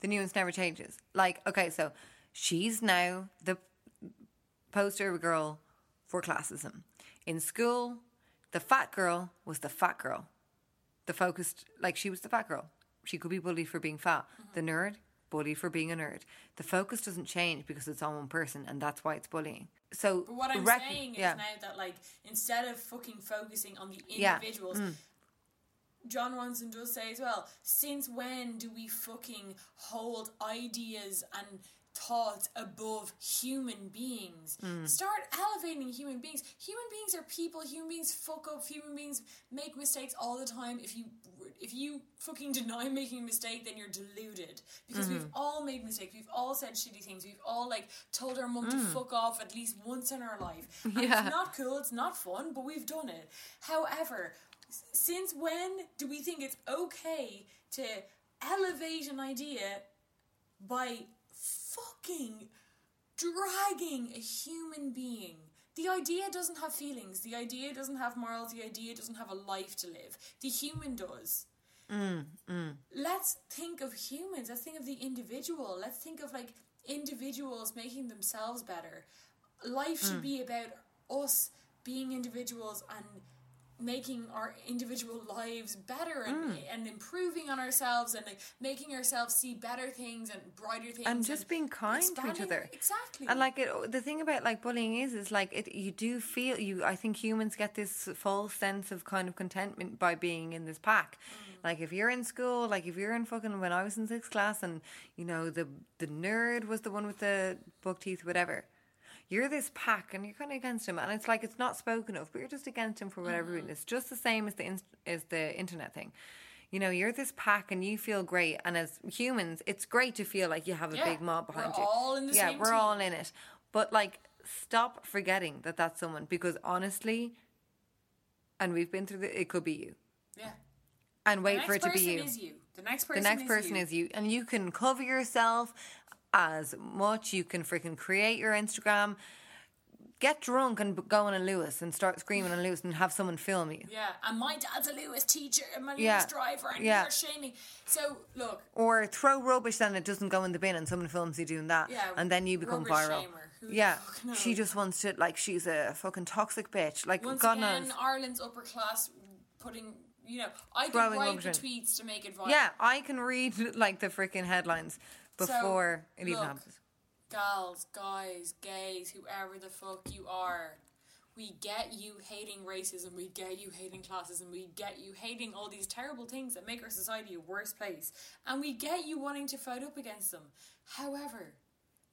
the nuance never changes. Like, okay, so she's now the poster girl for classism. In school, the fat girl was the fat girl. The focused, like, she was the fat girl. She could be bullied for being fat. Mm-hmm. The nerd, bullied for being a nerd. The focus doesn't change because it's on one person, and that's why it's bullying. So, But what I'm rec- saying is yeah. now that like instead of fucking focusing on the Yeah. Mm. individuals, Jon Ronson does say as well, since when do we fucking hold ideas and thoughts above human beings? Mm. Start elevating human beings. Human beings are people, human beings fuck up, human beings make mistakes all the time. If you if you fucking deny making a mistake, then you're deluded. Because we've mm. all made mistakes. We've all said shitty things. We've all like told our mum to mm. fuck off at least once in our life. And Yeah. it's not cool, it's not fun, but we've done it. However, since when do we think it's okay to elevate an idea by fucking dragging a human being? The idea doesn't have feelings. The idea doesn't have morals. The idea doesn't have a life to live. The human does. Mm, mm. Let's think of humans. Let's think of the individual. Let's think of like individuals making themselves better. Life should mm. be about us being individuals and making our individual lives better and, hmm. and improving on ourselves and like making ourselves see better things and brighter things and just being kind to each other. Exactly. And like it, the thing about like bullying is is like it you do feel you i think humans get this false sense of kind of contentment by being in this pack. Mm. Like if you're in school like if you're in fucking when i was in sixth class and you know the the nerd was the one with the buck teeth whatever you're this pack and you're kind of against him and it's like it's not spoken of but you're just against him for whatever reason. Mm-hmm. It's just the same as the inst- as the internet thing. You know you're this pack and you feel great and as humans it's great to feel like you have a Yeah, big mob behind we're you. all in the yeah we're team. all in it. But like stop forgetting that that's someone because honestly and we've been through the it could be you. Yeah. And wait for it to be you. you. The next person, is you. the next is person you. is you and you can cover yourself as much. You can freaking create your instagram. Get drunk and go on a Luas and start screaming on Luas and have someone film you. Yeah and my dad's a Lewis teacher and my Yeah. Luas driver and Yeah. you're shaming. So look. Or throw rubbish and it doesn't go in the bin and someone films you doing that Yeah, and then you become viral. yeah she just wants to like she's a fucking toxic bitch. Like Once god again, knows. Ireland's upper class putting, you know, I can Throwing write the tweets to make it viral. yeah i can read like the freaking headlines So, before it even look, happens Gals, guys, gays, whoever the fuck you are, we get you hating racism, we get you hating classism, we get you hating all these terrible things that make our society a worse place, and we get you wanting to fight up against them. However,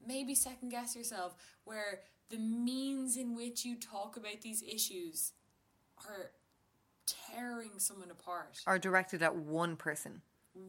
maybe second guess yourself where the means in which you talk about these issues are tearing someone apart. are directed at one person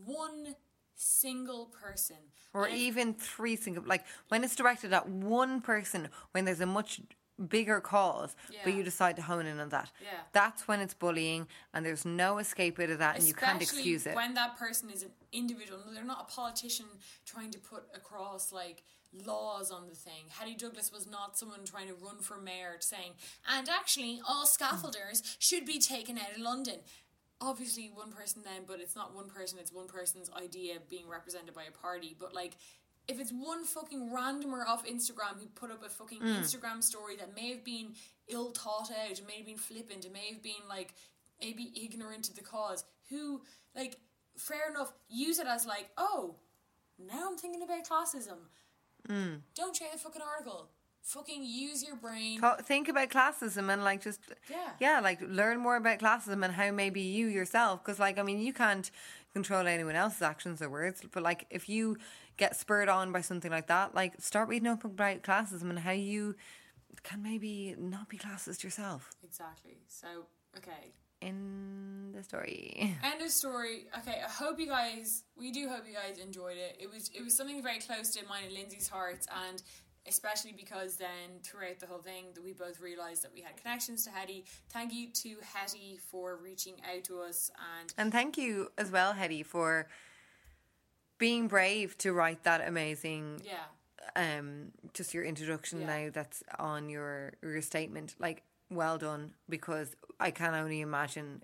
One single person. or And- even three single like when it's directed at one person when there's a much bigger cause but you decide to hone in on that Yeah. that's when it's bullying and there's no escape out of that and you can't excuse it when that person is an individual. They're not a politician trying to put across like laws on the thing. Hetty Douglas was not someone trying to run for mayor saying, and actually all scaffolders should be taken out of London. Obviously, one person then, but it's not one person, it's one person's idea being represented by a party. But like, if it's one fucking randomer off Instagram who put up a fucking Instagram story that may have been ill thought out, it may have been flippant, it may have been like maybe ignorant to the cause, who like fair enough, use it as like, oh, now I'm thinking about classism. Mm. Don't change the fucking article. Fucking use your brain. Think about classism and like just Yeah. yeah like learn more about classism and how maybe you yourself because like i mean you can't control anyone else's actions or words but like if you get spurred on by something like that like start reading up about classism and how you can maybe not be classist yourself Exactly. So, okay. in the story End of story. Okay, I hope you guys. We do hope you guys enjoyed it. It was it was something very close to mine and Lindsay's hearts, and especially because then throughout the whole thing that we both realised that we had connections to Hetty. Thank you to Hetty for reaching out to us and and thank you as well hetty for being brave to write that amazing yeah, um just your introduction Yeah. now that's on your your statement like well done because i can only imagine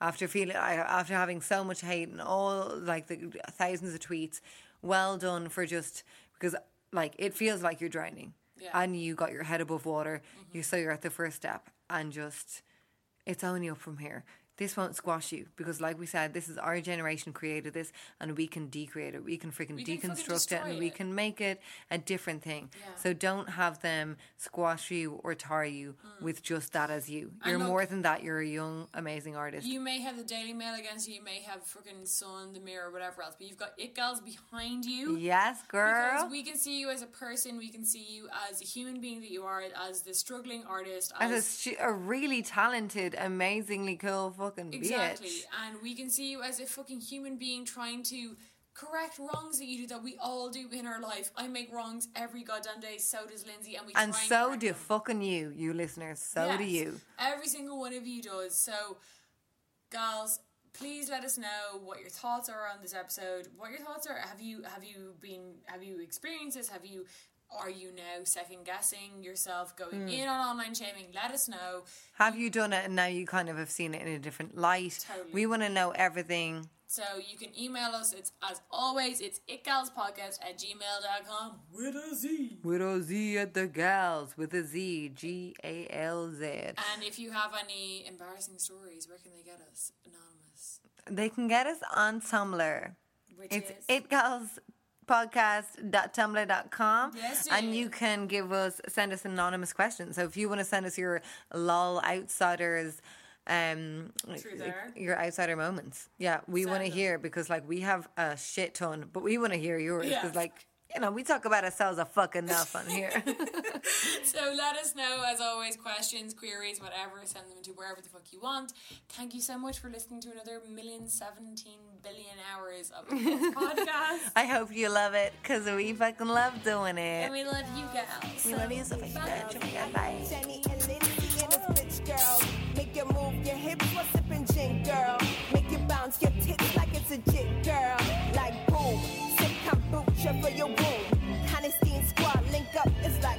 after feeling I, after having so much hate and all like the thousands of tweets well done for just because like it feels like you're drowning Yeah. Mm-hmm. and you got your head above water you so you're at the first step and just it's only up from here this won't squash you because like we said this is our generation created this and we can decreate it. We can freaking We can deconstruct it and destroy we can make it a different thing. Yeah. so don't have them squash you or tar you hmm. with just that as you. You're look- more than that. You're a young amazing artist. You may have the Daily Mail against you. You may have fucking Sun, the Mirror, whatever else, but you've got it gals behind you. yes girl. Because we can see you as a person, we can see you as a human being that you are, as the struggling artist, as as sh- a really talented amazingly cool fucking exactly, bitch and we can see you as a fucking human being trying to correct wrongs that you do that we all do in our life. I make wrongs every goddamn day. So does Lindsay, and we and and so correct do them. fucking you you listeners so do you Every single one of you does. So, gals, please let us know what your thoughts are on this episode. What your thoughts are. Have you have you been have you experienced this? Have you are you now second guessing yourself going hmm. in on online shaming? Let us know. have you done it and now you kind of have seen it in a different light Totally. we want to know everything So you can email us. It's as always, it's itgalzpodcast at gmail.com with a Z. with a Z at the gals with a Z G A L Z And if you have any embarrassing stories, where can they get us? Anonymous. they can get us on Tumblr Which It's is it girls podcast.tumblr.com Yes, and you can give us send us anonymous questions. So if you want to send us your lol outsiders um your outsider moments yeah we want to hear because like we have a shit ton but we want to hear yours because like you know we talk about ourselves a fucking enough on here So let us know, as always, questions, queries, whatever. Send them to wherever the fuck you want. Thank you so much for listening to another million seventeen billion hours of this podcast. i hope you love it because we fucking love doing it And we love you guys. we love you so much oh my god bye Jenny and Lindsay and this bitch girl. Make you move your hips while sipping gin, girl. Make you bounce your tits like it's a jit, girl. For your and squad link up, it's like